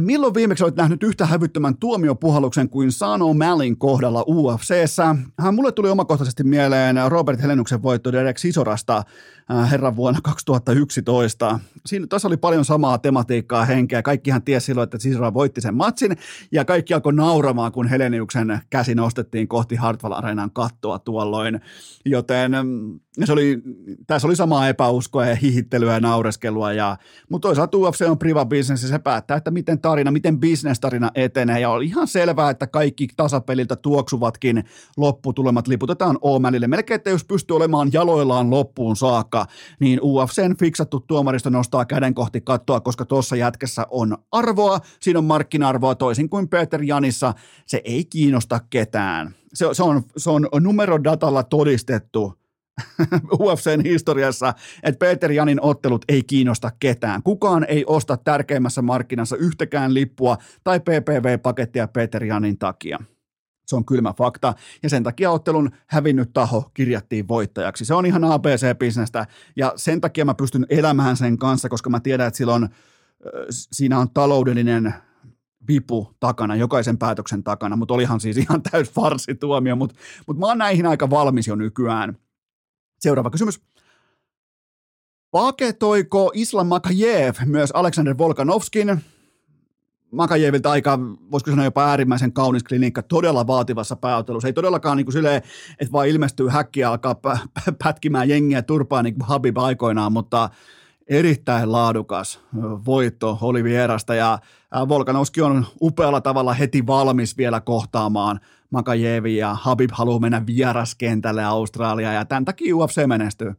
Milloin viimeksi olet nähnyt yhtä hävyttömän tuomiopuhalluksen kuin Sano Mallin kohdalla UFCssä? Mulle tuli omakohtaisesti mieleen Robert Helenuksen voitto Derek Sisorasta Äh, herran vuonna 2011. Siinä tässä oli paljon samaa tematiikkaa henkeä. Kaikkihan tiesi silloin, että Cicero voitti sen matsin ja kaikki alkoi nauramaan, kun Heleniuksen käsi nostettiin kohti Hartwell Areenan kattoa tuolloin. Joten mm, se oli, tässä oli samaa epäuskoa ja hihittelyä ja naureskelua. Ja, mutta toisaalta UFC on priva business ja se päättää, että miten tarina, miten tarina etenee. Ja oli ihan selvää, että kaikki tasapeliltä tuoksuvatkin lopputulemat liputetaan Omanille. Melkein, että jos pystyy olemaan jaloillaan loppuun saakka, niin UFCn fiksattu tuomaristo nostaa käden kohti kattoa, koska tuossa jätkässä on arvoa, siinä on markkina-arvoa toisin kuin Peter Janissa, se ei kiinnosta ketään. Se, se, on, se on numerodatalla todistettu, [laughs] UFCn historiassa, että Peter Janin ottelut ei kiinnosta ketään. Kukaan ei osta tärkeimmässä markkinassa yhtäkään lippua tai PPV-pakettia Peter Janin takia. Se on kylmä fakta, ja sen takia ottelun hävinnyt taho kirjattiin voittajaksi. Se on ihan ABC-bisnestä, ja sen takia mä pystyn elämään sen kanssa, koska mä tiedän, että silloin, siinä on taloudellinen vipu takana, jokaisen päätöksen takana, mutta olihan siis ihan täys farsituomio, mutta, mutta mä oon näihin aika valmis jo nykyään. Seuraava kysymys. Paketoiko Islam Makajev myös Alexander Volkanovskin Makajevilta aika, voisiko sanoa jopa äärimmäisen kaunis klinikka, todella vaativassa pääottelussa. Ei todellakaan niin kuin silleen, että vaan ilmestyy häkkiä alkaa pätkimään jengiä turpaa niin kuin Habib aikoinaan, mutta erittäin laadukas voitto Olivierasta ja Volkanovski on upealla tavalla heti valmis vielä kohtaamaan Makajevi ja Habib haluaa mennä vieraskentälle Australiaan ja tämän takia UFC menestyy.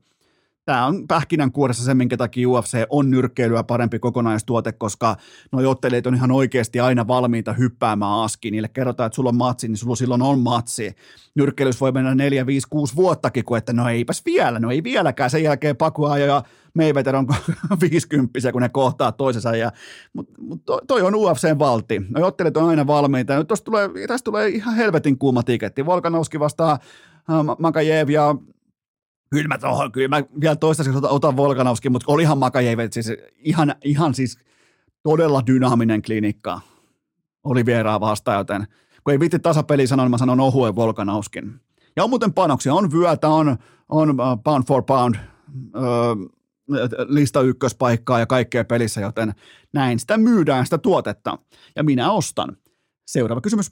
Tämä on pähkinänkuoressa se, minkä takia UFC on nyrkkeilyä parempi kokonaistuote, koska nuo ottelijat on ihan oikeasti aina valmiita hyppäämään askiin. Niille kerrotaan, että sulla on matsi, niin sulla silloin on matsi. Nyrkkeilys voi mennä 4, 5, 6 vuottakin, kun että no eipäs vielä, no ei vieläkään. Sen jälkeen Pakua ja Mayweather on [laughs] 50, kun ne kohtaa toisensa. Ja, mutta mut toi, on UFCn valti. No ottelijat on aina valmiita. Nyt tulee, tästä tulee ihan helvetin kuuma tiketti. Volkanovski vastaa Makajev ja kyllä mä, tohon, kyllä mä vielä toistaiseksi otan, otan Volkanovski, mutta olihan Makajevet siis ihan, ihan siis todella dynaaminen klinikka oli vieraa vastaan, joten kun ei viitti tasapeli sanoa, niin mä sanon ohuen Volkanovskin. Ja on muuten panoksia, on vyötä, on, on uh, pound for pound, uh, lista ykköspaikkaa ja kaikkea pelissä, joten näin sitä myydään, sitä tuotetta. Ja minä ostan. Seuraava kysymys.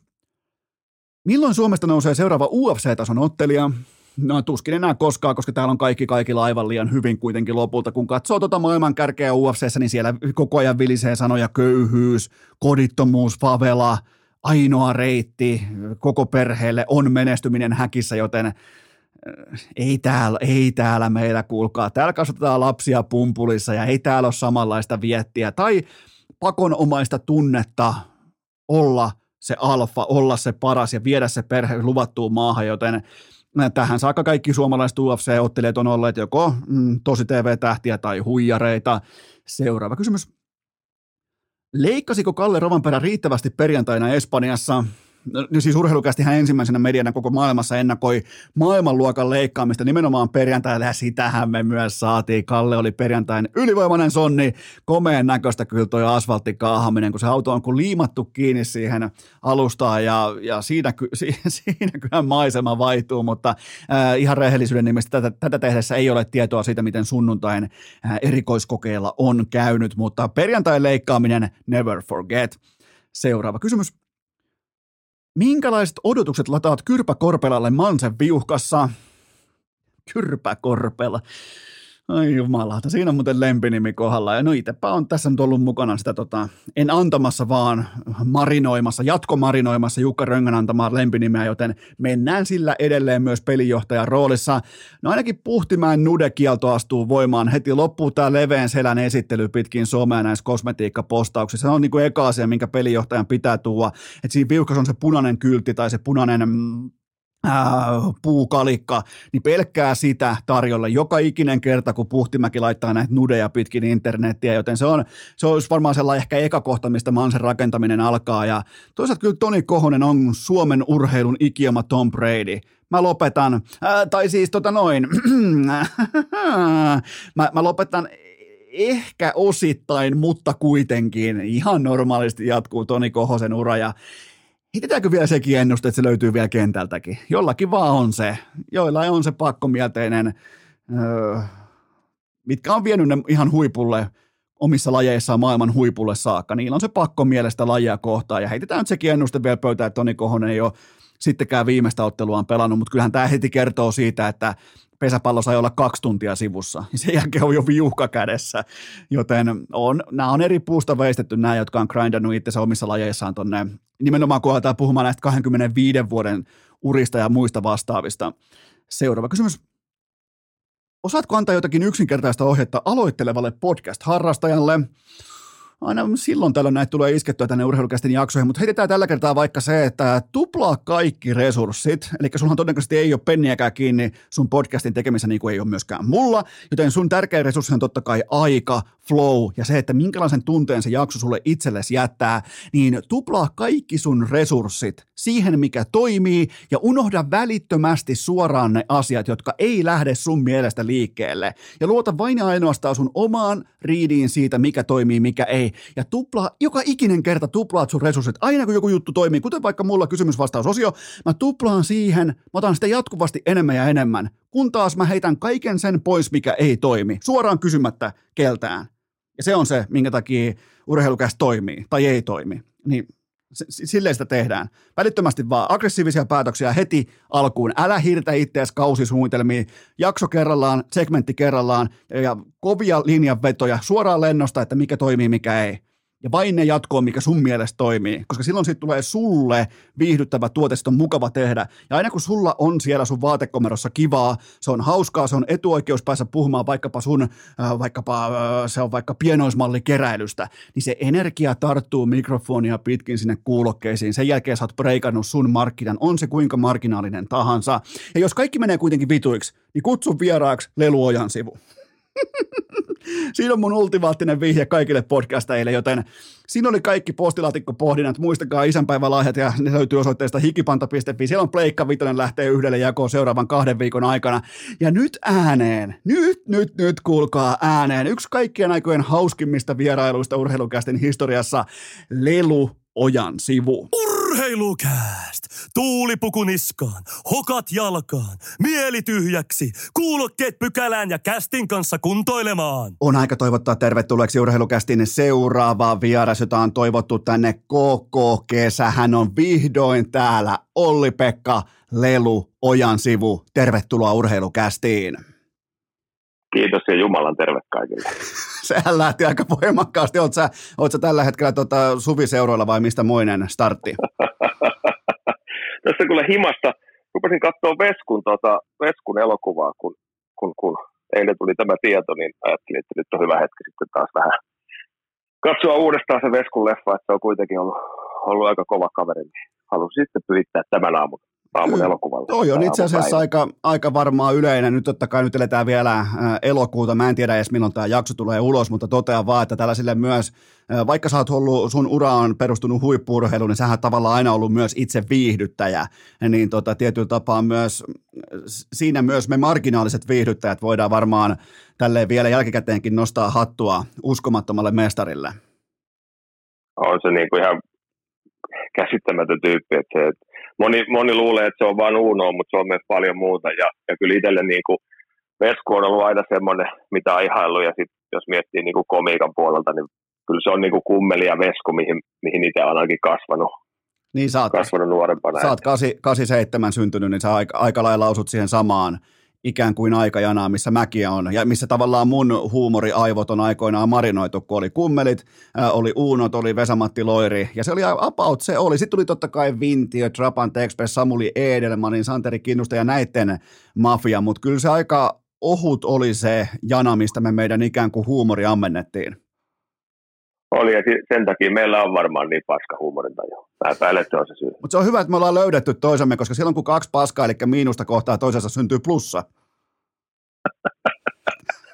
Milloin Suomesta nousee seuraava UFC-tason ottelija? No tuskin enää koskaan, koska täällä on kaikki kaikilla aivan liian hyvin kuitenkin lopulta. Kun katsoo tuota maailman kärkeä UFCssä, niin siellä koko ajan vilisee sanoja köyhyys, kodittomuus, favela, ainoa reitti koko perheelle on menestyminen häkissä, joten äh, ei täällä, ei täällä meillä kuulkaa. Täällä kasvatetaan lapsia pumpulissa ja ei täällä ole samanlaista viettiä tai pakonomaista tunnetta olla se alfa, olla se paras ja viedä se perhe luvattuun maahan, joten Tähän saakka kaikki suomalaiset UFC-ottelijat on olleet joko mm, tosi TV-tähtiä tai huijareita. Seuraava kysymys. Leikkasiko Kalle Rovanperä riittävästi perjantaina Espanjassa? No, siis urheilukästi hän ensimmäisenä mediana koko maailmassa ennakoi maailmanluokan leikkaamista nimenomaan perjantaina ja sitähän me myös saatiin. Kalle oli perjantain ylivoimainen sonni, komeen näköistä kyllä toi asfalttikaahaminen, kun se auto on kun liimattu kiinni siihen alustaan ja, ja siinä, [laughs] siinä kyllä maisema vaihtuu, mutta äh, ihan rehellisyyden nimestä tätä, tätä tehdessä ei ole tietoa siitä, miten sunnuntain äh, erikoiskokeilla on käynyt, mutta perjantain leikkaaminen never forget. Seuraava kysymys. Minkälaiset odotukset lataat Kyrpä Korpelalle Mansen viuhkassa? Kyrpä Korpela. Ai jumalauta, siinä on muuten lempinimi kohdalla. Ja no itsepä on tässä nyt ollut mukana sitä, tota, en antamassa vaan marinoimassa, jatkomarinoimassa Jukka Röngän antamaa lempinimeä, joten mennään sillä edelleen myös pelijohtajan roolissa. No ainakin Puhtimäen nudekielto astuu voimaan heti loppuu tämä leveän selän esittely pitkin somea näissä kosmetiikkapostauksissa. Se on niin kuin eka asia, minkä pelijohtajan pitää tuoda, että siinä viuhkas on se punainen kyltti tai se punainen mm, äh, puukalikka, niin pelkkää sitä tarjolla joka ikinen kerta, kun Puhtimäki laittaa näitä nudeja pitkin internettiä, joten se on, se olisi varmaan sellainen ehkä eka kohta, mistä Mansen rakentaminen alkaa, ja toisaalta kyllä Toni Kohonen on Suomen urheilun ikioma Tom Brady. Mä lopetan, äh, tai siis tota noin, [clears throat] mä, mä lopetan ehkä osittain, mutta kuitenkin ihan normaalisti jatkuu Toni Kohosen ura ja Heitetäänkö vielä sekin ennuste, että se löytyy vielä kentältäkin? Jollakin vaan on se. Joilla on se pakkomielteinen, öö, mitkä on vienyt ne ihan huipulle omissa lajeissaan maailman huipulle saakka. Niillä on se pakko mielestä lajia kohtaan. Ja heitetään nyt sekin ennuste vielä pöytään, että Toni Kohonen ei ole sittenkään viimeistä otteluaan pelannut, mutta kyllähän tämä heti kertoo siitä, että pesäpallo sai olla kaksi tuntia sivussa. [laughs] Sen jälkeen on jo viuhka kädessä, joten on, nämä on eri puusta veistetty nämä, jotka on grindannut itse omissa lajeissaan tuonne, nimenomaan kun aletaan puhumaan näistä 25 vuoden urista ja muista vastaavista. Seuraava kysymys. Osaatko antaa jotakin yksinkertaista ohjetta aloittelevalle podcast-harrastajalle? Aina silloin tällöin näitä tulee iskettyä tänne urheilukästin jaksoihin, mutta heitetään tällä kertaa vaikka se, että tuplaa kaikki resurssit, eli sunhan todennäköisesti ei ole penniäkään kiinni sun podcastin tekemisessä niin kuin ei ole myöskään mulla, joten sun tärkeä resurssi on totta kai aika, flow ja se, että minkälaisen tunteen se jakso sulle itsellesi jättää, niin tuplaa kaikki sun resurssit siihen, mikä toimii ja unohda välittömästi suoraan ne asiat, jotka ei lähde sun mielestä liikkeelle. Ja luota vain ja ainoastaan sun omaan riidiin siitä, mikä toimii, mikä ei. Ja tuplaa, joka ikinen kerta tuplaat sun resurssit, aina kun joku juttu toimii, kuten vaikka mulla kysymysvastausosio, mä tuplaan siihen, mä otan sitä jatkuvasti enemmän ja enemmän, kun taas mä heitän kaiken sen pois, mikä ei toimi, suoraan kysymättä keltään. Ja se on se, minkä takia urheilukäs toimii tai ei toimi. Niin silleen sitä tehdään. Välittömästi vaan aggressiivisia päätöksiä heti alkuun. Älä hirtä itseäsi kausisuunnitelmiin, jakso kerrallaan, segmentti kerrallaan ja kovia linjanvetoja suoraan lennosta, että mikä toimii, mikä ei. Ja vain ne jatkoon, mikä sun mielestä toimii, koska silloin siitä tulee sulle viihdyttävä tuote, on mukava tehdä. Ja aina kun sulla on siellä sun vaatekomerossa kivaa, se on hauskaa, se on etuoikeus päässä puhumaan vaikkapa sun, äh, vaikkapa äh, se on vaikka pienoismalli keräilystä, niin se energia tarttuu mikrofonia pitkin sinne kuulokkeisiin. Sen jälkeen sä oot breikannut sun markkinan, on se kuinka marginaalinen tahansa. Ja jos kaikki menee kuitenkin vituiksi, niin kutsu vieraaksi Leluojan sivu. [laughs] Siinä on mun ultimaattinen vihje kaikille podcastajille, joten siinä oli kaikki postilaatikko-pohdinnat. Muistakaa isänpäivälahjat ja ne löytyy osoitteesta hikipanta.fi. Siellä on Pleikka Vitoinen lähtee yhdelle jakoon seuraavan kahden viikon aikana. Ja nyt ääneen, nyt, nyt, nyt kuulkaa ääneen. Yksi kaikkien aikojen hauskimmista vierailuista urheilukästin historiassa, Lelu Ojan sivu. Urheilukääst! Tuulipuku niskaan, hokat jalkaan, mieli tyhjäksi, kuulokkeet pykälään ja kästin kanssa kuntoilemaan. On aika toivottaa tervetulleeksi urheilukästin seuraavaan vieras, jota on toivottu tänne koko kesä. Hän on vihdoin täällä. Olli-Pekka Lelu Ojan sivu. Tervetuloa urheilukästiin. Kiitos ja Jumalan terve kaikille. [laughs] Sehän lähti aika voimakkaasti. Oletko sä, oot sä tällä hetkellä tota, suviseuroilla vai mistä moinen startti? [laughs] Tässä kyllä himasta rupesin katsoa Veskun, tota, Veskun elokuvaa, kun, kun, kun eilen tuli tämä tieto, niin ajattelin, että nyt on hyvä hetki sitten taas vähän katsoa uudestaan se Veskun leffa, että se on kuitenkin ollut, ollut aika kova kaveri. Niin halusin sitten pyhittää tämän aamun aamun elokuvalla. Toi on itse asiassa aika, aika varmaan yleinen. Nyt totta kai nyt eletään vielä äh, elokuuta. Mä en tiedä edes milloin tämä jakso tulee ulos, mutta totean vaan, että tällaisille myös, äh, vaikka sä oot ollut, sun ura on perustunut huippuurheiluun, niin sähän tavallaan aina ollut myös itse viihdyttäjä. Niin tota, tietyllä tapaa myös, siinä myös me marginaaliset viihdyttäjät voidaan varmaan tälleen vielä jälkikäteenkin nostaa hattua uskomattomalle mestarille. On se niin kuin ihan käsittämätön tyyppi, että se, että moni, moni luulee, että se on vain Uno, mutta se on myös paljon muuta. Ja, ja kyllä itselle niin kuin Vesku on ollut aina semmoinen, mitä on. Ja sitten jos miettii niin kuin komiikan puolelta, niin kyllä se on niin kuin kummeli ja Vesku, mihin, mihin itse on ainakin kasvanut. Niin sä oot, kasvanut nuorempana. Sä oot 87 syntynyt, niin sä aika, aika lailla osut siihen samaan ikään kuin aikajanaa, missä mäkiä on, ja missä tavallaan mun huumoriaivot on aikoinaan marinoitu, kun oli kummelit, äh, oli Uunot, oli Vesamatti Loiri, ja se oli about se oli. Sitten tuli totta kai Vintiö, Trapant Express, Samuli Edelmanin, Santeri Kinnusta ja näiden mafia, mutta kyllä se aika ohut oli se jana, mistä me meidän ikään kuin huumori ammennettiin. Oli, ja sen takia meillä on varmaan niin paska huumorintaju. Epäilen, että se on se syy. Mutta se on hyvä, että me ollaan löydetty toisemme, koska silloin kun kaksi paskaa, eli miinusta kohtaa toisessa syntyy plussa.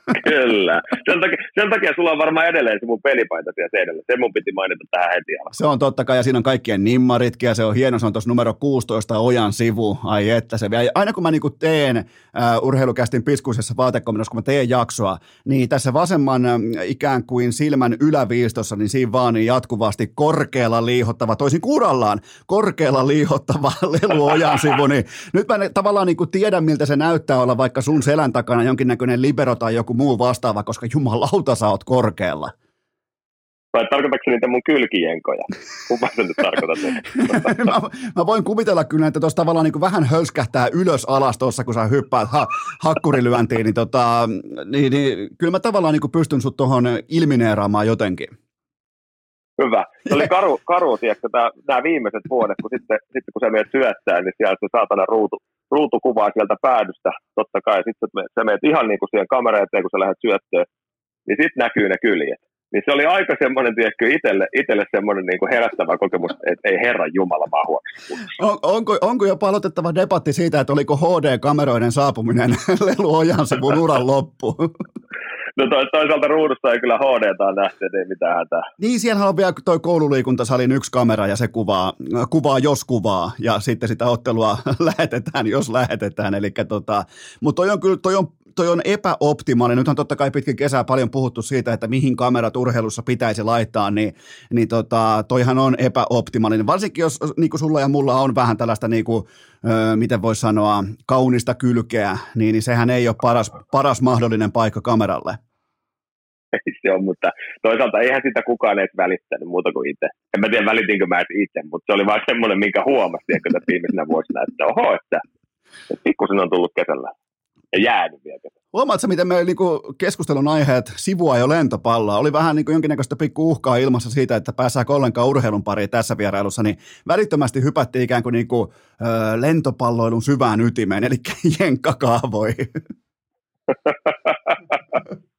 [laughs] Kyllä. Sen takia, sen takia sulla on varmaan edelleen se mun pelipaita siellä seinällä. Se mun piti mainita tähän heti. Se on totta kai, ja siinä on kaikkien nimmaritkin, ja se on hieno, se on tuossa numero 16 Ojan sivu. Ai että se vielä. Aina kun mä niinku teen uh, urheilukästin piskuisessa vaatekomennossa, kun mä teen jaksoa, niin tässä vasemman uh, ikään kuin silmän yläviistossa, niin siinä vaan niin jatkuvasti korkealla liihottava, toisin kurallaan, korkealla liihottava [laughs] lelu Ojan sivu, niin nyt mä tavallaan niinku tiedän, miltä se näyttää olla vaikka sun selän takana jonkinnäköinen libero tai joku muu vastaava, koska jumalauta sä oot korkealla. Vai tarkoitatko niitä mun kylkijenkoja? Kumpa sä nyt tarkoitat? [laughs] mä, mä, voin kuvitella kyllä, että tuossa tavallaan niin vähän hölskähtää ylös alas tuossa, kun sä hyppäät ha, hakkurilyöntiin, niin, tota, niin, niin, kyllä mä tavallaan niin pystyn sut tuohon ilmineeraamaan jotenkin. Hyvä. Se oli [laughs] karu, karu tiedätkö, nämä viimeiset vuodet, kun sitten, sitten kun sä menet syöttää, niin siellä se saatana ruutu, ruutukuvaa sieltä päädystä, totta kai. Sitten sä menet ihan niin kuin siihen kameraan eteen, kun sä lähdet syöttöön, niin sitten näkyy ne kyljet. Niin se oli aika semmoinen, tiedätkö, itselle, itselle semmoinen niin kuin herättävä kokemus, että ei herran Jumala mä on, onko, onko jo palotettava debatti siitä, että oliko HD-kameroiden saapuminen [laughs] Lelu Ojansivun uran loppu? No toisaalta ruudussa ei kyllä HD nähty, ei mitään hätää. Niin, siellä on vielä toi koululiikuntasalin yksi kamera ja se kuvaa, kuvaa jos kuvaa ja sitten sitä ottelua [laughs] lähetetään, jos lähetetään. Eli tota, mutta toi on kyllä, toi on toi on epäoptimaalinen. Nyt on totta kai pitkin kesää paljon puhuttu siitä, että mihin kamerat urheilussa pitäisi laittaa, niin, niin tota, toihan on epäoptimaalinen. Varsinkin jos niin kuin sulla ja mulla on vähän tällaista, niin kuin, ö, miten voisi sanoa, kaunista kylkeä, niin, niin sehän ei ole paras, paras mahdollinen paikka kameralle. Ei se on, mutta toisaalta eihän sitä kukaan edes välittänyt muuta kuin itse. En mä tiedä välitinkö mä itse, mutta se oli vain semmoinen, minkä huomasi, että viimeisenä vuosina, että oho, että, että pikkusen on tullut kesällä. Ja jäänyt vielä. Huomaatko, miten meillä niinku keskustelun aiheet sivua jo lentopalloa? Oli vähän niinku jonkinnäköistä pikku uhkaa ilmassa siitä, että pääsääkö ollenkaan urheilun pariin tässä vierailussa, niin välittömästi hypättiin ikään kuin niinku, ö, lentopalloilun syvään ytimeen, eli [laughs] jenkkakaavoihin. [laughs]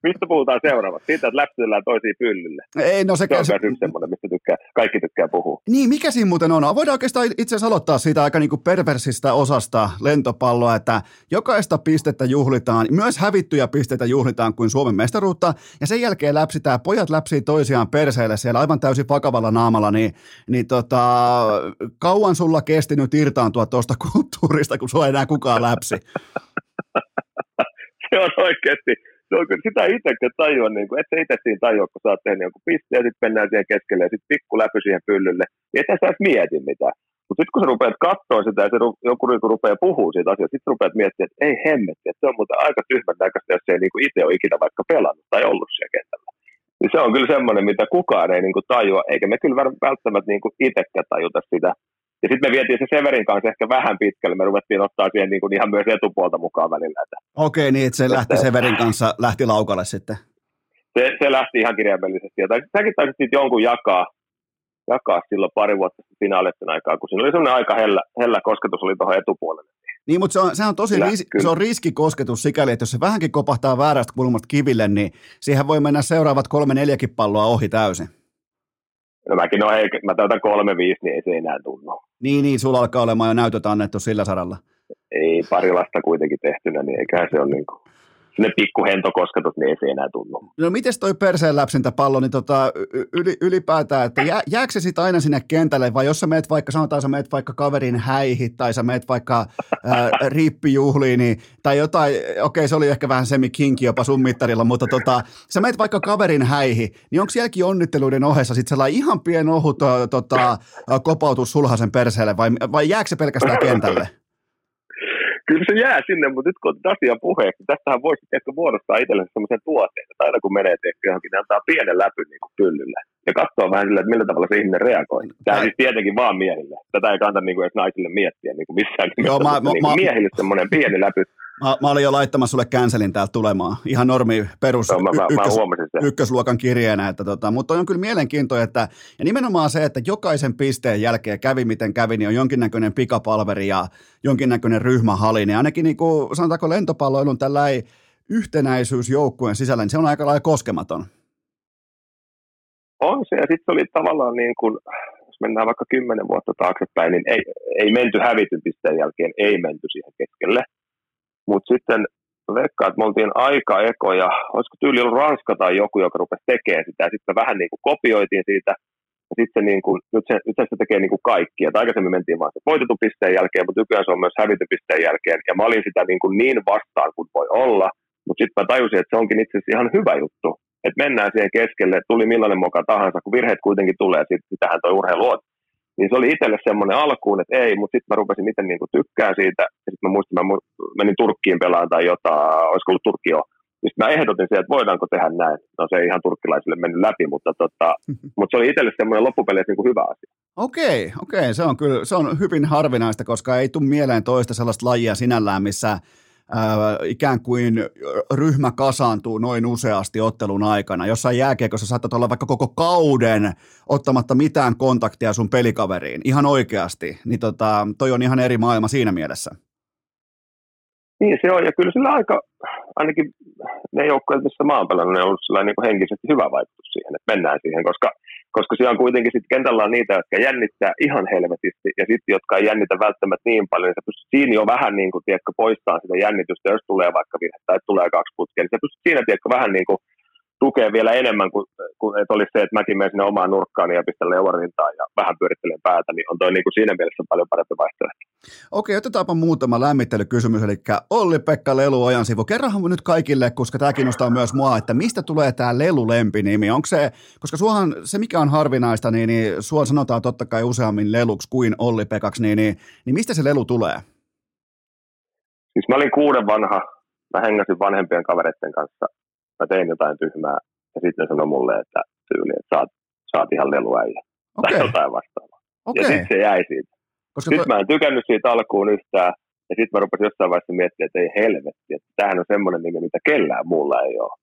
Mistä puhutaan seuraavaksi? Siitä, että läpsytellään toisiin pyllylle. Ei, no se, Se on se, myös yksi semmoinen, mistä tykkää, kaikki tykkää puhua. Niin, mikä siinä muuten on? Voidaan oikeastaan itse asiassa aloittaa siitä aika niin kuin perversistä osasta lentopalloa, että jokaista pistettä juhlitaan, myös hävittyjä pisteitä juhlitaan kuin Suomen mestaruutta, ja sen jälkeen läpsitään, pojat läpsii toisiaan perseille siellä aivan täysin vakavalla naamalla, niin, niin tota, kauan sulla kesti nyt irtaantua tuosta kulttuurista, kun sua ei enää kukaan läpsi? [laughs] Se on oikeasti, on kyllä, sitä itsekään tajua, niin kuin, et sä itse siinä tajua, kun sä oot tehnyt jonkun pisteen ja sitten mennään siihen keskelle ja sitten pikku läpy siihen pyllylle, niin et sä edes mieti mitään. Mutta sitten kun sä rupeat katsoa sitä ja se ru- joku niinku rupeaa puhua siitä asiasta, sitten rupeat miettimään, että ei hemmetti, että se on muuten aika tyhmän näköistä, jos se ei niinku itse ole ikinä vaikka pelannut tai ollut siellä kentällä. Niin se on kyllä semmoinen, mitä kukaan ei niinku tajua, eikä me kyllä välttämättä niinku itsekään tajuta sitä. Ja sitten me vietiin se Severin kanssa ehkä vähän pitkälle, me ruvettiin ottaa siihen niinku ihan myös etupuolta mukaan välillä. Että Okei, niin että se lähti Severin kanssa, lähti laukalle sitten. se, se lähti ihan kirjaimellisesti. Ja säkin taisit sitten jonkun jakaa, jakaa silloin pari vuotta finaalisten aikaa, kun siinä oli semmoinen aika hellä, hellä kosketus oli tuohon etupuolelle. Niin, mutta se on, se on tosi Kyllä, ris, kyllä. se on riskikosketus sikäli, että jos se vähänkin kopahtaa väärästä kulmasta kiville, niin siihen voi mennä seuraavat kolme neljäkin palloa ohi täysin. No mäkin, no hei, mä täytän kolme viisi, niin ei se enää tunnu. Niin, niin, sulla alkaa olemaan jo näytöt annettu sillä saralla. Ei pari lasta kuitenkin tehtynä, niin eiköhän se ole niin kuin, sinne pikku hentokosketus, niin ei se enää tunnu. No mites toi perseen läpsintäpallo, niin tota, yli, ylipäätään, että jää, jääkö se sitten aina sinne kentälle, vai jos sä meet vaikka, sanotaan sä meet vaikka kaverin häihin, tai sä meet vaikka ää, riippijuhliin, niin, tai jotain, okei se oli ehkä vähän semi-kinki jopa sun mittarilla, mutta tota, sä meet vaikka kaverin häihin, niin onko sielläkin onnitteluiden ohessa sitten sellainen ihan pien ohut tota, kopautus sulhasen perseelle, vai, vai jääkö se pelkästään kentälle? Kyllä se jää sinne, mutta nyt kun on asia puheeksi, tästähän voisi ehkä muodostaa itsellensä sellaisen tuotteen, että aina kun menee tehty johonkin, niin antaa pienen läpyn niin kuin pyllylle. Ja katsoa vähän sillä, että millä tavalla se ihminen reagoi. Tämä siis tietenkin vaan miehille. Tätä ei kannata niin kuin edes naisille miettiä niin kuin missään nimessä. Joo, mä- mutta mä- niin kuin mä- miehille semmoinen pieni läpy. Mä, mä olin jo laittamassa sulle cancelin täältä tulemaan. Ihan normi perus Joo, mä, mä, mä ykkös, sen. ykkösluokan kirjeenä. Että tota, mutta on kyllä mielenkiintoinen, että ja nimenomaan se, että jokaisen pisteen jälkeen kävi miten kävi, niin on jonkinnäköinen pikapalveri ja jonkinnäköinen ryhmähali. Niin ainakin niin kuin, sanotaanko lentopalloilun tällä yhtenäisyys joukkueen sisällä, niin se on aika lailla koskematon. On se, ja sitten se oli tavallaan niin kuin, jos mennään vaikka kymmenen vuotta taaksepäin, niin ei, ei menty hävityn pisteen jälkeen, ei menty siihen keskelle. Mutta sitten veikkaan, että me oltiin aika ekoja, olisiko tyyli ollut Ranska tai joku, joka rupesi tekemään sitä, ja sitten vähän niin kuin kopioitiin siitä, ja sitten niin kuin, nyt, se, nyt se tekee niin kuin kaikki, että aikaisemmin mentiin vaan se voitettu pisteen jälkeen, mutta nykyään se on myös hävitty pisteen jälkeen, ja mä olin sitä niin, kuin niin vastaan kuin voi olla, mutta sitten mä tajusin, että se onkin itse asiassa ihan hyvä juttu, että mennään siihen keskelle, tuli millainen moka tahansa, kun virheet kuitenkin tulee, sit, sitähän tuo urheilu on. Niin se oli itselle semmoinen alkuun, että ei, mutta sitten mä rupesin itse niinku tykkään siitä, ja sitten mä muistin, mä menin Turkkiin pelaan tai jotain, olisiko ollut Turkki jo. Niin sit mä ehdotin siihen, että voidaanko tehdä näin. No se ei ihan turkkilaisille mennyt läpi, mutta, tota, mutta se oli itselle semmoinen loppupeleissä niinku hyvä asia. Okei, okei, se on kyllä se on hyvin harvinaista, koska ei tule mieleen toista sellaista lajia sinällään, missä ikään kuin ryhmä kasaantuu noin useasti ottelun aikana. Jossain jääkiekossa saatat olla vaikka koko kauden ottamatta mitään kontaktia sun pelikaveriin, ihan oikeasti. Niin tota, toi on ihan eri maailma siinä mielessä. Niin se on, ja kyllä sillä aika, ainakin ne joukkueet, missä mä oon pelannut, ne on ollut sellainen niin henkisesti hyvä vaikutus siihen, että mennään siihen, koska, koska siellä on kuitenkin sit kentällä on niitä, jotka jännittää ihan helvetisti, ja sitten jotka ei jännitä välttämättä niin paljon, niin sä pystyt siinä jo vähän niin kuin, tiedätkö, poistamaan sitä jännitystä, jos tulee vaikka virhe tai tulee kaksi putkea, niin sä pystyt siinä, tiedätkö, vähän niin kuin tukea vielä enemmän kuin, kuin että olisi se, että mäkin menen sinne omaan nurkkaan ja pistän leuarintaan ja vähän pyörittelen päätä, niin on toi niin kuin siinä mielessä paljon parempi vaihtoehto. Okei, otetaanpa muutama lämmittelykysymys, eli Olli-Pekka Lelu Ojan sivu. Kerrohan nyt kaikille, koska tämä kiinnostaa myös mua, että mistä tulee tämä Lelu-lempinimi? Onko se, koska suohan se mikä on harvinaista, niin, niin sua sanotaan totta kai useammin Leluksi kuin Olli-Pekaksi, niin, niin, niin mistä se Lelu tulee? Siis mä olin kuuden vanha, mä hengäsin vanhempien kavereiden kanssa, mä tein jotain tyhmää ja sitten ne sanoi mulle, että tyyli, että saat, saat ihan leluäijä tai Okei, jotain vastaavaa. Ja okei. sitten se jäi siitä. Koska Nyt to, mä en tykännyt siitä alkuun yhtään, Ja sitten mä rupesin jossain vaiheessa miettimään, että ei helvetti, että tämähän on semmoinen nimi, mitä kellään muulla ei ole.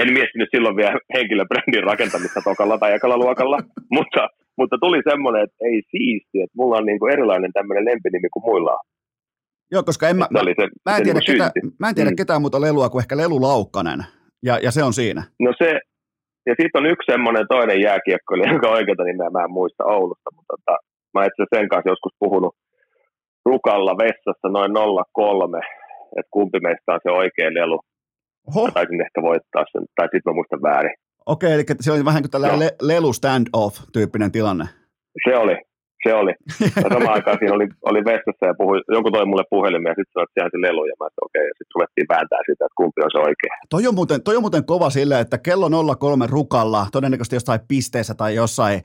En miettinyt silloin vielä henkilöbrändin rakentamista tokalla tai ekalla luokalla, [laughs] mutta, mutta tuli semmoinen, että ei siisti, että mulla on niinku erilainen tämmöinen lempinimi kuin muilla on. Joo, koska en mä, Se mä, en tiedä, niinku ketä, mä en tiedä Mm. ketään muuta lelua kuin ehkä Lelu Laukkanen. Ja, ja se on siinä. No se, ja sitten on yksi semmoinen toinen jääkiekkoilija, jonka oikeata nimeä mä en muista Oulusta, mutta tota, mä itse sen kanssa joskus puhunut Rukalla vessassa noin 03, että kumpi meistä on se oikea lelu. Oho, Mä taisin ehkä voittaa sen, tai sitten mä muistan väärin. okei, eli se oli vähän kuin tällainen le- Lelu stand-off-tyyppinen tilanne. Se oli, se oli. Ja samaan aikaan siinä oli, oli vessassa ja puhui, joku toi mulle puhelimia ja sitten sanoi, että se lelu, ja mä sanoin, okei, ja sitten ruvettiin vääntää sitä, että kumpi on se oikea. Toi on, muuten, toi on muuten kova sille, että kello 03 rukalla, todennäköisesti jossain pisteessä tai jossain,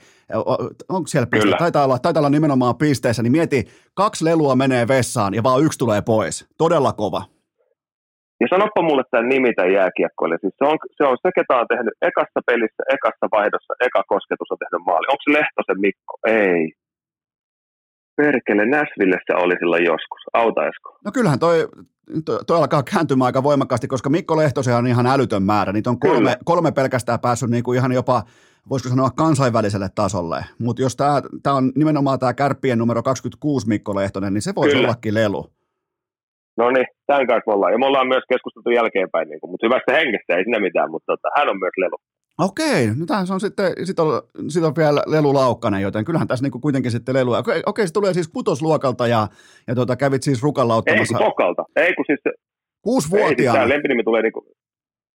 onko siellä piste? Kyllä. Taitaa olla, taitaa olla nimenomaan pisteessä, niin mieti, kaksi lelua menee vessaan ja vaan yksi tulee pois. Todella kova. Ja sanoppa mulle tämän nimi tämän jääkiekkoille. Siis se, on, se on se, ketä on tehnyt ekassa pelissä, ekassa vaihdossa, eka kosketus on tehnyt maali. Onko se Lehtosen Mikko? Ei. Perkele, Näsvillessä oli silloin joskus. Autaisiko? No kyllähän toi, toi, toi alkaa kääntymään aika voimakkaasti, koska Mikko Lehtosen on ihan älytön määrä. Niitä on kolme, Kyllä. kolme pelkästään päässyt niin kuin ihan jopa, voisiko sanoa kansainväliselle tasolle. Mutta jos tämä on nimenomaan tämä kärppien numero 26 Mikko Lehtonen, niin se voisi Kyllä. ollakin lelu. No niin, tämän kanssa me ollaan. Ja me ollaan myös keskusteltu jälkeenpäin, niin kuin, mutta hyvästä hengestä ei siinä mitään, mutta tota, hän on myös lelu. Okei, no tässä on sitten, sit on, sit on vielä Lelu Laukkanen, joten kyllähän tässä niinku kuitenkin sitten Lelu. Okei, okei, se tulee siis kutosluokalta ja, ja tuota, kävit siis rukalla Ei ottamassa kun tokalta. Ei kun siis, se- ei, siis lempinimi tulee niin kuin,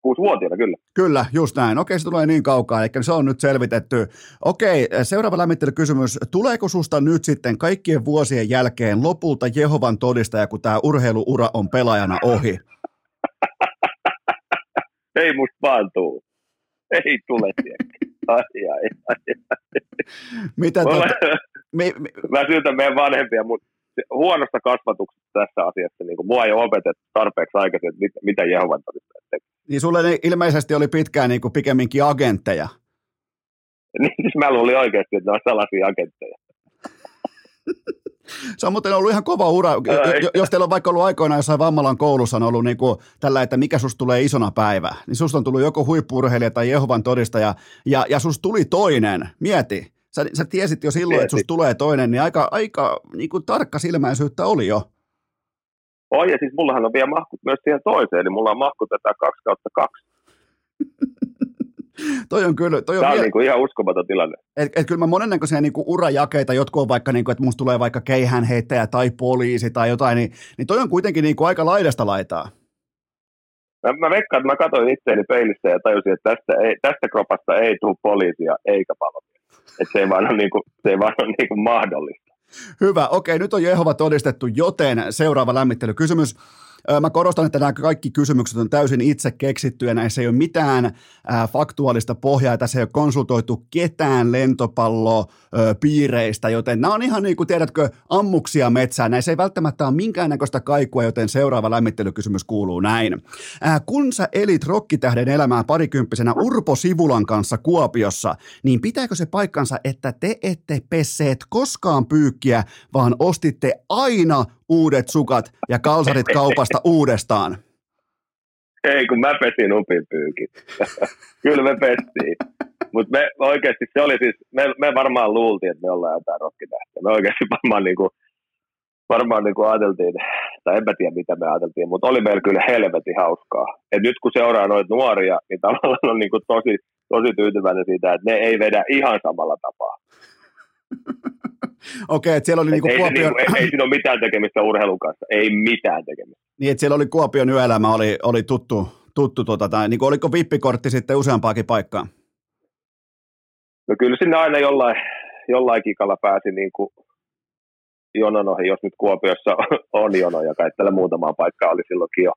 kuusivuotiaana kyllä. Kyllä, just näin. Okei, se tulee niin kaukaa, eli se on nyt selvitetty. Okei, seuraava lämmittelykysymys. Tuleeko susta nyt sitten kaikkien vuosien jälkeen lopulta Jehovan todistaja, kun tämä urheiluura on pelaajana ohi? [laughs] Ei musta vaan tuu. [laughs] Ei tule, tiedätkö. Ai, ai, ai. Mitä tuota, mi, mi, mä syytän meidän vanhempia, mutta huonosta kasvatuksesta tässä asiassa, niin kuin mua ei ole opetettu tarpeeksi aikaisin, että mit, mitä Jehovan todistajat niin sulle ne ilmeisesti oli pitkään niin kuin pikemminkin agentteja. Niin siis mä luulin oikeasti, että ne on salaisia agentteja. [laughs] Se on muuten ollut ihan kova ura. Ai. jo- Jos teillä on vaikka ollut aikoinaan jossain Vammalan koulussa on ollut niin kuin tällä, että mikä susta tulee isona päivä, niin susta on tullut joko huippurheilija tai Jehovan todistaja, ja, ja susta tuli toinen. Mieti. Sä, sä tiesit jo silloin, että Tiesin. susta tulee toinen, niin aika, aika niin kuin tarkka silmäisyyttä oli jo. Oi, ja siis mullahan on vielä mahkut myös siihen toiseen, eli mulla on mahkut tätä 2 kautta 2. [laughs] Toi on kyllä, toi on, Tämä on vie- niin kuin ihan uskomaton tilanne. et, et kyllä mä monennäköisiä niin kuin urajakeita, jotkut on vaikka, niin kuin, että musta tulee vaikka keihänheittäjä tai poliisi tai jotain, niin, niin toi on kuitenkin niin kuin aika laidasta laitaa. Mä, mä veikkaan, että mä katsoin itseäni peilistä ja tajusin, että tästä, ei, tästä kropasta ei tule poliisia eikä palomies. Että se ei vaan ole, niin kuin, se ei vaan ole niin kuin mahdollista. Hyvä, okei, nyt on Jehova todistettu, joten seuraava lämmittelykysymys. Mä korostan, että nämä kaikki kysymykset on täysin itse keksittyjä, näissä ei ole mitään ää, faktuaalista pohjaa, tässä ei ole konsultoitu ketään lentopallopiireistä, joten nämä on ihan niin kuin, tiedätkö, ammuksia metsään. Näissä ei välttämättä ole minkäännäköistä kaikua, joten seuraava lämmittelykysymys kuuluu näin. Kun sä elit rokkitähden elämää parikymppisenä Urpo Sivulan kanssa Kuopiossa, niin pitääkö se paikkansa, että te ette pesseet koskaan pyykkiä, vaan ostitte aina uudet sukat ja kalsarit kaupasta uudestaan? Ei, kun mä pesin upin pyykin. [laughs] Kyllä me pestiin. Mutta me oikeasti se oli siis, me, me varmaan luultiin, että me ollaan jotain rokkitähtiä. Me oikeasti varmaan niinku, varmaan niinku ajateltiin, tai enpä tiedä mitä me ajateltiin, mutta oli meillä kyllä helvetin hauskaa. Et nyt kun seuraa noita nuoria, niin tavallaan on niinku tosi, tosi tyytyväinen siitä, että ne ei vedä ihan samalla tapaa. [laughs] Okei, että siellä oli niinku ei, Kuopion, niinku, ei, ei siinä ole mitään tekemistä urheilun kanssa. Ei mitään tekemistä. niin, että siellä oli Kuopion yöelämä oli, oli tuttu, tuttu tota, tai niin oliko vippikortti sitten useampaakin paikkaan? No kyllä sinne aina jollain, jollain kikalla pääsi niin kuin jonon ohi, jos nyt Kuopiossa [laughs] on jono, ja kai tällä muutamaa paikkaa oli silloinkin jo,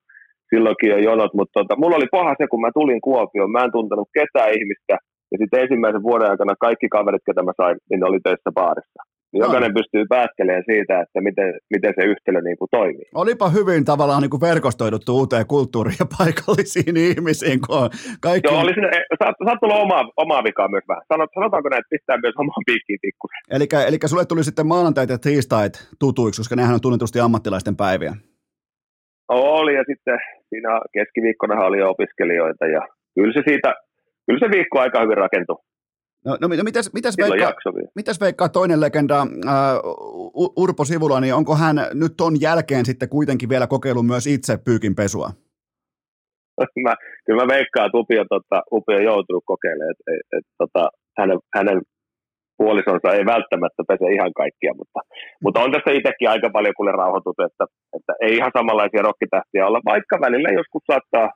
silloinkin jo jonot, mutta tota, mulla oli paha se, kun mä tulin Kuopioon, mä en tuntenut ketään ihmistä, ja sitten ensimmäisen vuoden aikana kaikki kaverit, ketä mä sain, niin ne oli töissä baarissa. Niin jokainen pystyy päättelemään siitä, että miten, miten se yhtälö niin kuin toimii. Olipa hyvin tavallaan niin kuin verkostoiduttu uuteen kulttuuriin ja paikallisiin [laughs] ihmisiin, kun on kaikki... Joo, oli sinne, saat, saat tulla omaa, omaa vikaa myös vähän. Sanot, sanotaanko näin, että pistää myös omaa piikkiin pikkusen. Eli, eli sulle tuli sitten maanantait ja tiistait tutuiksi, koska nehän on tunnetusti ammattilaisten päiviä. Oli ja sitten siinä keskiviikkona oli jo opiskelijoita ja kyllä se siitä, kyllä se viikko aika hyvin rakentui. No, no mitäs, mitäs, veikkaa, mitäs veikkaa toinen legenda, äh, Urpo Sivula, niin onko hän nyt ton jälkeen sitten kuitenkin vielä kokeillut myös itse pyykinpesua? [laughs] mä, kyllä mä veikkaan, että Upio, tota, Upio joutunut kokeilemaan, että et, et, tota, hänen, hänen puolisonsa ei välttämättä pese ihan kaikkia, mutta, mutta on tässä itsekin aika paljon kuule rauhoitut, että, että ei ihan samanlaisia rokkitähtiä olla, vaikka välillä joskus saattaa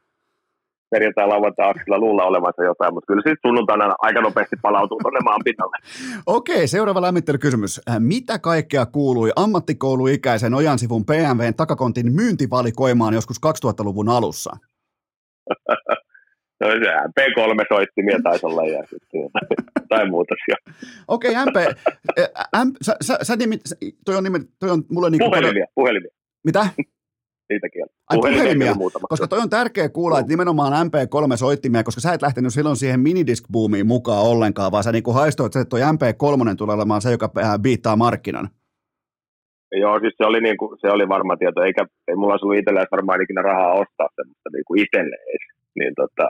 perjantai lauantai aksilla luulla olevansa jotain, mutta kyllä sitten sunnuntaina aika nopeasti palautuu tuonne maan pinnalle. [laughs] Okei, seuraava lämmittelykysymys. Mitä kaikkea kuului ammattikouluikäisen Ojansivun PMVn takakontin myyntivalikoimaan joskus 2000-luvun alussa? [laughs] no se MP3 soittimia taisi olla ja sitten [laughs] tai muuta. Okei, MP, MP sä, sä, sä nimit, toi on, nimet, toi on mulle niin Puhelimia, puhelimia. Mitä? Niitäkin on. Ai puhelimia, koska toi on tärkeä kuulla, että nimenomaan MP3-soittimia, koska sä et lähtenyt silloin siihen minidisc-boomiin mukaan ollenkaan, vaan sä niin haistoit, että toi MP3 tulee olemaan se, joka biittaa markkinan. Joo, siis se oli, niin kuin, se oli varma tieto, eikä ei mulla ollut itsellä varmaan ikinä rahaa ostaa semmoista niin kuin itselle Niin tota,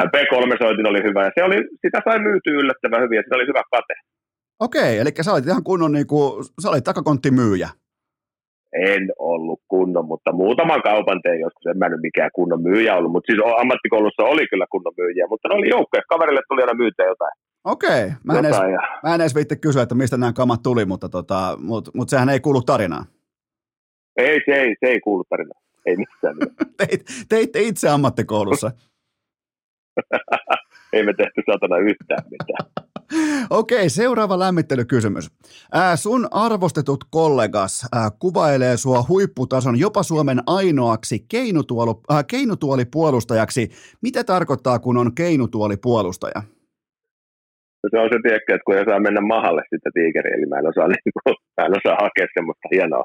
MP3-soitin oli hyvä ja se oli, sitä sai myytyä yllättävän hyvin ja se oli hyvä kate. Okei, eli sä olit ihan kunnon, niin kuin, sä olit takakonttimyyjä. En ollut kunnon, mutta muutaman kaupan tein joskus, en mä nyt mikään kunnon myyjä ollut, mutta siis ammattikoulussa oli kyllä kunnon myyjiä, mutta ne oli joukkoja, kaverille tuli aina myytä jotain. Okei, mä, en edes, mä en edes viitte kysyä, että mistä nämä kamat tuli, mutta, tota, mutta, mutta sehän ei kuulu tarinaan. Ei, se ei, se ei kuulu tarinaan, ei missään. [laughs] Teit, teitte itse ammattikoulussa. [laughs] ei me tehty satana yhtään mitään. Okei, seuraava lämmittelykysymys. Ää, sun arvostetut kollegas ää, kuvailee sua huipputason jopa Suomen ainoaksi keinutuoli, ää, keinutuolipuolustajaksi. Mitä tarkoittaa, kun on keinutuolipuolustaja? No se on se, tiekkä, että kun ei saa mennä mahalle sitten tiikeri, eli mä en osaa, [laughs] niin kuin, mä en osaa hakea semmoista hienoa,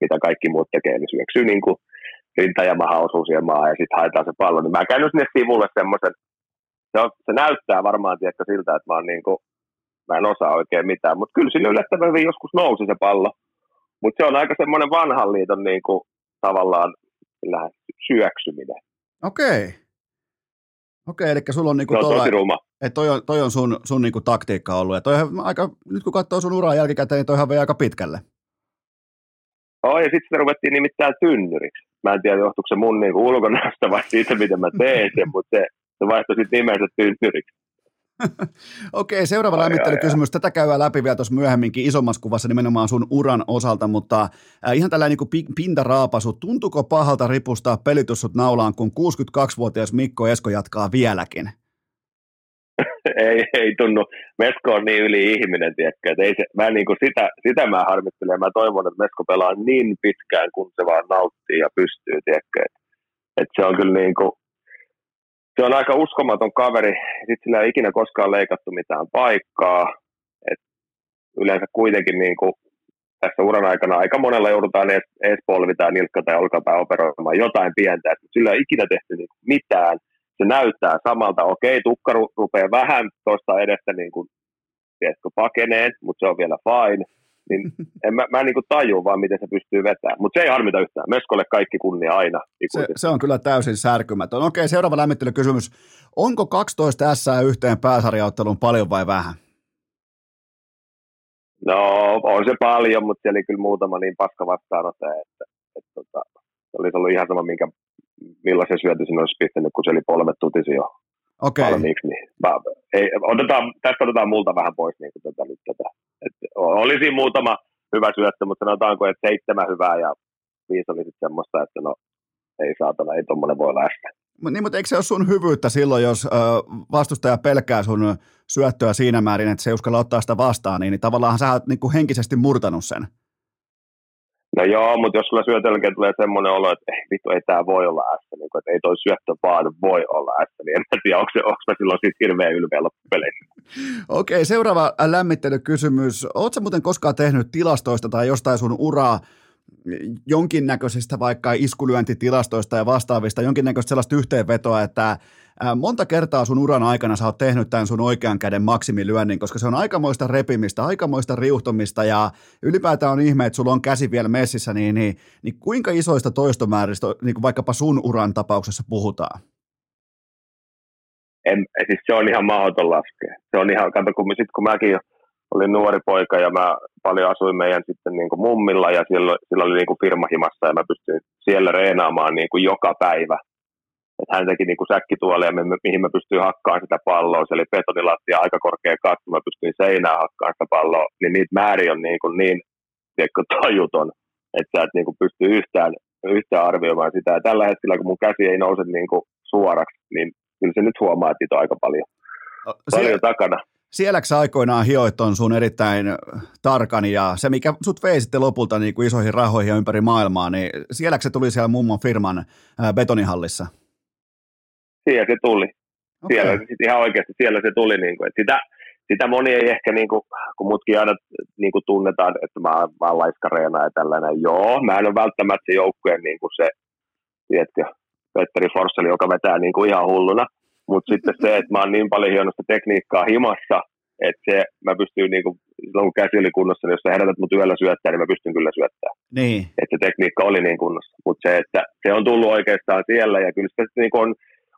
mitä kaikki muut tekee, niin syöksyy niin kuin rinta ja maha osuu siihen maahan ja sitten haetaan se pallo. Niin mä käyn sinne sivulle semmoisen se, on, se näyttää varmaan tiedätkö, siltä, että mä, oon niin kuin, mä en osaa oikein mitään, mutta kyllä sillä yllättävän hyvin joskus nousi se pallo. Mutta se on aika semmoinen vanhan liiton niin kuin, tavallaan syöksyminen. Okei. Okei, eli sulla on niinku se on tosi ruma. Että toi on, toi on sun, sun niinku taktiikka ollut. Ja toi aika, nyt kun katsoo sun uraa jälkikäteen, niin toihan vei aika pitkälle. Oh, ja sitten sitä ruvettiin nimittäin tynnyriksi. Mä en tiedä, johtuuko se mun niinku ulkonäöstä vai siitä, miten mä teen [laughs] sen, mutta se, se vaihtoi sitten nimensä tyntyriksi. [laughs] Okei, seuraava lämmittelykysymys. Tätä käydään läpi vielä tuossa myöhemminkin isommassa kuvassa nimenomaan sun uran osalta, mutta äh, ihan tällainen niin pintaraapasu. Tuntuuko pahalta ripustaa pelitussut naulaan, kun 62-vuotias Mikko Esko jatkaa vieläkin? [laughs] ei, ei tunnu. Mesko on niin yli ihminen, tiedätkö, että ei se, mä niin kuin sitä, sitä mä harmittelen. Mä toivon, että Mesko pelaa niin pitkään, kun se vaan nauttii ja pystyy, tiedätkö. Että, että se on kyllä niin kuin, se on aika uskomaton kaveri. Sitten sillä ei ikinä koskaan leikattu mitään paikkaa. Et yleensä kuitenkin niin kuin tässä uran aikana aika monella joudutaan edes, edes polvitaan nilkka tai olkapää operoimaan jotain pientä. Et sillä ei ikinä tehty niin mitään. Se näyttää samalta. Okei, tukka rupeaa vähän tuosta edestä niin kuin, tiedätkö, pakeneen, mutta se on vielä fine niin en mä, mä en niin kuin taju vaan, miten se pystyy vetämään. Mutta se ei harmita yhtään. Meskolle kaikki kunnia aina. Se, se, on kyllä täysin särkymätön. Okei, seuraava lämmittelykysymys. Onko 12 S yhteen pääsarjaotteluun paljon vai vähän? No, on se paljon, mutta siellä oli kyllä muutama niin paska vastaanottaja, että, että, että tota, se olisi ollut ihan sama, minkä, millaisen syöty sinne olisi pistänyt, kun se oli polvet tutisi jo okay. valmiiksi. Niin, mä, ei, otetaan, tästä otetaan multa vähän pois niin kuin tätä, nyt tätä. Et olisi muutama hyvä syöttö, mutta sanotaanko, että seitsemän hyvää ja viisi oli sitten semmoista, että no ei saatana, ei tuommoinen voi lähteä. Niin, mutta eikö se ole sun hyvyyttä silloin, jos vastustaja pelkää sun syöttöä siinä määrin, että se ei uskalla ottaa sitä vastaan, niin, niin tavallaan sä oot niin kuin henkisesti murtanut sen? No joo, mutta jos sulla syötölläkin tulee semmoinen olo, että ei, vittu, ei tämä voi olla S, niin että ei toi syöttö vaan voi olla S, niin en tiedä, onko, se, onko mä silloin siitä hirveän ylpeä loppupeleissä. Okei, seuraava lämmittelykysymys. Oletko muuten koskaan tehnyt tilastoista tai jostain sun uraa jonkinnäköisistä vaikka iskulyöntitilastoista ja vastaavista, jonkinnäköistä sellaista yhteenvetoa, että monta kertaa sun uran aikana sä oot tehnyt tämän sun oikean käden maksimilyönnin, koska se on aikamoista repimistä, aikamoista riuhtomista ja ylipäätään on ihme, että sulla on käsi vielä messissä, niin, niin, niin kuinka isoista toistomääristä niin kuin vaikkapa sun uran tapauksessa puhutaan? En, siis se on ihan mahdoton laskea. Se on ihan, kato, kun, sit, kun mäkin olin nuori poika ja mä paljon asuin meidän sitten niin kuin mummilla ja siellä, siellä oli niin kuin firmahimassa ja mä pystyin siellä reenaamaan niin kuin joka päivä että hän teki niin säkkituolia, mihin mä pystyin hakkaamaan sitä palloa, se oli betonilattia aika korkea katto, mä pystyin seinään hakkaamaan sitä palloa, niin niitä määriä on niin, kuin niin tiedätkö, [laughs] tajuton, että sä et niin kuin pysty yhtään, yhtään arvioimaan sitä. Ja tällä hetkellä, kun mun käsi ei nouse niin kuin suoraksi, niin kyllä se nyt huomaa, että niitä on aika paljon, paljon Sie- takana. Sielläks aikoinaan hioit on sun erittäin tarkan ja se, mikä sut vei sitten lopulta niin kuin isoihin rahoihin ympäri maailmaa, niin sielläks se tuli siellä mummon firman betonihallissa? Siellä se tuli. Okay. Siellä, sit ihan oikeasti siellä se tuli. Niin kuin, että sitä, sitä moni ei ehkä, niin kuin, kun mutkin aina niin kuin tunnetaan, että mä, mä oon laiskareena ja tällainen. Joo, mä en ole välttämättä se joukkueen niin kuin se, tiedätkö, Petteri Forsseli, joka vetää niin kuin ihan hulluna. Mutta sitten se, että mä oon niin paljon hienosta tekniikkaa himassa, että se, mä pystyn niin kuin, silloin kun käsi oli kunnossa, niin jos sä herätät mut yöllä syöttää, niin mä pystyn kyllä syöttämään. Niin. Että se tekniikka oli niin kunnossa. Mutta se, että se on tullut oikeastaan siellä ja kyllä se niin on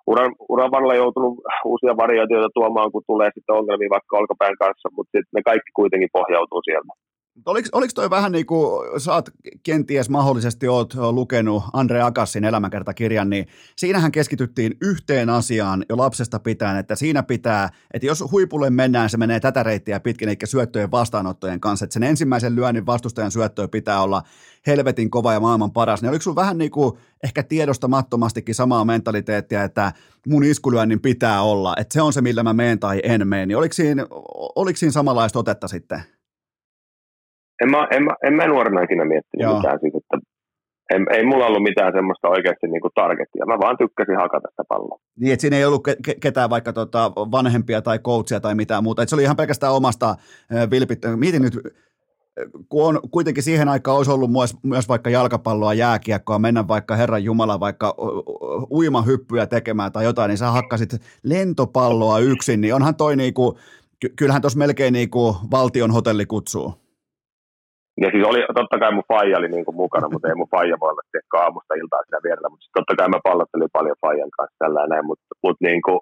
uran, uran varrella joutunut uusia variaatioita tuomaan, kun tulee sitten ongelmia vaikka olkapään kanssa, mutta sitten ne kaikki kuitenkin pohjautuu sieltä. Oliko, oliko toi vähän niin kuin, sä oot kenties mahdollisesti oot lukenut Andre Akassin elämänkertakirjan, niin siinähän keskityttiin yhteen asiaan jo lapsesta pitäen, että siinä pitää, että jos huipulle mennään, se menee tätä reittiä pitkin, eli syöttöjen vastaanottojen kanssa, että sen ensimmäisen lyönnin vastustajan syöttöä pitää olla helvetin kova ja maailman paras, niin oliko sulla vähän niin kuin ehkä tiedostamattomastikin samaa mentaliteettia, että mun iskulyönnin pitää olla, että se on se, millä mä meen tai en mene, niin oliko siinä, oliko siinä samanlaista otetta sitten? En mä, en, mä, en mä nuorena ikinä miettinyt Joo. mitään siis, että ei, ei mulla ollut mitään semmoista oikeasti niin kuin targettia. Mä vaan tykkäsin hakata sitä palloa. Niin, että siinä ei ollut ke- ketään vaikka tota vanhempia tai coachia tai mitään muuta. Että se oli ihan pelkästään omasta vilpittä. Mietin nyt, kun on kuitenkin siihen aikaan olisi ollut myös, myös vaikka jalkapalloa, jääkiekkoa, mennä vaikka Herran Jumala vaikka uimahyppyjä tekemään tai jotain, niin sä hakkasit lentopalloa yksin, niin onhan toi niinku, kyllähän tuossa melkein niinku valtion hotelli kutsuu. Ja siis oli, totta kai mun faija oli niin kuin mukana, mutta ei mun faija voi olla tehdä aamusta iltaa siinä vierellä, mutta totta kai mä pallottelin paljon faijan kanssa tällä näin, mutta, mutta niin kuin,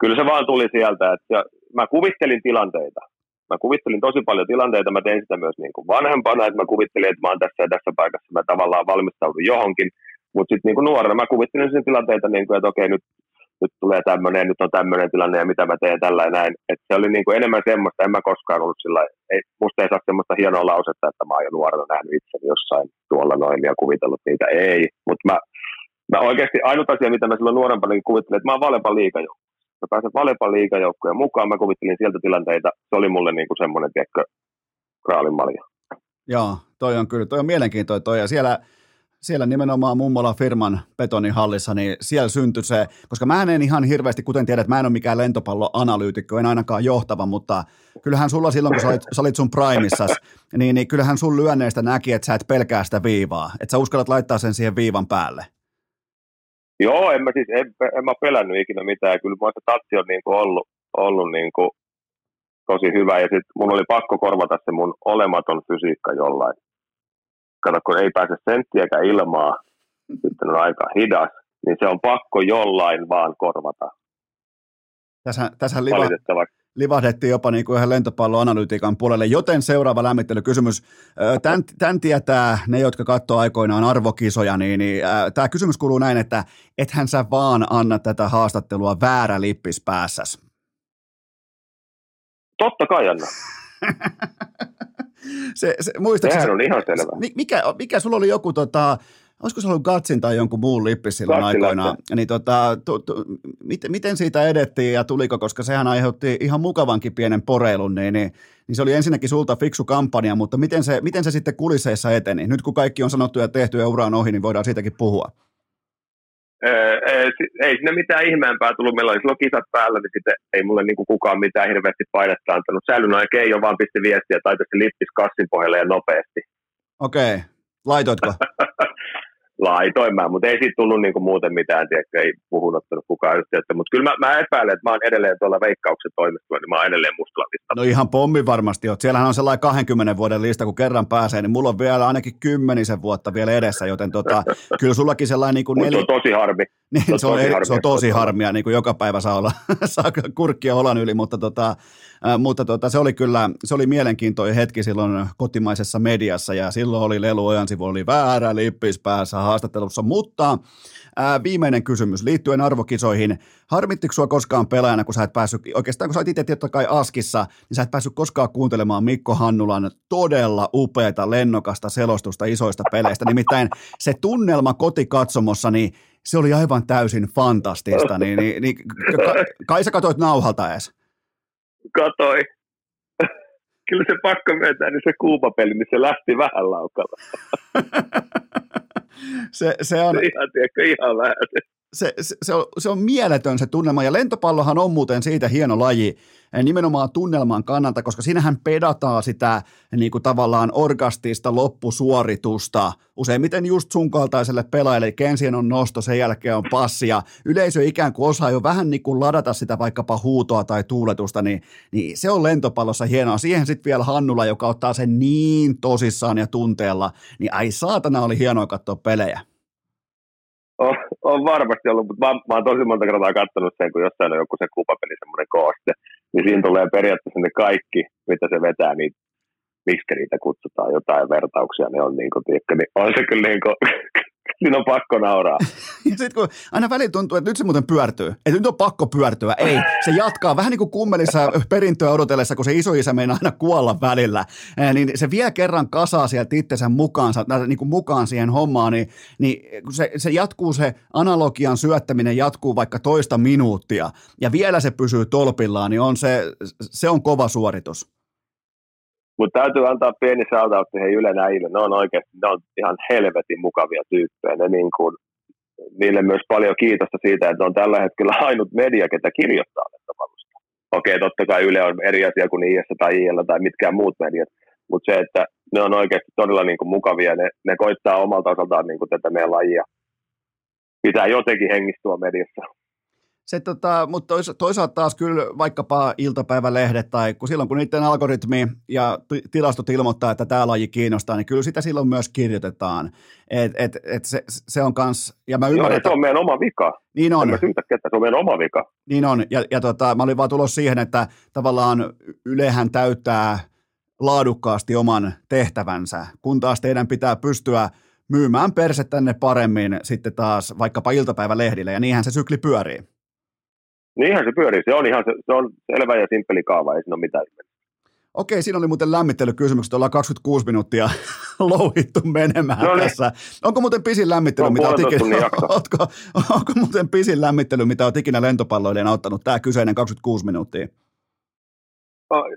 kyllä se vaan tuli sieltä, että mä kuvittelin tilanteita. Mä kuvittelin tosi paljon tilanteita, mä tein sitä myös niin kuin vanhempana, että mä kuvittelin, että mä oon tässä ja tässä paikassa, mä tavallaan valmistaudun johonkin, mutta sitten niin nuorena mä kuvittelin sen tilanteita, niin kuin, että okei, nyt nyt tulee tämmöinen, nyt on tämmöinen tilanne ja mitä mä teen tällä ja näin. Et se oli niin kuin enemmän semmoista, en mä koskaan ollut sillä ei, musta ei saa semmoista hienoa lausetta, että mä oon jo nuorena nähnyt itseni jossain tuolla noin ja kuvitellut niitä, ei. Mutta mä, mä oikeasti ainut asia, mitä mä silloin nuorempana niin kuvittelin, että mä oon Valepan liikajoukko. Mä pääsen Valepan liikajoukkojen mukaan, mä kuvittelin sieltä tilanteita, se oli mulle niin kuin semmoinen, tiedätkö, kraalin malja. Joo, toi on kyllä, toi on mielenkiintoinen toi, ja siellä siellä nimenomaan mummola firman betonihallissa, niin siellä syntyi se, koska mä en ihan hirveästi, kuten tiedät, mä en ole mikään lentopalloanalyytikko, en ainakaan johtava, mutta kyllähän sulla silloin, kun sä olit, sä olit sun primissas, niin, niin kyllähän sun lyönneistä näki, että sä et pelkää sitä viivaa, että sä uskallat laittaa sen siihen viivan päälle. Joo, en mä siis, en, en mä pelännyt ikinä mitään, kyllä mä tatsi on niin kuin ollut, ollut niin kuin tosi hyvä, ja sitten mun oli pakko korvata se mun olematon fysiikka jollain kato, kun ei pääse senttiäkään ilmaa, sitten on aika hidas, niin se on pakko jollain vaan korvata. Tässä, tässä liva, livahdettiin jopa niin kuin ihan lentopalloanalytiikan puolelle, joten seuraava lämmittelykysymys. Tämän, tämän tietää ne, jotka katsoo aikoinaan arvokisoja, niin, niin äh, tämä kysymys kuuluu näin, että ethän sä vaan anna tätä haastattelua väärä lippis päässäs. Totta kai anna. [laughs] se, se, muistaakseni, Sehän on ihan selvä. Mikä, mikä sulla oli joku, tota, olisiko se ollut Gatsin tai jonkun muun lippi silloin aikoinaan, niin tota, tu, tu, miten, miten siitä edettiin ja tuliko, koska sehän aiheutti ihan mukavankin pienen poreilun, niin, niin, niin se oli ensinnäkin sulta fiksu kampanja, mutta miten se, miten se sitten kulisseissa eteni? Nyt kun kaikki on sanottu ja tehty ja ura on ohi, niin voidaan siitäkin puhua. Öö, ei, si- ei sinne mitään ihmeempää tullut. Meillä oli silloin kisat päällä, niin sitten ei mulle niinku kukaan mitään hirveästi painetta antanut. Säilyn noin Keijo vaan pisti viestiä, laita se lippis kassin pohjalle ja nopeasti. Okei, laitoitko? [laughs] Laitoin mä, mutta ei siitä tullut niinku muuten mitään, tiedätkö, ei puhun ottanut kukaan yhteyttä. Mutta kyllä mä, mä, epäilen, että mä oon edelleen tuolla veikkauksen toimistolla, niin mä oon edelleen mustalla listalla. No ihan pommi varmasti oot. Siellähän on sellainen 20 vuoden lista, kun kerran pääsee, niin mulla on vielä ainakin kymmenisen vuotta vielä edessä, joten tota, [laughs] kyllä sullakin sellainen niin kuin Mutta se neli... on tosi harmi. [laughs] Niin, Se on se, on, tosi harmia. se on tosi harmia, niin kuin joka päivä saa olla [laughs] saa kurkkia olan yli, mutta, tota, mutta tota, se oli kyllä, se oli mielenkiintoinen hetki silloin kotimaisessa mediassa ja silloin oli Lelu Ojansivu oli väärä lippis päässä haastattelussa, mutta äh, viimeinen kysymys liittyen arvokisoihin. Harmittiko sua koskaan pelaajana, kun sä et päässyt, oikeastaan kun sä itse totta kai Askissa, niin sä et päässyt koskaan kuuntelemaan Mikko Hannulan todella upeata lennokasta selostusta isoista peleistä. Nimittäin se tunnelma kotikatsomossa, niin se oli aivan täysin fantastista. Niin, niin, niin, ka, kai sä katsoit nauhalta edes. Katoi. [laughs] Kyllä se pakko myöntää, niin se kuupapeli, niin se lähti vähän laukalla. [laughs] Se, se on, Ihan, tiedätkö, ihan vähän. Se, se, se, on, se on mieletön se tunnelma, ja lentopallohan on muuten siitä hieno laji, eh, nimenomaan tunnelman kannalta, koska siinähän pedataan sitä niin kuin tavallaan orgastista loppusuoritusta, useimmiten just sun kaltaiselle pelaajalle, eli ensin on nosto, sen jälkeen on passi, ja yleisö ikään kuin osaa jo vähän niin kuin ladata sitä vaikkapa huutoa tai tuuletusta, niin, niin se on lentopallossa hienoa. Siihen sitten vielä Hannula, joka ottaa sen niin tosissaan ja tunteella, niin ai saatana oli hienoa katsoa pelejä. On, on varmasti ollut, mutta mä, mä oon tosi monta kertaa katsonut sen, kun jossain on joku se kuupapeli semmoinen kooste, niin siinä tulee periaatteessa ne kaikki, mitä se vetää, niin miksi niitä kutsutaan, jotain vertauksia, ne on niin kuin, tiedätkö, niin on se kyllä niin kuin, siinä on pakko nauraa. [laughs] Sitten kun aina välillä tuntuu, että nyt se muuten pyörtyy, että nyt on pakko pyörtyä. Ei, se jatkaa vähän niin kuin kummelissa perintöä odotellessa, kun se isoisä meinaa aina kuolla välillä. Niin se vielä kerran kasaa sieltä itsensä mukaansa, niin kuin mukaan siihen hommaan, niin, niin kun se, se jatkuu se analogian syöttäminen jatkuu vaikka toista minuuttia ja vielä se pysyy tolpillaan, niin on se, se on kova suoritus. Mutta täytyy antaa pieni shoutout siihen Ylen äijille. Ne on oikeasti, ne on ihan helvetin mukavia tyyppejä. Ne niin kuin, niille myös paljon kiitosta siitä, että ne on tällä hetkellä [laughs] ainut media, ketä kirjoittaa lentopallosta. Okei, totta kai Yle on eri asia kuin IS tai IL tai mitkään muut mediat, mutta se, että ne on oikeasti todella niin kuin mukavia. Ne, ne koittaa omalta osaltaan niin kuin tätä meidän lajia pitää jotenkin hengistua mediassa. Se, tota, mutta toisa- toisaalta taas kyllä vaikkapa iltapäivälehdet tai kun silloin kun niiden algoritmi ja ti- tilastot ilmoittaa, että tämä laji kiinnostaa, niin kyllä sitä silloin myös kirjoitetaan. Et, et, et se, se, on kans, ja mä Joo, ymmärrän, ja että se on meidän oma vika. niin En on, mä syytä ketään, se on meidän oma vika. niin on. Ja, ja tota, mä olin vaan tulossa siihen, että tavallaan Ylehän täyttää laadukkaasti oman tehtävänsä, kun taas teidän pitää pystyä myymään perse tänne paremmin sitten taas vaikkapa iltapäivälehdille, ja niinhän se sykli pyörii. Niinhän se pyörii. Se on ihan se, se on selvä ja simppeli kaava, ei siinä ole mitään. Okei, siinä oli muuten lämmittelykysymykset, ollaan 26 minuuttia [laughs] louhittu menemään No niin. tässä. Onko muuten pisin lämmittely, on mitä puolentoista ikinä, ootko, onko muuten pisin lämmittely, mitä oot ikinä lentopalloilijana ottanut, tämä kyseinen 26 minuuttia?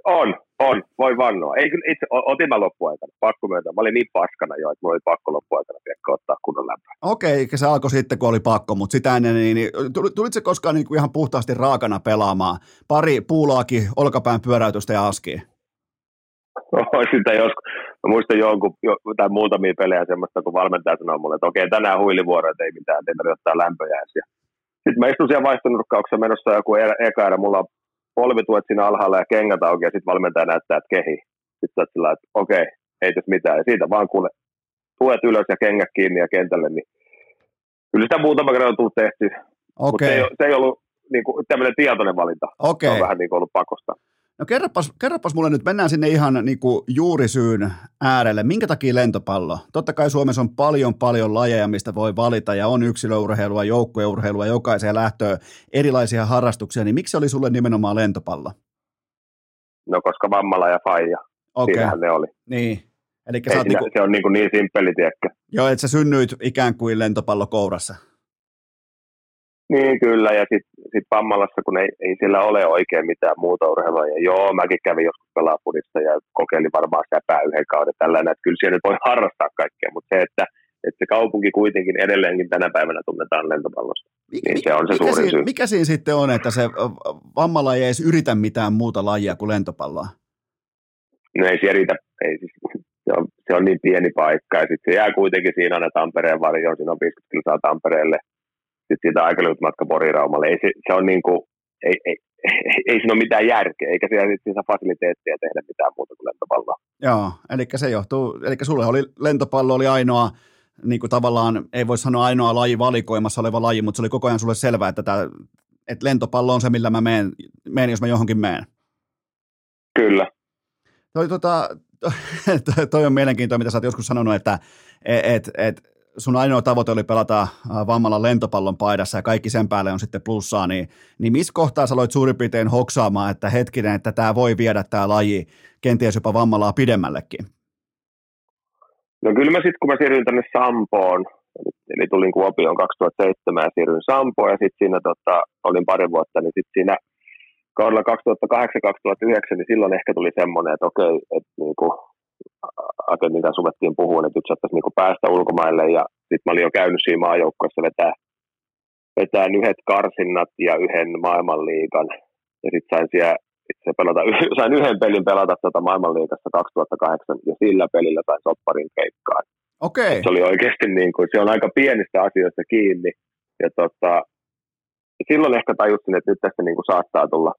On, on, voi vannoa. Ei kyllä itse, otin mä loppuaikana, pakko myöntää. Mä olin niin paskana jo, että mulla oli pakko loppuaikana tiedätkö, ottaa kunnon lämpöä. Okei, eikä se alkoi sitten, kun oli pakko, mutta sitä ennen, niin, niin tuli- tulitko se koskaan niin kuin ihan puhtaasti raakana pelaamaan? Pari puulaakin, olkapään pyöräytystä ja askiin. Sitä joskus, mä muistan jonkun, jo, tai muutamia pelejä semmoista, kun valmentaja sanoi mulle, että okei, tänään huilivuoro, että ei mitään, ei tarvitse ottaa lämpöjä edes. Ja Sitten mä istun siellä vaihtonurkkauksessa menossa joku e- eka erä, mulla on polvituet siinä alhaalla ja kengät auki, ja sitten valmentaja näyttää, että kehi. Sitten sä oot sillä, että okei, ei tässä mitään. Ja siitä vaan kuule, tuet ylös ja kengät kiinni ja kentälle, niin kyllä sitä muutama kerran on tullut tehty. Mutta se, ei, se ei ollut niin kuin, tämmöinen tietoinen valinta. Se okei. on vähän niin kuin ollut pakosta. No kerropas, kerropas mulle nyt, mennään sinne ihan niin kuin juurisyyn äärelle. Minkä takia lentopallo? Totta kai Suomessa on paljon paljon lajeja, mistä voi valita ja on yksilöurheilua, joukkueurheilua, jokaiseen lähtöön erilaisia harrastuksia, niin miksi oli sulle nimenomaan lentopallo? No koska vammalla ja faija, Okei, siinähän ne oli. niin. Eli Ei, siinä, niinku, Se on niin, kuin niin simppeli, tiedätkö? joo, että sä synnyit ikään kuin lentopallo kourassa. Niin kyllä, ja sitten sit Pammalassa, kun ei, ei siellä ole oikein mitään muuta urheilua. Ja joo, mäkin kävin joskus pelapudissa ja kokeilin varmaan säpää yhden kauden tällainen, että kyllä siellä nyt voi harrastaa kaikkea, mutta se, että, että se kaupunki kuitenkin edelleenkin tänä päivänä tunnetaan lentopallosta. Niin se on se mikä, siinä, syy. mikä siinä sitten on, että se vammalla ei edes yritä mitään muuta lajia kuin lentopalloa? No ei se riitä, ei siis, se on, se on niin pieni paikka ja sitten se jää kuitenkin siinä aina Tampereen varjoon, siinä on 50 kilsaa Tampereelle, sitten siitä aika lyhyt matka Poriraumalle. Ei se, se on niin kuin, ei, ei, ei, [laughs] ei siinä ole mitään järkeä, eikä siellä sitten saa fasiliteettia tehdä mitään muuta kuin lentopalloa. Joo, eli se johtuu, eli sulle oli lentopallo oli ainoa, niin kuin tavallaan, ei voi sanoa ainoa laji valikoimassa oleva laji, mutta se oli koko ajan sulle selvää, että, tämä, että lentopallo on se, millä mä menen, menen jos mä johonkin menen. Kyllä. Toi, tota, toi, [laughs] toi on mielenkiintoista, mitä sä oot joskus sanonut, että et, et, sun ainoa tavoite oli pelata vammalla lentopallon paidassa ja kaikki sen päälle on sitten plussaa, niin, niin missä kohtaa sä aloit suurin piirtein hoksaamaan, että hetkinen, että tämä voi viedä tämä laji kenties jopa vammalaa pidemmällekin? No kyllä mä sitten, kun mä siirryin tänne Sampoon, eli, eli tulin Kuopioon 2007 ja siirryin Sampoon ja sitten siinä tota, olin pari vuotta, niin sitten siinä kaudella 2008-2009, niin silloin ehkä tuli semmoinen, että okei, että niinku, agentin kanssa ruvettiin puhua, että nyt saattaisi niinku päästä ulkomaille ja sitten mä olin jo käynyt siinä maajoukkueessa vetää, vetää yhdet karsinnat ja yhden maailmanliigan ja sitten sain siellä itse pelata, [laughs] sain yhden pelin pelata tuota maailmanliigassa 2008 ja sillä pelillä sain sopparin keikkaan. Okei. Se oli oikeasti niin kuin, se on aika pienistä asioista kiinni. Ja tota, silloin ehkä tajusin, että nyt tästä niin kuin saattaa tulla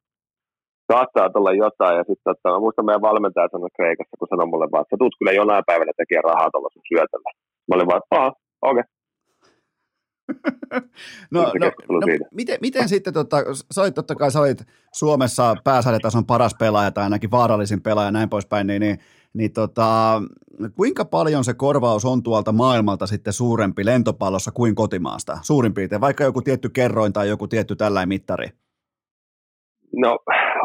saattaa tulla jotain. Ja sitten tota, mä muistan meidän valmentaja sanoi Kreikassa, kun sanoi mulle vaan, että sä tulet kyllä jonain päivänä tekemään rahaa tuolla sun syötöllä. Mä olin vaan, että okei. Okay. no, no, no siitä. miten, miten sitten, tota, sä olit totta kai, sä olit Suomessa pääsarjatason paras pelaaja tai ainakin vaarallisin pelaaja ja näin poispäin, niin, niin, niin tota, kuinka paljon se korvaus on tuolta maailmalta sitten suurempi lentopallossa kuin kotimaasta, suurin piirtein, vaikka joku tietty kerroin tai joku tietty tällainen mittari? No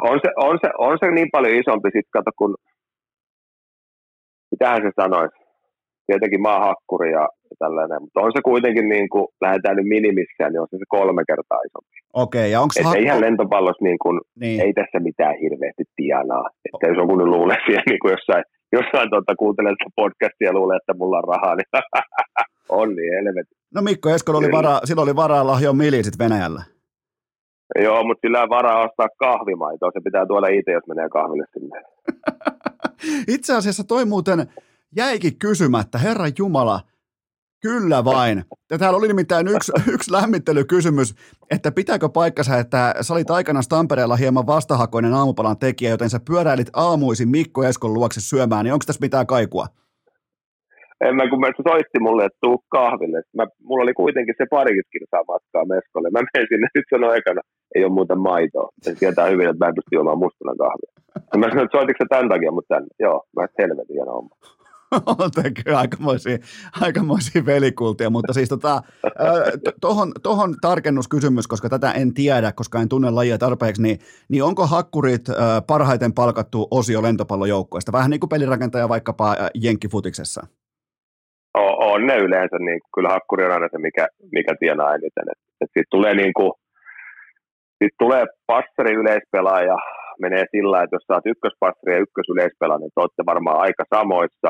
on se, on, se, on se niin paljon isompi sitten, kato kun, mitähän se sanoisi, tietenkin maahakkuri ja tällainen, mutta on se kuitenkin niin kuin, lähdetään nyt minimissään, niin on se, se kolme kertaa isompi. Okei, ja onko Että ihan lentopallossa niin kuin, niin. ei tässä mitään hirveästi tienaa. Että jos joku nyt luulee siellä niin kuin jossain, jossain tuota, kuuntelee tätä podcastia ja luulee, että mulla on rahaa, niin [laughs] on niin helvetti. No Mikko Eskola oli varaa, silloin oli varaa lahjoa milisit Venäjällä. Joo, mutta sillä on varaa ostaa kahvimaitoa. Se pitää tuoda itse, jos menee kahville sinne. [laughs] Itse asiassa toi muuten jäikin kysymättä, Herran Jumala, kyllä vain. Ja täällä oli nimittäin yksi, [laughs] yksi lämmittelykysymys, että pitääkö paikkansa, että sä olit aikanaan Tampereella hieman vastahakoinen aamupalan tekijä, joten sä pyöräilit aamuisin Mikko Eskon luokse syömään, niin onko tässä mitään kaikua? Mä, kun mä, se soitti mulle, että tuu kahville. Mä, mulla oli kuitenkin se parikymmentä kilsaa matkaa Meskolle. Mä menin sinne, nyt sanoi ekana, ei ole muuta maitoa. Se tietää hyvin, että mä en pysty juomaan mustana kahvia. Ja mä sanoin, että soititko sä tämän takia mut tänne? Joo, mä sanoin, helvetin hieno homma. [laughs] on kyllä aikamoisia, aikamoisia velikultia, mutta siis tota, tuohon tohon tarkennuskysymys, koska tätä en tiedä, koska en tunne lajia tarpeeksi, niin, niin onko hakkurit parhaiten palkattu osio lentopallojoukkueesta? Vähän niin kuin pelirakentaja vaikkapa Jenkkifutiksessa. On, on ne yleensä, niin kyllä hakkuri on aina se, mikä, mikä tienaa eniten. Et, et siitä tulee, niin kuin, sit tulee passari yleispelaaja, menee sillä, että jos oot ykköspassari ja ykkösyleispelaaja, niin te olette varmaan aika samoissa.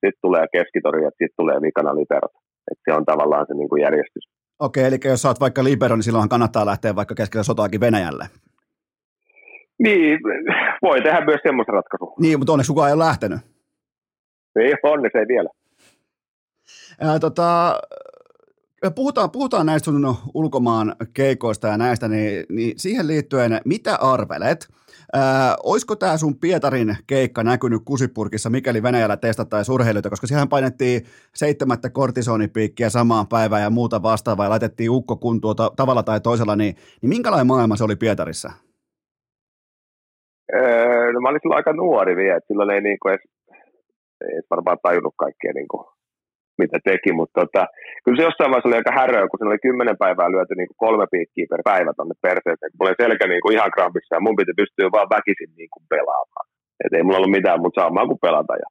Sitten tulee keskitori ja sitten tulee vikana liberot. Et se on tavallaan se niin kuin järjestys. Okei, eli jos oot vaikka libero, niin silloinhan kannattaa lähteä vaikka keskellä sotaakin Venäjälle. Niin, voi tehdä myös semmoisen ratkaisun. Niin, mutta onneksi kukaan ei ole lähtenyt. Ei, onneksi ei vielä. Ää, tota, puhutaan, puhutaan näistä sun ulkomaan keikoista ja näistä, niin, niin siihen liittyen, mitä arvelet? Ää, olisiko tämä sun Pietarin keikka näkynyt Kusipurkissa, mikäli Venäjällä testattaisiin urheilijoita, koska siihen painettiin seitsemättä kortisonipiikkiä samaan päivään ja muuta vastaavaa ja laitettiin ukko kuntoon ta- tavalla tai toisella, niin, niin minkälainen maailma se oli Pietarissa? Öö, no mä olin silloin aika nuori vielä, että silloin ei, niin kuin edes, edes varmaan tajunnut kaikkea, niin kuin, mitä teki, mutta tota, kyllä se jossain vaiheessa oli aika häröä, kun siinä oli kymmenen päivää lyöty niin kuin kolme piikkiä per päivä tonne perseeseen, kun mulla oli selkä niin kuin ihan krampissa ja mun piti pystyä vaan väkisin niin kuin pelaamaan. Et ei mulla ollut mitään muuta saamaan kuin pelata. Ja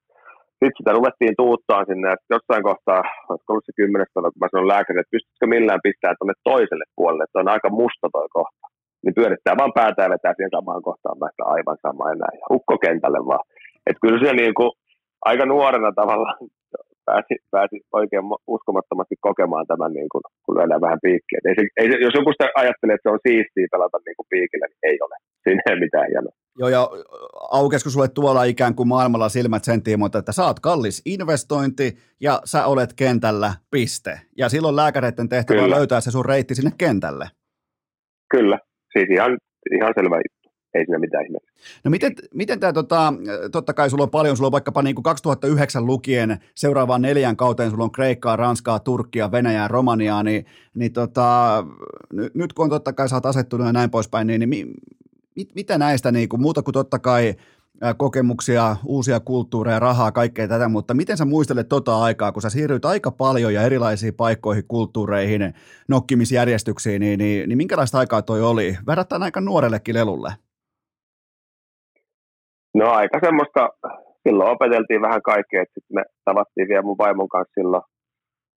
sitten sitä ruvettiin tuuttaan sinne, ja jossain kohtaa, olisiko ollut se kymmenestä, kun mä sanoin lääkäri, että pystyisikö millään pistää tuonne toiselle puolelle, että on aika musta toi kohta. Niin pyörittää vaan päätä ja vetää siihen samaan kohtaan, mä aivan sama enää, ja ukko kentälle vaan. Että kyllä se niin kuin, aika nuorena tavallaan pääsi, pääsi oikein uskomattomasti kokemaan tämän, niin kuin, kun löydään vähän piikkiä. Ei se, ei se, jos joku sitä ajattelee, että se on siistiä pelata niin kuin piikillä, niin ei ole. Siinä ei mitään hienoa. Joo, ja aukesko sulle tuolla ikään kuin maailmalla silmät sen tiimoilta, että sä oot kallis investointi ja sä olet kentällä, piste. Ja silloin lääkäreiden tehtävä on löytää se sun reitti sinne kentälle. Kyllä, siis ihan, ihan selvä juttu. Ei siinä mitään ihmettä. No miten, miten tämä, tota, totta kai sulla on paljon, sulla on vaikkapa niin kuin 2009 lukien seuraavaan neljän kauteen, sulla on Kreikkaa, Ranskaa, Turkkia, Venäjää, Romaniaa, niin, niin tota, nyt kun on totta kai sä oot asettunut ja näin poispäin, niin, niin mit, mitä näistä, niin kuin, muuta kuin totta kai kokemuksia, uusia kulttuureja, rahaa, kaikkea tätä, mutta miten sä muistelet tota aikaa, kun sä siirryit aika paljon ja erilaisiin paikkoihin, kulttuureihin, nokkimisjärjestyksiin, niin, niin, niin minkälaista aikaa toi oli? Verrattain aika nuorellekin lelulle. No aika semmoista, silloin opeteltiin vähän kaikkea, että sitten me tavattiin vielä mun vaimon kanssa silloin,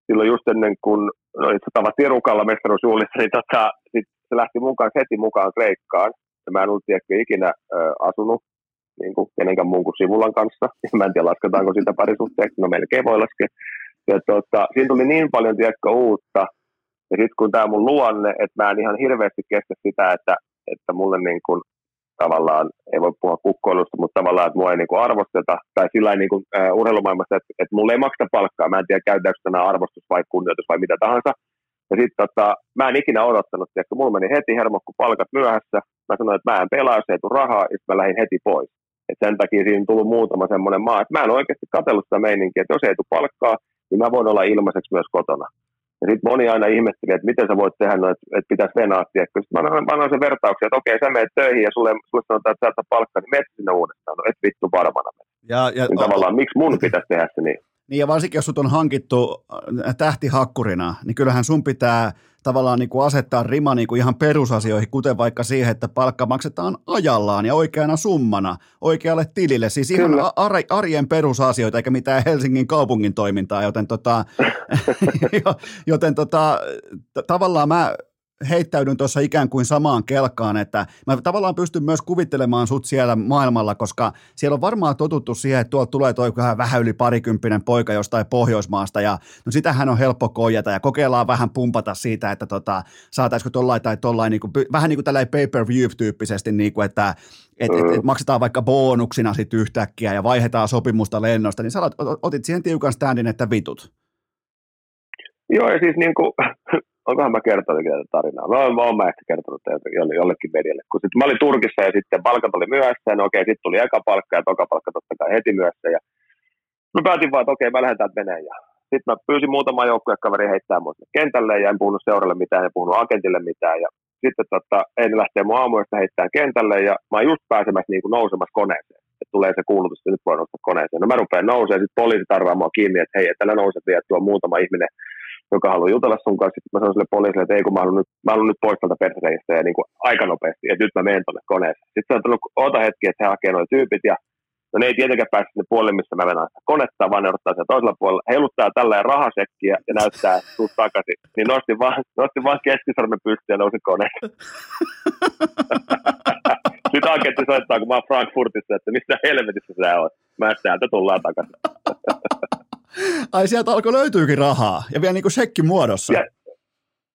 silloin just ennen kuin no itse tavattiin Rukalla mestaruusjuhlissa, niin tota, sit se lähti mukaan heti mukaan Kreikkaan ja mä en ollut tiedä, ikinä ö, asunut niin kuin kenenkään muun kuin Sivulan kanssa. Mä en tiedä, lasketaanko sitä parisuhteeksi, no melkein voi laskea. Ja tota, siinä tuli niin paljon tiedätkö, uutta. Ja sitten kun tämä mun luonne, että mä en ihan hirveästi kestä sitä, että, että mulle niin kuin, tavallaan, ei voi puhua kukkoilusta, mutta tavallaan, että mua ei niin kuin arvosteta, tai sillä niin kuin, uh, urheilumaailmassa, että, että mulle ei makseta palkkaa. Mä en tiedä, käytetäänkö tänään arvostus vai kunnioitus vai mitä tahansa. Ja sitten tota, mä en ikinä odottanut, että mulla meni heti hermo, kun palkat myöhässä. Mä sanoin, että mä en pelaa, jos ei tule rahaa, ja mä lähdin heti pois. Et sen takia siinä on tullut muutama semmoinen maa, että mä en oikeasti katsellut sitä meininkiä, että jos ei tule palkkaa, niin mä voin olla ilmaiseksi myös kotona. Ja sitten moni aina ihmetteli, että miten sä voit tehdä noin, että, pitäisi venaattia. Sitten mä annan, mä annan sen vertauksen, että okei, sä menet töihin ja sulle, sulle sanotaan, että sä palkkaa, niin menet sinne uudestaan. No et vittu varmana. Ja, ja, niin tavallaan, miksi mun pitäisi tehdä se niin? Niin ja varsinkin jos sut on hankittu äh, tähtihakkurina, niin kyllähän sun pitää tavallaan niin kuin asettaa rima niin kuin ihan perusasioihin, kuten vaikka siihen, että palkka maksetaan ajallaan ja oikeana summana oikealle tilille. Siis ihan arjen perusasioita eikä mitään Helsingin kaupungin toimintaa, joten, tota, [laughs] joten tota, tavallaan mä heittäydyn tuossa ikään kuin samaan kelkaan, että mä tavallaan pystyn myös kuvittelemaan sut siellä maailmalla, koska siellä on varmaan totuttu siihen, että tuolta tulee toi vähän yli parikymppinen poika jostain Pohjoismaasta ja no sitähän on helppo koijata ja kokeillaan vähän pumpata siitä, että tota, saataisiko tollain tai tollain, niin kuin, vähän niin kuin tällainen pay-per-view-tyyppisesti, niin kuin, että et, et, et maksetaan vaikka bonuksina sitten yhtäkkiä ja vaihdetaan sopimusta lennosta, niin sä otit siihen tiukan standin, että vitut. Joo, ja siis niin kuin, onkohan mä kertonut tätä tarinaa? Oon, mä oon mä ehkä kertonut jollekin medialle. Kun sit mä olin Turkissa ja sitten palkat oli myöhässä, no okei, sitten tuli eka palkka ja toka palkka totta kai heti myöhässä. Ja mä päätin vaan, että okei, mä lähden täältä meneen. Ja sitten mä pyysin muutama joukkuekaveri heittää mua kentälle ja en puhunut seuralle mitään, en puhunut agentille mitään. Ja sitten tota, en lähtee mun aamuista heittää kentälle ja mä oon just pääsemässä niin kuin nousemassa koneeseen. Että tulee se kuulutus, että nyt voi nousta koneeseen. No mä rupean nousemaan, sitten poliisi tarvaa mua kiinni, että hei, että älä nouse vielä, tuo muutama ihminen joka haluaa jutella sun kanssa. Sitten mä sanoin sille poliisille, että ei kun mä haluan nyt, mä haluan nyt pois tältä persereistä ja niin kuin aika nopeasti, että nyt mä menen tuonne koneeseen. Sitten se on tullut, oota hetki, että he hakee noin tyypit ja No ne ei tietenkään pääse sinne puolelle, missä mä menen sitä konetta, vaan ne odottaa siellä toisella puolella. Heiluttaa tällä rahasekkiä ja näyttää suut takaisin. Niin nostin vaan, nostin vaan keskisormen pystyyn ja nousin koneeseen. [laughs] Sitten agentti soittaa, kun mä oon Frankfurtissa, että missä helvetissä sä oot. Mä täältä tullaan takaisin. Ai sieltä alkoi löytyykin rahaa ja vielä niin kuin shekki muodossa. Ja,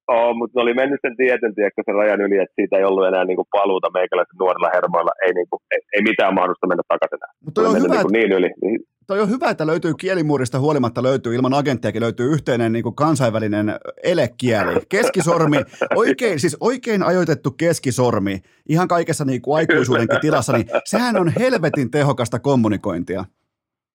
Oo, mutta oli mennyt sen tietyn, tiedätkö, sen rajan yli, että siitä ei ollut enää niinku paluuta meikäläisen nuorilla hermoilla. Ei, niinku, ei, ei mitään mahdollista mennä takaisin enää. Mutta on hyvä, niinku niin yli. Niin. Toi on hyvä, että löytyy kielimuurista huolimatta löytyy, ilman agenttiakin löytyy yhteinen niin kuin kansainvälinen elekieli. Keskisormi, [laughs] oikein, siis oikein ajoitettu keskisormi, ihan kaikessa niin kuin aikuisuudenkin tilassa, niin sehän on helvetin tehokasta kommunikointia.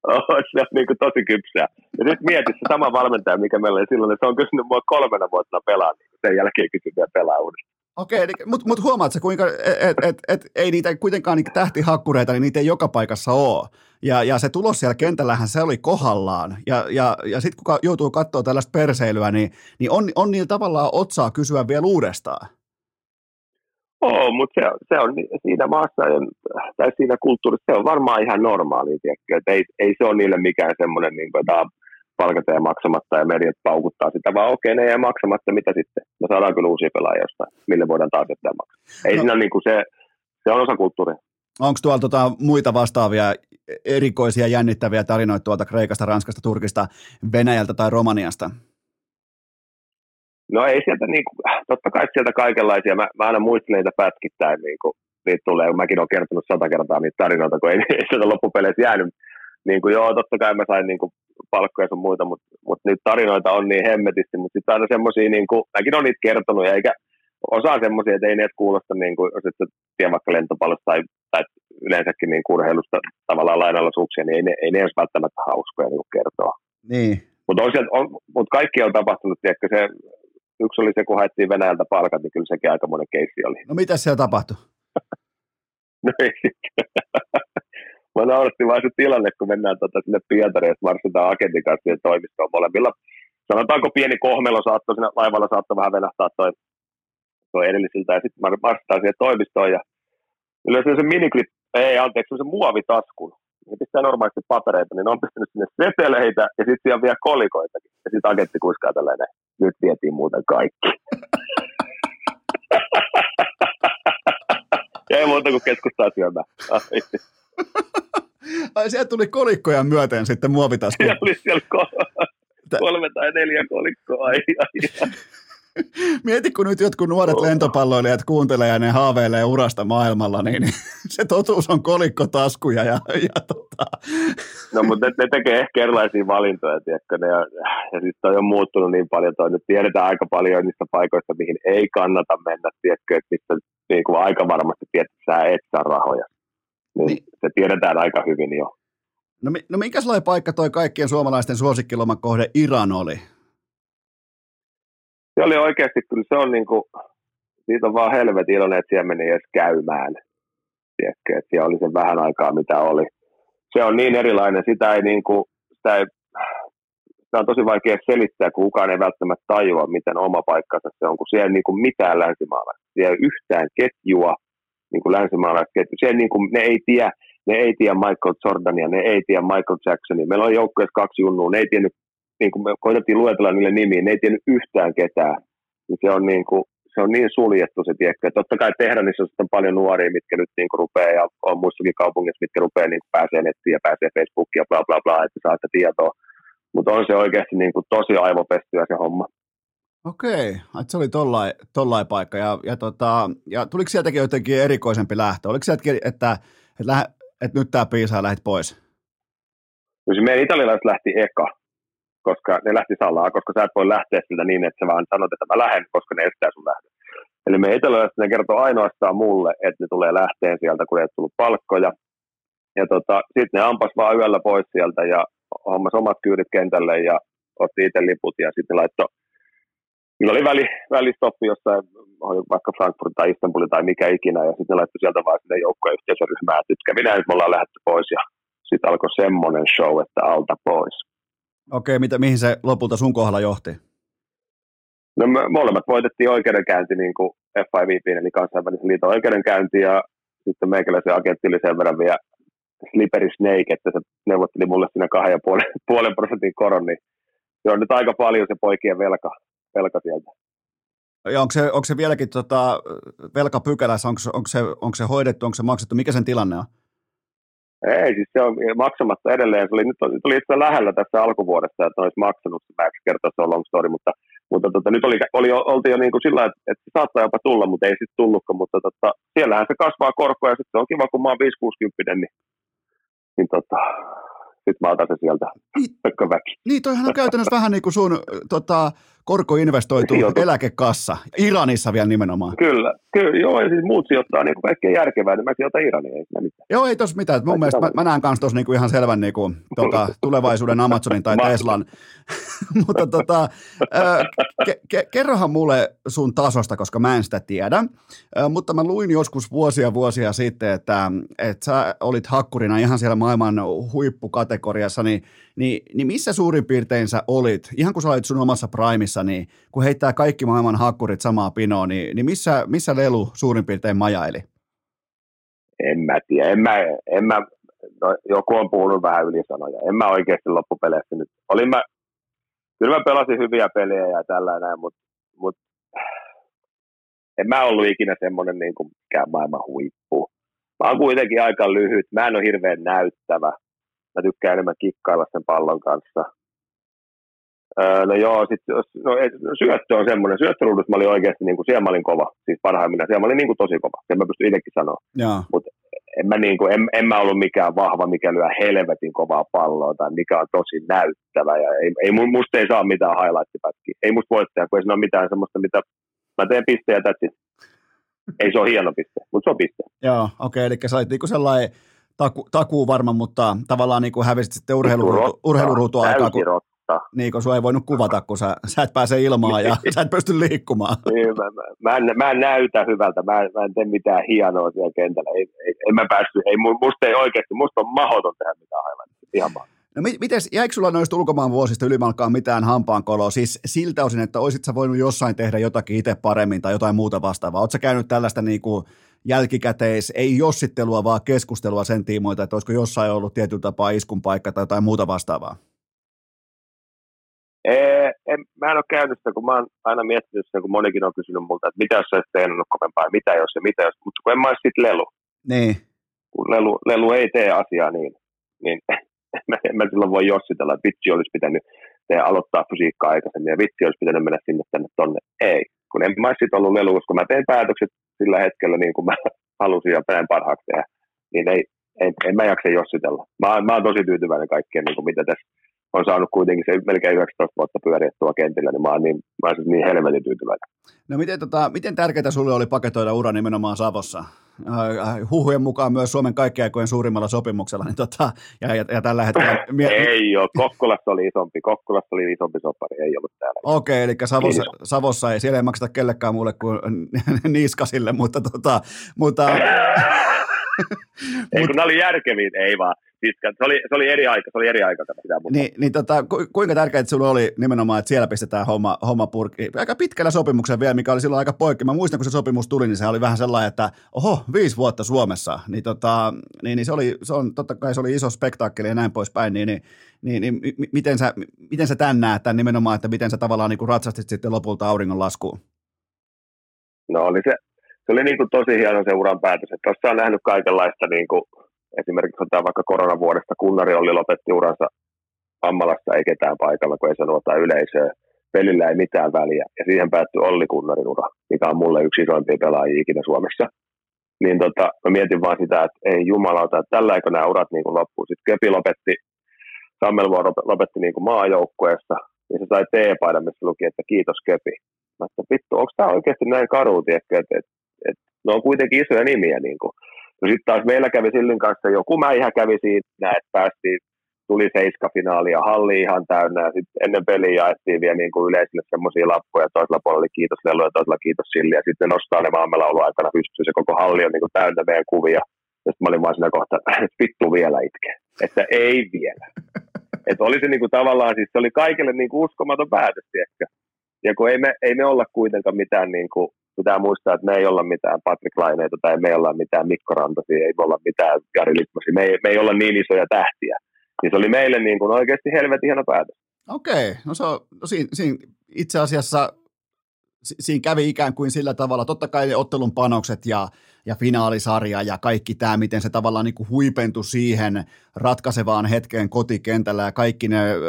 [laughs] se on niin kuin tosi kypsää. Ja nyt mieti se sama valmentaja, mikä meillä oli silloin, että se on kysynyt mua kolmena vuotena pelaa, niin sen jälkeen kysyy vielä pelaa uudestaan. Okei, mutta mut huomaatko, kuinka, et, et, et, ei niitä kuitenkaan niitä tähtihakkureita, niin niitä ei joka paikassa ole. Ja, ja se tulos siellä kentällähän se oli kohallaan. Ja, ja, ja sitten kun joutuu katsoa tällaista perseilyä, niin, niin on, on niillä tavallaan otsaa kysyä vielä uudestaan. Oo, mutta se, on- se on siinä maassa ja- tai siinä kulttuurissa se on varmaan ihan normaali, tiedätkö? Et ei, ei se ole niille mikään semmoinen, niin kuin, että palkata ja maksamatta ja mediat paukuttaa sitä, vaan okei, ne jää maksamatta, mitä sitten? Me saadaan kyllä uusia pelaajia jostain, mille voidaan taas jättää maksaa. Ei No. no. siinä niin kuin se, se on osa kulttuuria. Onko tuolla tota muita vastaavia erikoisia jännittäviä tarinoita tuolta Kreikasta, Ranskasta, Turkista, Venäjältä tai Romaniasta? No ei sieltä, niin kuin, totta kai sieltä kaikenlaisia. Mä, mä aina muistelen niitä pätkittäin, niin kuin, niitä tulee. Mäkin olen kertonut sata kertaa niitä tarinoita, kun ei, ei sieltä loppupeleissä jäänyt. Niin kuin, joo, totta kai mä sain niin kuin, palkkoja sun muita, mutta, mutta niitä tarinoita on niin hemmetisti. Mutta sitten aina semmoisia, niin kuin, mäkin olen niitä kertonut, ja eikä osaa semmoisia, että ei ne kuulosta, niin kuin, jos et tiedä vaikka lentopallosta tai, tai yleensäkin niin urheilusta tavallaan lainalaisuuksia, niin ei ne, ei ne edes välttämättä hauskoja niin kertoa. Niin. Mutta mut kaikki on tapahtunut, tiedätkö, se, yksi oli se, kun haettiin Venäjältä palkat, niin kyllä sekin aikamoinen keissi oli. No mitä siellä tapahtui? [laughs] No ei. Mä nauratti vaan se tilanne, kun mennään tota sinne Pietariin, että marssitaan agentin kanssa siihen toimistoon molemmilla. Sanotaanko pieni kohmelo saattoi siinä laivalla saattoi vähän venähtää toi, toi edellisiltä ja sitten marssitaan siihen toimistoon ja yleensä se miniklip, ei anteeksi, se muovitaskun. Ne pistää normaalisti papereita, niin ne on pistänyt sinne seteleitä ja sitten siellä on vielä kolikoitakin. Ja sitten agentti kuiskaa tälleen, nyt vietiin muuten kaikki. ja [laughs] ei muuta kuin keskustaa syömään. Ai. Sieltä tuli kolikkoja myöten sitten muovitasku. Siellä oli siellä kolme tai neljä kolikkoa. Ai, ai, ai. [laughs] Mieti, kun nyt jotkut nuoret Oh. lentopalloilijat kuuntelee ja ne haaveilee urasta maailmalla, niin [laughs] se totuus on kolikkotaskuja ja, ja tota, [laughs] No, mutta ne, ne, tekee ehkä erilaisia valintoja, tiedätkö, ne, ja siis toi on muuttunut niin paljon, toi nyt tiedetään aika paljon niistä paikoista, mihin ei kannata mennä, tiedätkö, että mistä niin kuin aika varmasti tiedät, että sä et saa rahoja. Niin, Niin. se tiedetään aika hyvin jo. no, no minkälainen paikka toi kaikkien suomalaisten suosikkilomakohde Iran oli? Se oli oikeasti, kyllä se on niin kuin, siitä on vaan helvetin iloinen, että siellä meni edes käymään. Tiedätkö, että siellä oli se vähän aikaa, mitä oli. Se on niin erilainen, sitä ei niin kuin, sitä ei, sitä on tosi vaikea selittää, kun kukaan ei välttämättä tajua, miten oma paikkansa se on, kun siellä ei niin kuin mitään länsimaalaista. Siellä ei yhtään ketjua, niin kuin länsimaalaisketju. Siellä niin kuin, ne ei tiedä, ne ei tiedä Michael Jordania, ne ei tiedä Michael Jacksonia. Meillä on joukkueessa kaksi junnua, ne ei tiennyt, niin kuin me koitettiin luetella niille nimiä, ne ei tiennyt yhtään ketään. Niin se on niin kuin, se on niin suljettu se, tiedätkö. Totta kai Tehdanissä on sitten paljon nuoria, mitkä nyt niin kuin rupeaa, ja on muissakin kaupungeissa, mitkä rupeaa niin pääsee nettiin ja pääsee Facebookiin ja bla bla bla, että saa sitä tietoa. Mutta on se oikeasti niin kuin tosi aivopestyä se homma. Okei, että se oli tollai, tollai paikka. Ja, ja, tota, ja tuliko sieltäkin jotenkin erikoisempi lähtö? Oliko sieltäkin, että, että, lähe, että nyt tämä piisa ja lähdet pois? Se meidän italialaiset lähti eka, koska ne lähti salaa, koska sä et voi lähteä siltä niin, että sä vaan sanot, että mä lähden, koska ne estää sun lähdön. Eli me italialaiset ne kertoo ainoastaan mulle, että ne tulee lähteen sieltä, kun ei ole tullut palkkoja. Ja tota, sitten ne ampas vaan yöllä pois sieltä ja hommas omat kyydit kentälle ja otti itse liput ja sitten laittoi Niillä oli väli, välistoppi jossain, vaikka Frankfurt tai Istanbul tai mikä ikinä, ja sitten ne laittoi sieltä vaan sinne joukkojen yhteisöryhmään, että nyt kävi näin, että me ollaan lähdetty pois, ja sitten alkoi semmoinen show, että alta pois. Okei, mitä, mihin se lopulta sun kohdalla johti? No me molemmat voitettiin oikeudenkäynti, niin kuin FIVP, eli kansainvälisen liiton oikeudenkäynti, ja sitten meikäläisen agentti oli sen verran vielä slippery snake, että se neuvotteli mulle siinä kahden ja puolen, [laughs] puolen prosentin koron, niin se on nyt aika paljon se poikien velka, velka sieltä. Ja onko se, onko se vieläkin tota, velkapykälässä, onko, se- onko, se, onko se hoidettu, onko se maksettu, mikä sen tilanne on? Ei, siis se on maksamatta edelleen. Se oli, nyt nyt oli itse lähellä tässä alkuvuodesta, että olisi maksanut. Mä en kertoa, se on long story, mutta, mutta tota, nyt oli, oli, oltiin jo niin kuin sillä että, että se saattaa jopa tulla, mutta ei sitten tullutkaan. Mutta tota, siellähän se kasvaa korkoa ja sitten se on kiva, kun mä oon 5-60, niin, niin tota, sitten mä otan se sieltä Niin, väki. niin toihan on [laughs] käytännössä vähän niin kuin sun tota, korkoinvestoitu Sijoitus. eläkekassa, Iranissa vielä nimenomaan. Kyllä, kyllä, joo, ja siis muut sijoittaa niin kuin kaikkein järkevää, niin mä sijoitan Iraniin, ei mitään. Joo, ei tos mitään. Mun mielestä mä, mä näen kanssa tuossa niinku ihan selvän niinku, tota, [laughs] tulevaisuuden Amazonin tai. Teslan. [laughs] Mutta tota, ke, ke, kerrohan mulle sun tasosta, koska mä en sitä tiedä. Mutta mä luin joskus vuosia vuosia sitten, että, että sä olit hakkurina ihan siellä maailman huippukategoriassa, niin, niin, niin missä suurin piirtein sä olit, ihan kun sä olit sun omassa primissa Jenkeissä, niin kun heittää kaikki maailman hakkurit samaa pinoa, niin, niin missä, missä Lelu suurin piirtein majaili? En mä tiedä. En mä, en mä, no, joku on puhunut vähän ylisanoja. En mä oikeasti loppupeleissä nyt. Olin mä, kyllä mä pelasin hyviä pelejä ja tällainen, mutta mut, en mä ollut ikinä semmoinen niin kuin mikään maailman huippu. Mä oon kuitenkin aika lyhyt. Mä en ole hirveän näyttävä. Mä tykkään enemmän kikkailla sen pallon kanssa. Öö, no joo, sit, no, no, syöttö on semmoinen. Syöttöruudus mä olin oikeasti, niin kuin, siellä mä olin kova. Siis parhaimmillaan. Siellä mä olin niin kuin, tosi kova. Sen mä pystyn itsekin sanoa. Mutta en mä, niin kuin, en, en mä ollut mikään vahva, mikä lyö helvetin kovaa palloa tai mikä on tosi näyttävä. Ja ei, ei, musta ei saa mitään highlight-pätkiä. Ei musta voi tehdä, kun ei siinä ole mitään semmoista, mitä mä teen pistejä tätsit. Ei se ole hieno piste, mutta se on piste. Joo, okei, okay, eli sä olit niinku sellainen taku, takuu varma, mutta tavallaan niinku hävisit sitten urheiluruutu, urheiluruutu aikaa, kun, niin, kun sua ei voinut kuvata, kun sä, sä et pääse ilmaan ja sä et pysty liikkumaan. Niin, mä, mä, mä, en, mä en näytä hyvältä, mä en, mä en tee mitään hienoa siellä kentällä. Ei, ei, en mä päässyt, ei, musta ei oikeasti, musta on mahdoton tehdä mitään aivan. Ihan mahdoton. No miten, jäikö sulla noista ulkomaan vuosista ylimalkaan mitään hampaankoloa? Siis siltä osin, että olisit sä voinut jossain tehdä jotakin itse paremmin tai jotain muuta vastaavaa. Oletko käynyt tällaista niin kuin jälkikäteis, ei jossittelua, vaan keskustelua sen tiimoilta, että olisiko jossain ollut tietyllä tapaa iskun paikka tai jotain muuta vastaavaa? Ee, en, mä en ole käynyt sitä, kun mä oon aina miettinyt sitä, kun monikin on kysynyt multa, että mitä jos olisit tehnyt kovempaa, mitä jos ja mitä jos, mutta kun en mä olisi lelu. Niin. Kun lelu, lelu ei tee asiaa niin, niin [laughs] en mä silloin voi jossitella, että vitsi olisi pitänyt tehdä, aloittaa fysiikkaa aikaisemmin ja vitsi olisi pitänyt mennä sinne tänne tonne. Ei, kun en mä sitten ollut lelu, koska mä teen päätökset sillä hetkellä niin kuin mä [laughs] halusin ja päin parhaaksi tehdä, niin ei, en, en mä jaksa jossitella. Mä, mä oon tosi tyytyväinen kaikkeen, niin kuin mitä tässä on saanut kuitenkin se melkein 19 vuotta pyöriä tuolla kentillä, niin mä oon niin, mä oon niin helvetin tyytyväinen. No miten, tota, miten tärkeää sulle oli paketoida ura nimenomaan Savossa? Äh, huhujen mukaan myös Suomen kaikkien aikojen suurimmalla sopimuksella, niin tota, ja, ja, ja, tällä hetkellä... [laughs] ei ole, Kokkolassa oli isompi, Kokkolassa oli isompi sopari, ei ollut täällä. Okei, okay, eli Savossa, Savossa ei, siellä ei makseta kellekään muulle kuin [laughs] niskasille, mutta tota, mutta... [laughs] [laughs] ei, kun ne oli järkeviin, ei vaan pitkän. Se oli, se oli eri aika, se oli eri aika tämä Niin, niin tota, ku, kuinka tärkeää sinulle oli nimenomaan, että siellä pistetään homma, homma purkki? Aika pitkällä sopimuksella vielä, mikä oli silloin aika poikki. Mä muistan, kun se sopimus tuli, niin se oli vähän sellainen, että oho, viisi vuotta Suomessa. Niin, tota, niin, niin se oli, se on, totta kai se oli iso spektaakkeli ja näin poispäin, niin, niin niin, niin miten, sä, miten sä tän näet tämän nimenomaan, että miten sä tavallaan niin ratsastit sitten lopulta auringon laskuun? No oli se, se oli niin kuin tosi hieno se uran päätös, että tuossa on nähnyt kaikenlaista niin kuin esimerkiksi otetaan vaikka koronavuodesta, Kunnari oli lopetti uransa Ammalassa, ei ketään paikalla, kun ei sanota yleisöä. Pelillä ei mitään väliä. Ja siihen päättyi Olli Kunnarin ura, mikä on mulle yksi isoimpia pelaajia ikinä Suomessa. Niin tota, mä mietin vaan sitä, että ei jumalauta, että tällä eikö nämä urat niin kuin loppuu. Sitten Kepi lopetti, Sammelvuo lopetti niin kuin maajoukkueessa, ja se sai T-paidan, missä luki, että kiitos Kepi. Mä että vittu, onko tämä oikeasti näin karu, että et, et, ne on kuitenkin isoja nimiä. Niin kuin. No sitten taas meillä kävi Sillin kanssa joku mäihä kävi siinä, että päästiin, tuli seiska-finaali ja halli ihan täynnä ja sitten ennen peliä jaettiin vielä niin kuin yleisille semmoisia lappuja, toisella puolella oli kiitos Lelu ja toisella kiitos Silli ja sitten nostaa ne maamelaulu aikana pystyy se koko halli on niin kuin täynnä meidän kuvia. Ja sitten mä olin vaan siinä kohtaa, että [clears throat] vittu vielä itke, että ei vielä. [laughs] Että oli se niin kuin tavallaan, siis se oli kaikille niin kuin uskomaton päätös, ehkä. Ja kun ei me, ei me olla kuitenkaan mitään niin kuin pitää muistaa, että me ei olla mitään Patrick Laineita tai me ei olla mitään Mikko Rantasi, ei olla mitään Jari Litmasi, me ei, me ei olla niin isoja tähtiä. Niin se oli meille niin kuin oikeasti helvetin hieno päätös. Okei, no se on, no siinä, siinä itse asiassa siinä kävi ikään kuin sillä tavalla, totta kai ottelun panokset ja, ja finaalisarja ja kaikki tämä, miten se tavallaan niin kuin huipentui siihen ratkaisevaan hetkeen kotikentällä ja kaikki ne ö,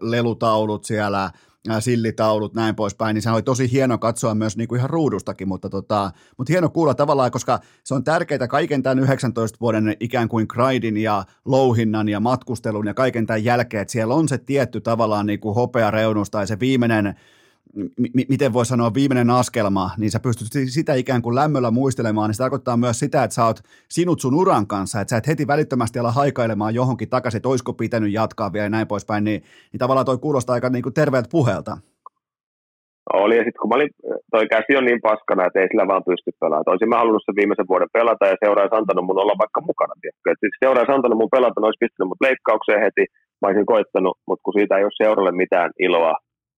lelutaulut siellä – sillitaulut, näin poispäin, niin se oli tosi hieno katsoa myös niin kuin ihan ruudustakin, mutta, tota, mutta hieno kuulla tavallaan, koska se on tärkeää kaiken tämän 19 vuoden ikään kuin grindin ja louhinnan ja matkustelun ja kaiken tämän jälkeen, että siellä on se tietty tavallaan niin kuin hopea reunus tai se viimeinen m- miten voi sanoa, viimeinen askelma, niin sä pystyt sitä ikään kuin lämmöllä muistelemaan, niin se tarkoittaa myös sitä, että sä oot sinut sun uran kanssa, että sä et heti välittömästi ala haikailemaan johonkin takaisin, että olisiko pitänyt jatkaa vielä ja näin poispäin, niin, niin tavallaan toi kuulostaa aika niin kuin terveeltä puheelta. Oli, ja sitten kun mä olin, toi käsi on niin paskana, että ei sillä vaan pysty pelaamaan. Olisin mä halunnut sen viimeisen vuoden pelata, ja seura olisi antanut mun olla vaikka mukana. Et siis antanut mun pelata, ne olisi pistänyt mut leikkaukseen heti, mä olisin koittanut, mutta kun siitä ei ole seuralle mitään iloa,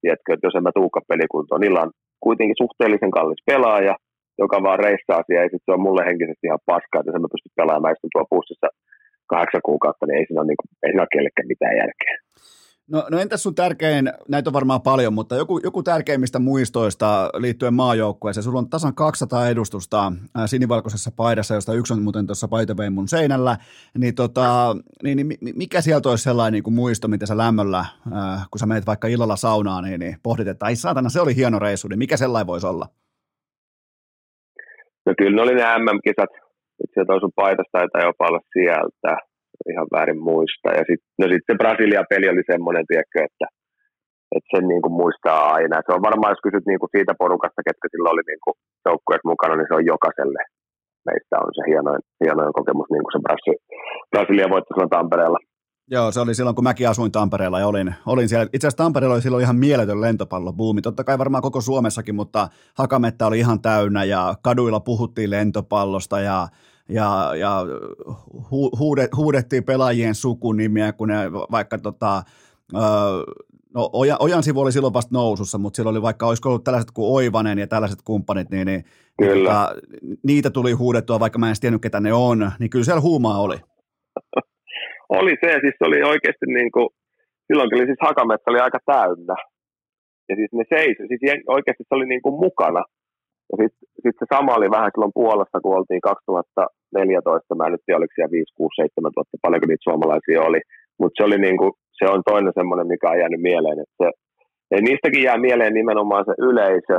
tiedätkö, että jos en mä tuuka pelikuntoon, niillä on kuitenkin suhteellisen kallis pelaaja, joka vaan reissaa siellä, ja sitten se on mulle henkisesti ihan paskaa, että jos mä pystyn pelaamaan, ja tuo pussissa kahdeksan kuukautta, niin ei siinä ole, niin kuin, ei siinä ole kellekään mitään järkeä. No, no entäs sun tärkein, näitä on varmaan paljon, mutta joku, joku tärkeimmistä muistoista liittyen maajoukkueeseen. Sulla on tasan 200 edustusta ää, sinivalkoisessa paidassa, josta yksi on muuten tuossa paitavein mun seinällä. Niin, tota, niin, niin mikä sieltä olisi sellainen niin kuin muisto, mitä sä lämmöllä, ää, kun sä menet vaikka illalla saunaan, niin, niin pohdit, että ai saatana, se oli hieno reissu, niin mikä sellainen voisi olla? No kyllä ne oli ne MM-kisat. Itse asiassa paitasta jopa olla sieltä ihan väärin muista. Ja sitten no sit se Brasilia-peli oli semmoinen, tiedätkö, että, että sen niin kuin muistaa aina. Se on varmaan, jos kysyt niin kuin siitä porukasta, ketkä sillä oli niin kuin joukkueessa mukana, niin se on jokaiselle meistä on se hienoin, hienoin kokemus, niin kuin se Brasi, Brasilia voitti silloin Tampereella. Joo, se oli silloin, kun mäkin asuin Tampereella ja olin, olin siellä. Itse asiassa Tampereella oli silloin ihan mieletön lentopallobuumi. Totta kai varmaan koko Suomessakin, mutta Hakametta oli ihan täynnä ja kaduilla puhuttiin lentopallosta ja ja, ja hu, huudet, huudettiin pelaajien sukunimiä, kun ne vaikka tota, no Ojan, Ojan sivu oli silloin vasta nousussa, mutta silloin oli vaikka, olisiko ollut tällaiset kuin Oivanen ja tällaiset kumppanit, niin, niin kyllä. Tota, niitä tuli huudettua, vaikka mä en tiennyt, ketä ne on, niin kyllä siellä huumaa oli. [laughs] oli se, siis oli oikeasti niin kuin, silloin oli siis Hakametta oli aika täynnä. Ja siis ne seisoi, siis oikeasti se oli niin kuin mukana. Ja sitten sit se sama oli vähän silloin Puolassa, kun oltiin 2014, mä en nyt tiedä, oliko siellä 5, 6, 7 vuotta, paljonko niitä suomalaisia oli. Mutta se, oli niinku, se on toinen semmoinen, mikä on jäänyt mieleen. Että se, ja niistäkin jää mieleen nimenomaan se yleisö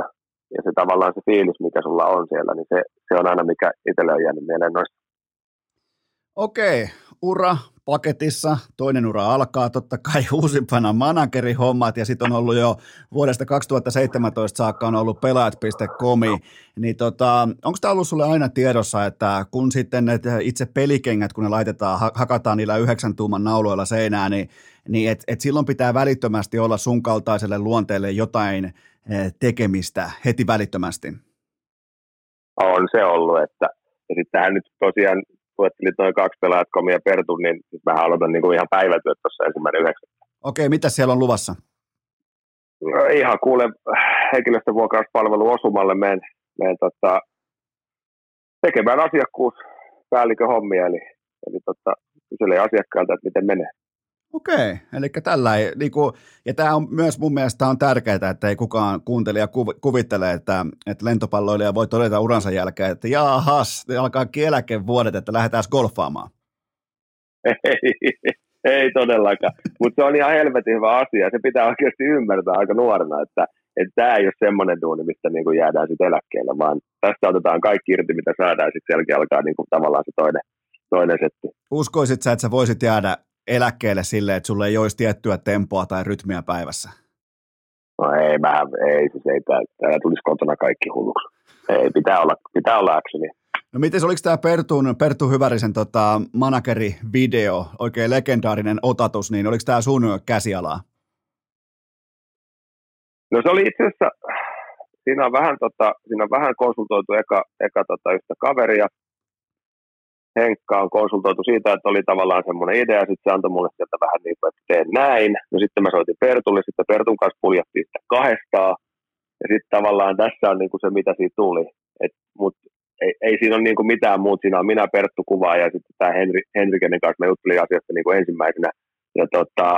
ja se tavallaan se fiilis, mikä sulla on siellä, niin se, se on aina, mikä itselle on jäänyt mieleen noista. Okei, ura paketissa. Toinen ura alkaa totta kai [laughs] uusimpana managerihommat ja sitten on ollut jo vuodesta 2017 saakka on ollut pelaajat.com. Niin tota, onko tämä ollut sulle aina tiedossa, että kun sitten ne itse pelikengät, kun ne laitetaan, hakataan niillä yhdeksän tuuman nauloilla seinään, niin, niin et, et silloin pitää välittömästi olla sun kaltaiselle luonteelle jotain eh, tekemistä heti välittömästi? On se ollut, että ja sitten tähän nyt tosiaan luettelit noin kaksi pelaajat, Komi ja Pertu, niin siis mä aloitan niin kuin ihan päivätyöt tuossa ensimmäinen yhdeksän. Okei, mitä siellä on luvassa? No, ihan kuule henkilöstövuokrauspalvelu Osumalle menen, menen tota, tekemään asiakkuuspäällikön hommia, eli, eli tota, kyselee asiakkailta, että miten menee. Okei, eli tällä ei, niin kuin, ja tämä on myös mun mielestä on tärkeää, että ei kukaan kuuntelija kuvittele, että, että lentopalloilija voi todeta uransa jälkeen, että jaahas, alkaa eläkevuodet, että lähdetään golfaamaan. Ei, ei todellakaan, mutta se on ihan helvetin hyvä asia, se pitää oikeasti ymmärtää aika nuorena, että, että tämä ei ole semmoinen duuni, mistä niin kuin jäädään sitten eläkkeelle, vaan tästä otetaan kaikki irti, mitä saadaan, ja sitten alkaa niin kuin tavallaan se toinen, toinen setti. Uskoisit sä, että sä voisit jäädä eläkkeelle sille, että sulle ei olisi tiettyä tempoa tai rytmiä päivässä? No ei, mä, ei, siis ei, täällä, täällä tulisi kotona kaikki hulluksi. Ei, pitää olla, pitää olla actioni. No miten oliko tämä Pertun, Perttu Hyvärisen tota, manageri-video, oikein legendaarinen otatus, niin oliko tämä sun käsialaa? No se oli itse asiassa, siinä on vähän, tota, siinä on vähän konsultoitu eka, eka tota, yhtä kaveria, Henkka on konsultoitu siitä, että oli tavallaan semmoinen idea, sitten se antoi mulle sieltä vähän niin kuin, että teen näin. No sitten mä soitin Pertulle, sitten Pertun kanssa puljattiin sitä kahdestaan. Ja sitten tavallaan tässä on niin kuin se, mitä siitä tuli. Et, mut ei, ei siinä ole niin kuin mitään muuta, siinä on minä Perttu kuvaa ja sitten tämä Henri, Henri, kenen kanssa me juttelin asiasta niin kuin ensimmäisenä. Ja tota,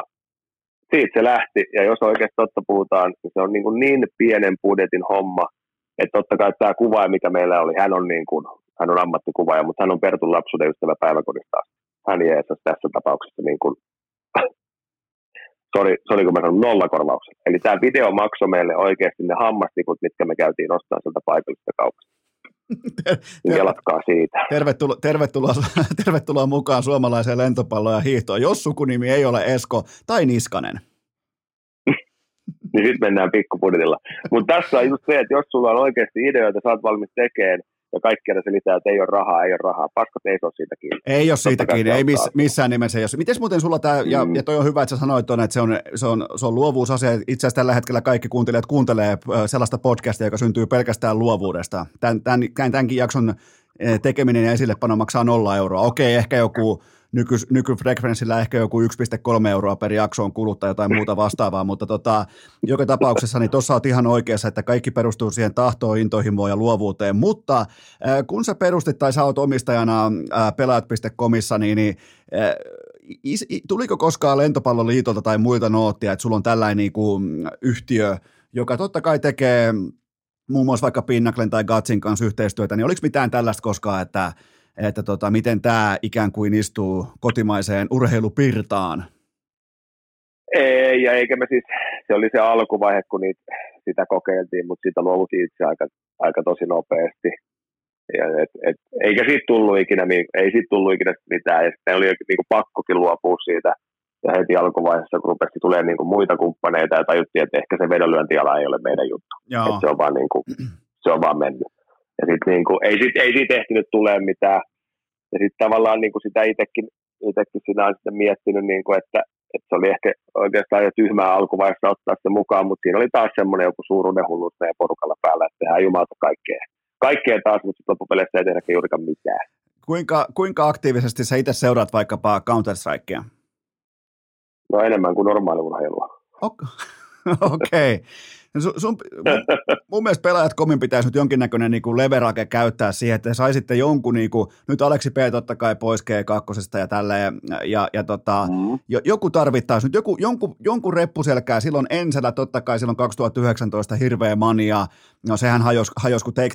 siitä se lähti, ja jos oikeasti totta puhutaan, niin se on niin, kuin niin pienen budjetin homma, että totta kai tämä kuva, mikä meillä oli, hän on niin kuin hän on ammattikuvaaja, mutta hän on Pertun lapsuuden ystävä päiväkodista. Hän jeesasi tässä tapauksessa niin kuin, sori, sori kun mä sanon nollakorvauksen. Eli tämä video maksoi meille oikeasti ne hammastikut, mitkä me käytiin ostamaan sieltä paikallisesta kaupasta. [laughs] Jalatkaa siitä. Tervetuloa, tervetuloa, [laughs] tervetuloa mukaan suomalaiseen lentopalloon ja hiihtoon, jos sukunimi ei ole Esko tai Niskanen. [laughs] niin sitten mennään pikkupudilla. Mutta tässä on just se, että jos sulla on oikeasti ideoita, sä oot valmis tekemään, ja kaikkialla selitää, että ei ole rahaa, ei ole rahaa. Paskat ei ole siitä kiinni. Ei ole siitä kiinni, ei miss, missään nimessä. Ole. Miten muuten sulla tämä, ja, mm. ja toi on hyvä, että sä sanoit tuonne, että se on, se, on, se on luovuusasia. Itse asiassa tällä hetkellä kaikki kuuntelijat kuuntelee sellaista podcastia, joka syntyy pelkästään luovuudesta. Tän, tämän, tämänkin jakson tekeminen ja esillepano maksaa nolla euroa. Okei, ehkä joku nyky, nykyfrekvenssillä ehkä joku 1,3 euroa per jakso on kuluttaa jotain muuta vastaavaa, mutta tota, joka tapauksessa niin tuossa olet ihan oikeassa, että kaikki perustuu siihen tahtoon, intohimoon ja luovuuteen, mutta äh, kun sä perustit tai sä oot omistajana äh, pelaat.comissa, niin, niin äh, is, tuliko koskaan Lentopalloliitolta tai muilta noottia, että sulla on tällainen niin kuin yhtiö, joka totta kai tekee muun muassa vaikka Pinnaklen tai Gatsin kanssa yhteistyötä, niin oliko mitään tällaista koskaan, että, että tota, miten tämä ikään kuin istuu kotimaiseen urheilupirtaan? Ei, ja eikä me siis, se oli se alkuvaihe, kun niitä, sitä kokeiltiin, mutta siitä luovutiin itse aika, aika tosi nopeasti. Ja et, et, eikä siitä tullut ikinä, ei siitä tullut ikinä mitään, ja sitten oli niin pakkokin luopua siitä – ja heti alkuvaiheessa, kun rupesi tulee niin kuin muita kumppaneita ja tajuttiin, että ehkä se vedonlyöntiala ei ole meidän juttu. Että se, on vaan niin kuin, se on vaan mennyt. Ja sit niin kuin, ei, sit, ei siitä ehtinyt tulee mitään. Ja sitten tavallaan niin kuin sitä itsekin, itsekin sinä olen sitten miettinyt, niin kuin, että, että se oli ehkä oikeastaan jo tyhmää alkuvaiheessa ottaa se mukaan, mutta siinä oli taas semmoinen joku suuruuden hulluus meidän porukalla päällä, että tehdään jumalta kaikkea. Kaikkea taas, mutta sitten loppupeleissä ei tehdä juurikaan mitään. Kuinka, kuinka aktiivisesti sä itse seuraat vaikkapa Counter-Strikea? No enemmän kuin normaali urheilua. [laughs] Okei. Okay. Sun, sun, mun, mun mielestä pelaajat komin pitäisi nyt jonkinnäköinen niin leverake käyttää siihen, että saisitte jonkun, niin kuin, nyt Aleksi P. totta kai pois G2 ja tälleen, ja, ja tota, mm. jo, joku tarvittaisi nyt, joku, jonkun, jonkun reppuselkää, silloin Ensellä totta kai silloin 2019 hirveä mania, no sehän hajosi, hajos kun take,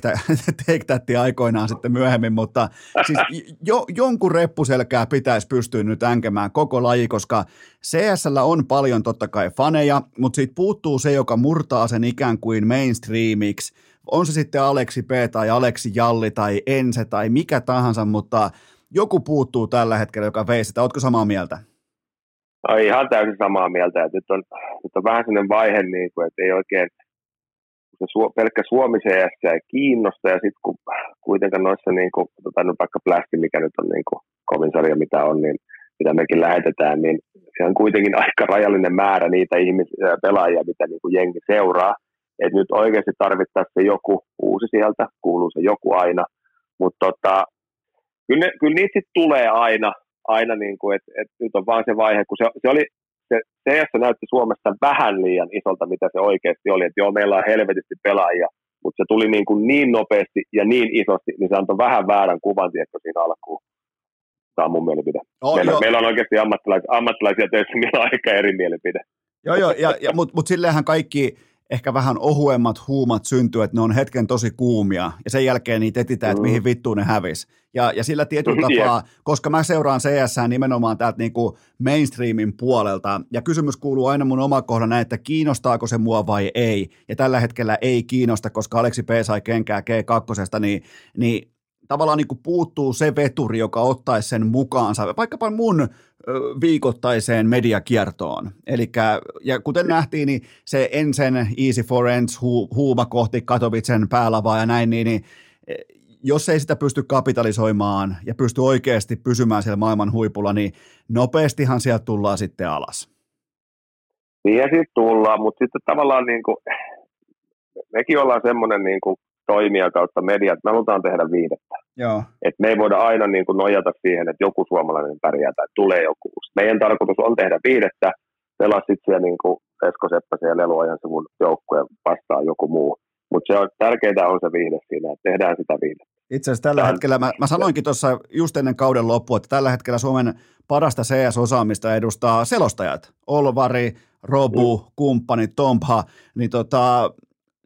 [laughs] take aikoinaan sitten myöhemmin, mutta siis [laughs] jo, jonkun reppuselkää pitäisi pystyä nyt änkemään koko laji, koska CSllä on paljon totta kai faneja, mutta siitä puuttuu se, joka murtaa sen ikään kuin mainstreamiksi. On se sitten Aleksi P tai Aleksi Jalli tai Ense tai mikä tahansa, mutta joku puuttuu tällä hetkellä, joka vei sitä. Oletko samaa mieltä? No, ihan täysin samaa mieltä. Että nyt, on, nyt on vähän sellainen vaihe, niin kuin, että ei oikein se su, pelkkä Suomi CS ei kiinnosta, ja sitten kun kuitenkaan noissa, niin kuin, tota, no vaikka Plästi, mikä nyt on niin kuin, kovin sarja, mitä on, niin mitä mekin lähetetään, niin se on kuitenkin [laughs] aika rajallinen määrä niitä ihmisiä, pelaajia, mitä niin kuin jengi seuraa. Et nyt oikeasti tarvittaisiin se joku uusi sieltä, kuuluu se joku aina. Mutta tota, kyllä, kyllä niitä sitten tulee aina, aina niin kuin, että et nyt on vaan se vaihe, kun se, se oli, se CS näytti Suomessa vähän liian isolta, mitä se oikeasti oli. Että joo, meillä on helvetisti pelaajia, mutta se tuli niin, kuin niin nopeasti ja niin isosti, niin se antoi vähän väärän kuvan, tiedätkö, siinä alkuun. Tämä on mun mielipide. Oh, meillä, meillä, on oikeasti ammattilaisia, ammattilaisia töissä, millä on ehkä eri mielipide. Joo, joo, ja, ja, mutta mut silleenhän kaikki ehkä vähän ohuemmat huumat syntyy, että ne on hetken tosi kuumia, ja sen jälkeen niitä etitään, että mm. mihin vittuun ne hävis. Ja, ja sillä tietyllä [laughs] tapaa, koska mä seuraan CS nimenomaan täältä niin kuin mainstreamin puolelta, ja kysymys kuuluu aina mun oma kohdana, että kiinnostaako se mua vai ei, ja tällä hetkellä ei kiinnosta, koska Aleksi P. sai kenkää G2, niin, niin tavallaan niin kuin puuttuu se veturi, joka ottaisi sen mukaansa, vaikkapa mun viikoittaiseen mediakiertoon. Elikkä, ja kuten nähtiin, niin se ensin Easy for Ends hu, huuma kohti Katowicen päälavaa ja näin, niin, niin e, jos ei sitä pysty kapitalisoimaan ja pysty oikeasti pysymään siellä maailman huipulla, niin nopeastihan sieltä tullaan sitten alas. Niin ja sitten tullaan, mutta sitten tavallaan niin kuin, mekin ollaan semmoinen niin kuin toimija kautta media, että me halutaan tehdä viidettä. Joo. Et me ei voida aina niin kuin nojata siihen, että joku suomalainen pärjää tai tulee joku. Meidän tarkoitus on tehdä viidettä, pelaa sitten siellä niin kuin Esko Seppäsen ja Leluajan sivun joukkueen vastaan joku muu. Mutta se on, tärkeintä on se viihde siinä, että tehdään sitä viihdettä. Itse asiassa tällä Tämä, hetkellä, mä, mä sanoinkin tuossa just ennen kauden loppua, että tällä hetkellä Suomen parasta CS-osaamista edustaa selostajat. Olvari, Robu, mm. kumppani, Tompha, niin tota,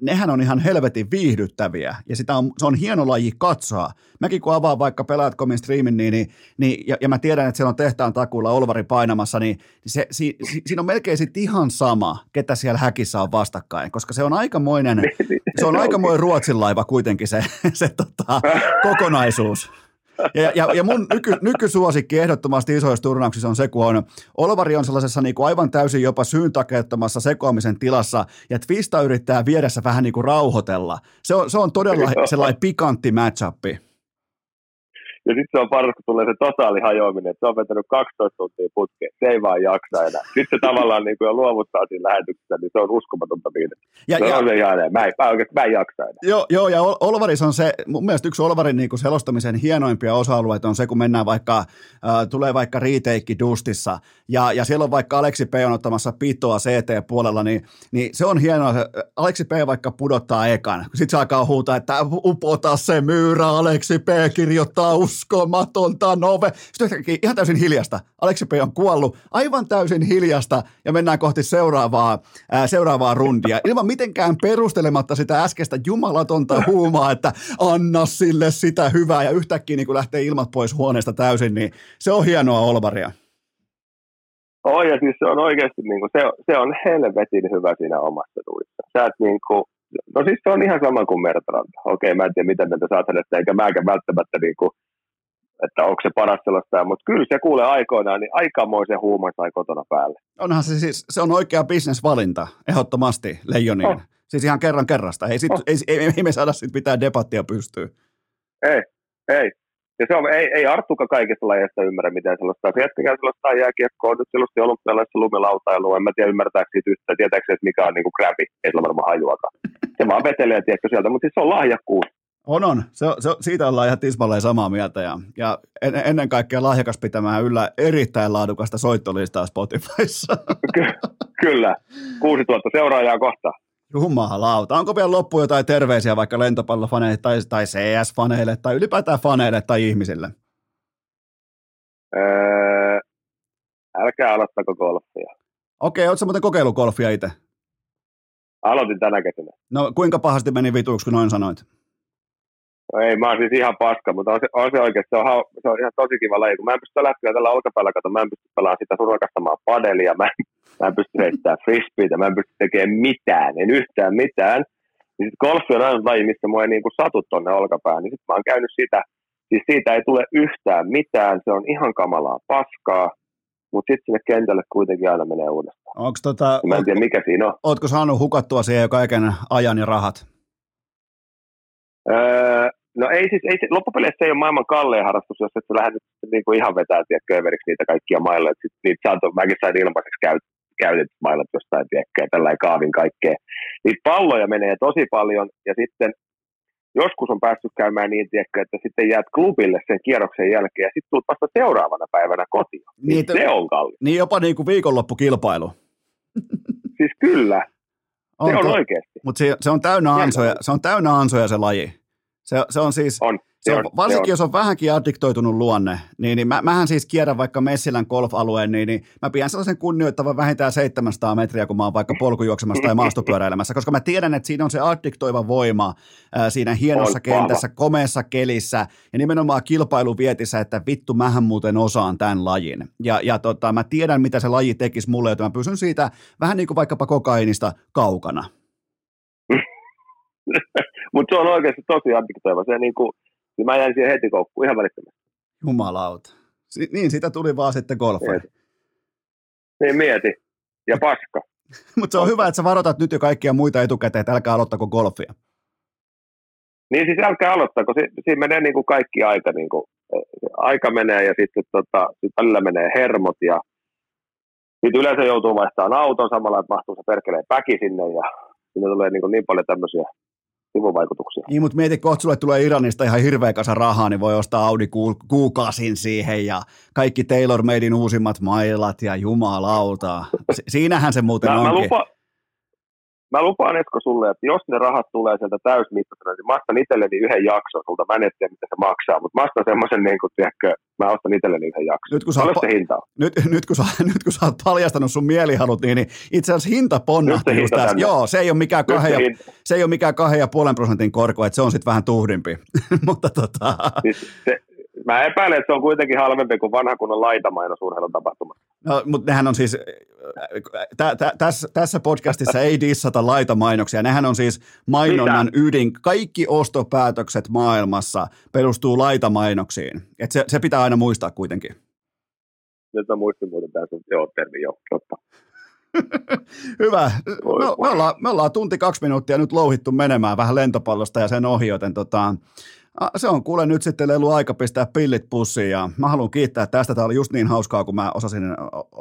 nehän on ihan helvetin viihdyttäviä ja sitä on, se on hieno laji katsoa. Mäkin kun avaan vaikka Pelaat.comin streamin, niin, niin, niin ja, ja, mä tiedän, että siellä on tehtaan takulla Olvari painamassa, niin, niin se, si, si, siinä on melkein sit ihan sama, ketä siellä häkissä on vastakkain, koska se on aikamoinen, se on [laughs] aikamoinen Ruotsin laiva kuitenkin se, [laughs] se tota, kokonaisuus. Ja, ja, ja mun nyky, nykysuosikki ehdottomasti isoissa turnauksissa on se, kun on, Olvari on sellaisessa niin kuin aivan täysin jopa syyntakeettomassa sekoamisen tilassa, ja Twista yrittää vieressä vähän niin kuin rauhoitella. Se on, se on todella sellainen pikantti matchup. Ja sitten se on paras, kun tulee se totaali hajoaminen, että se on vetänyt 12 tuntia putkeen. Se ei vaan jaksa enää. Sitten se tavallaan niin kuin jo luovuttaa siinä lähetyksessä, niin se on uskomatonta viidettä. Ja, Se ja, on se ihan enää. Mä, en- mä, mä en jaksa enää. Joo, joo, ja Ol- Olvaris on se, mun mielestä yksi Olvarin niin kuin selostamisen hienoimpia osa-alueita on se, kun mennään vaikka, äh, tulee vaikka riteikki Dustissa, ja, ja siellä on vaikka Aleksi P. on ottamassa pitoa CT-puolella, niin, niin se on hienoa, Aleksi P. vaikka pudottaa ekan, sitten se alkaa huutaa, että upota se myyrä, Aleksi P. kirjoittaa uskomatonta nove. Sitten ihan täysin hiljasta, Aleksi P. on kuollut, aivan täysin hiljasta, ja mennään kohti seuraavaa, ää, seuraavaa rundia, ilman mitenkään perustelematta sitä äskeistä jumalatonta huumaa, että anna sille sitä hyvää, ja yhtäkkiä niin kun lähtee ilmat pois huoneesta täysin, niin se on hienoa Olvaria. Oh, ja siis se on oikeasti, niin kuin, se, se on helvetin hyvä siinä omassa duissa. Sä et niin kuin, no siis se on ihan sama kuin Mertrand. Okei, mä en tiedä, mitä mieltä sä eikä mäkään välttämättä niin kuin, että onko se paras sellaista, mutta kyllä se kuulee aikoinaan, niin aikamoisen huuman sai kotona päälle. Onhan se siis, se on oikea bisnesvalinta, ehdottomasti Leijoniin. Oh. Siis ihan kerran kerrasta. Ei, sit, Oh. ei, ei, ei, me saada sit mitään debattia pystyyn. Ei, ei. Ja se on, ei, ei Arttuka kaikista lajeista ymmärrä, miten sellaista. Se jätkäkään sellaista jääkiekkoa, nyt sellaista olympialaisessa lumilautailua. En mä tiedä ymmärtääkö siitä yhtään, tietääkö se, että mikä on niinku grabbi, ei sillä varmaan hajuakaan. Se vaan vetelee, tiedätkö sieltä, mutta siis se on lahjakkuus. On, on. Se, se, siitä ollaan ihan tismalleen samaa mieltä. Ja, ja en, ennen kaikkea lahjakas pitämään yllä erittäin laadukasta soittolistaa Spotifyssa. [laughs] Ky- kyllä. 6000 seuraajaa kohta. Jumalauta. Onko vielä loppu jotain terveisiä vaikka lentopallofaneille tai, tai CS-faneille tai ylipäätään faneille tai ihmisille? Öö, älkää aloittako golfia. Okei, ootko sä muuten kokeillut golfia itse? Aloitin tänä kesänä. No kuinka pahasti meni vituiksi, kun noin sanoit? No ei, mä oon siis ihan paska, mutta on se, on se oikeasti, se on, se on ihan tosi kiva laji. Kun mä en pysty tällä hetkellä tällä olkapäällä, kato, mä en pysty pelaamaan sitä sun rakastamaan padelia, mä, en- mä en pysty heittämään frisbeitä, mä en pysty tekemään mitään, en yhtään mitään. Niin sit golfi on aina laji, missä mua ei niinku satu tonne olkapäähän, niin sit mä oon käynyt sitä, siis siitä ei tule yhtään mitään, se on ihan kamalaa paskaa, mutta sitten sinne kentälle kuitenkin aina menee uudestaan. Onko tota, Mä en tiedä, mikä siinä on. ootko saanut hukattua siihen jo kaiken ajan ja rahat? Öö, no ei siis, ei, loppupeleissä ei ole maailman kallein harrastus, jos et sä lähde niin kuin ihan vetää tiedätkö, överiksi niitä kaikkia mailla. Sit, niitä saat, mäkin sain ilmaiseksi käyt, käytetyt mailat jostain, tiedätkö, ja tällä kaavin kaikkea. Niitä palloja menee tosi paljon, ja sitten joskus on päässyt käymään niin, tiedätkö, että sitten jäät klubille sen kierroksen jälkeen, ja sitten tulet vasta seuraavana päivänä kotiin. Niin, Niin, se on kallis. Niin jopa niin kuin viikonloppukilpailu. Siis kyllä, se on oikeasti. Mutta se, se, on täynnä ansoja, se on täynnä ansoja se laji. Se, se on siis, On. se on, se varsinkin on. jos on vähänkin addiktoitunut luonne, niin, niin mä, mähän siis kierrän vaikka Messilän golf-alueen, niin, niin mä pidän sellaisen kunnioittavan vähintään 700 metriä, kun mä oon vaikka polkujuoksemassa tai maastopyöräilemässä, koska mä tiedän, että siinä on se addiktoiva voima ää, siinä hienossa On kentässä, komeassa kelissä ja nimenomaan kilpailuvietissä, että vittu mähän muuten osaan tämän lajin. Ja, ja tota, mä tiedän, mitä se laji tekisi mulle, että mä pysyn siitä vähän niin kuin vaikkapa kokainista kaukana. [laughs] Mutta se on oikeasti tosi addiktoiva. Se niin kuin, niin mä jäin siihen heti koukkuun ihan välittömästi. Jumalauta. Si- niin, sitä tuli vaan sitten golfa. Mieti. Niin mieti. Ja paska. [laughs] Mutta se on hyvä, että sä varoitat nyt jo kaikkia muita etukäteen, että älkää aloittako golfia. Niin siis älkää aloittaa, kun si- siinä menee niin kuin kaikki aika. Niin kuin, eh, aika menee ja sitten tota, sit välillä menee hermot ja sitten yleensä joutuu vaihtamaan auton samalla, että mahtuu se perkeleen päki sinne ja sinne tulee niin, kuin niin paljon tämmöisiä sivuvaikutuksia. Niin, mutta mieti, kohta sulle tulee Iranista ihan hirveä kasa rahaa, niin voi ostaa Audi Q8 siihen ja kaikki Taylor Madein uusimmat mailat ja jumalauta. Si- siinähän se muuten Mä, mä, onkin. lupa, mä lupaan Esko sulle, että jos ne rahat tulee sieltä täysmittaisena, niin mä ostan itselleni yhden jakson sulta. Mä en tiedä, mitä se maksaa, mutta mä ostan semmoisen, niin kuin, tiedätkö, mä ostan itselleni yhden jakson. Nyt kun, sä se hinta on? nyt, nyt, kun sä, [laughs] nyt kun sä oot paljastanut sun mielihalut, niin, niin itse asiassa hinta ponnahti just hinta. Joo, se ei ole mikään kahden, se ja, se ei ole mikään kahden ja puolen prosentin korko, että se on sitten vähän tuhdimpi. [laughs] Mutta tota, Siis se, mä epäilen, että se on kuitenkin halvempi kuin vanha kunnon laitamainos urheilutapahtuma. No, mutta nehän on siis, tä, tä, tässä, tässä podcastissa ei dissata laitamainoksia, nehän on siis mainonnan ydin. Kaikki ostopäätökset maailmassa perustuu laitamainoksiin. Et se, se pitää aina muistaa kuitenkin. Nyt mä muistin muuten tämän sun, joo, joo, totta. [laughs] Hyvä. Me, me, ollaan, me ollaan tunti kaksi minuuttia nyt louhittu menemään vähän lentopallosta ja sen ohi, joten tota, Se on kuule nyt sitten lelu aika pistää pillit pussiin ja mä haluan kiittää tästä. Tämä oli just niin hauskaa, kun mä osasin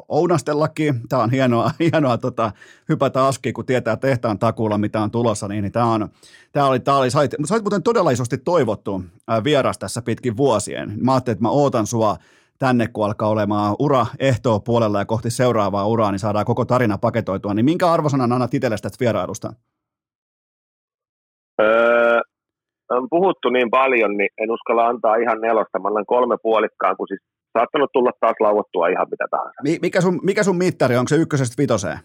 ounastellakin. Tämä on hienoa, [laughs] hienoa tota, hypätä askiin, kun tietää tehtaan takuulla, mitä on tulossa. Niin, niin tämä, on, tämä oli, tämä oli, sait, sait muuten todella isosti toivottu vieras tässä pitkin vuosien. Mä ajattelin, että mä ootan sua tänne, kun alkaa olemaan ura ehtoa puolella ja kohti seuraavaa uraa, niin saadaan koko tarina paketoitua. Niin minkä arvosanan annat itsellesi tästä vierailusta? Öö, on puhuttu niin paljon, niin en uskalla antaa ihan nelosta. Mä annan kolme puolikkaan, kun siis saattanut tulla taas lauottua ihan mitä tahansa. Mikä sun, mikä sun mittari, onko se ykkösestä vitoseen?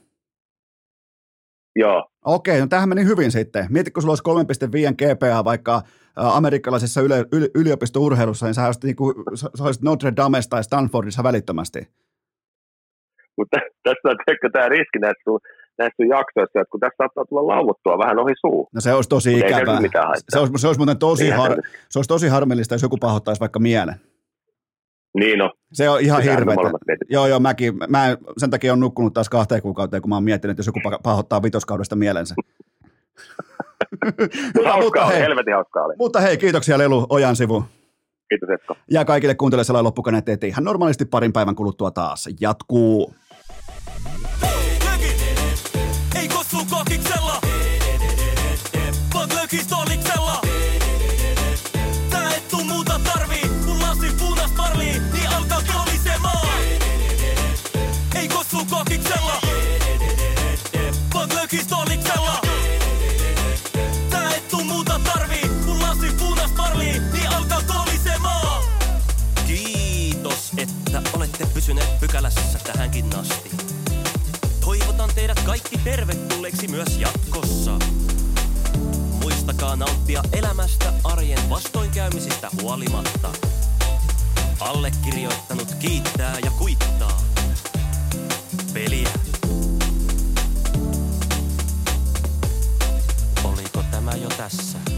Joo. Okei, no tähän meni hyvin sitten. Mieti, kun sulla olisi 3,5 GPA vaikka amerikkalaisessa yle, yl, yliopistourheilussa, niin sä olisit, niin kuin, sä olisit Notre Dames tai Stanfordissa välittömästi. Mutta tässä on tämä riski näissä sun, näissä jaksoissa, että kun tässä saattaa tulla lauvuttua vähän ohi suu. No se olisi tosi Mut ikävää. Se, olisi, se olisi muuten tosi, har, se olisi tosi harmillista, jos joku pahoittaisi vaikka mielen. Niin no. Se on ihan hirveä. Joo, joo, mäkin. Mä sen takia on nukkunut taas kahteen kuukauteen, kun mä oon miettinyt, että jos joku pahoittaa vitoskaudesta mielensä. [laughs] mutta, mutta, hei, helvetin hauskaa oli. Mutta hei, kiitoksia Lelu, Ojan sivu. Kiitos Esko. Ja kaikille kuuntelijoille sellainen loppukaneet, että ihan normaalisti parin päivän kuluttua taas jatkuu. Vaan glögistoliksella. Tää et tuu muuta tarvii, kun lasi punas parlii, niin alkaa kolisemaan. Kiitos, että olette pysyneet pykälässä tähänkin asti. Toivotan teidät kaikki tervetulleeksi myös jatkossa. Muistakaa nauttia elämästä arjen vastoinkäymisistä huolimatta. Allekirjoittanut kiittää ja kuittaa peliä. tämä jo tässä.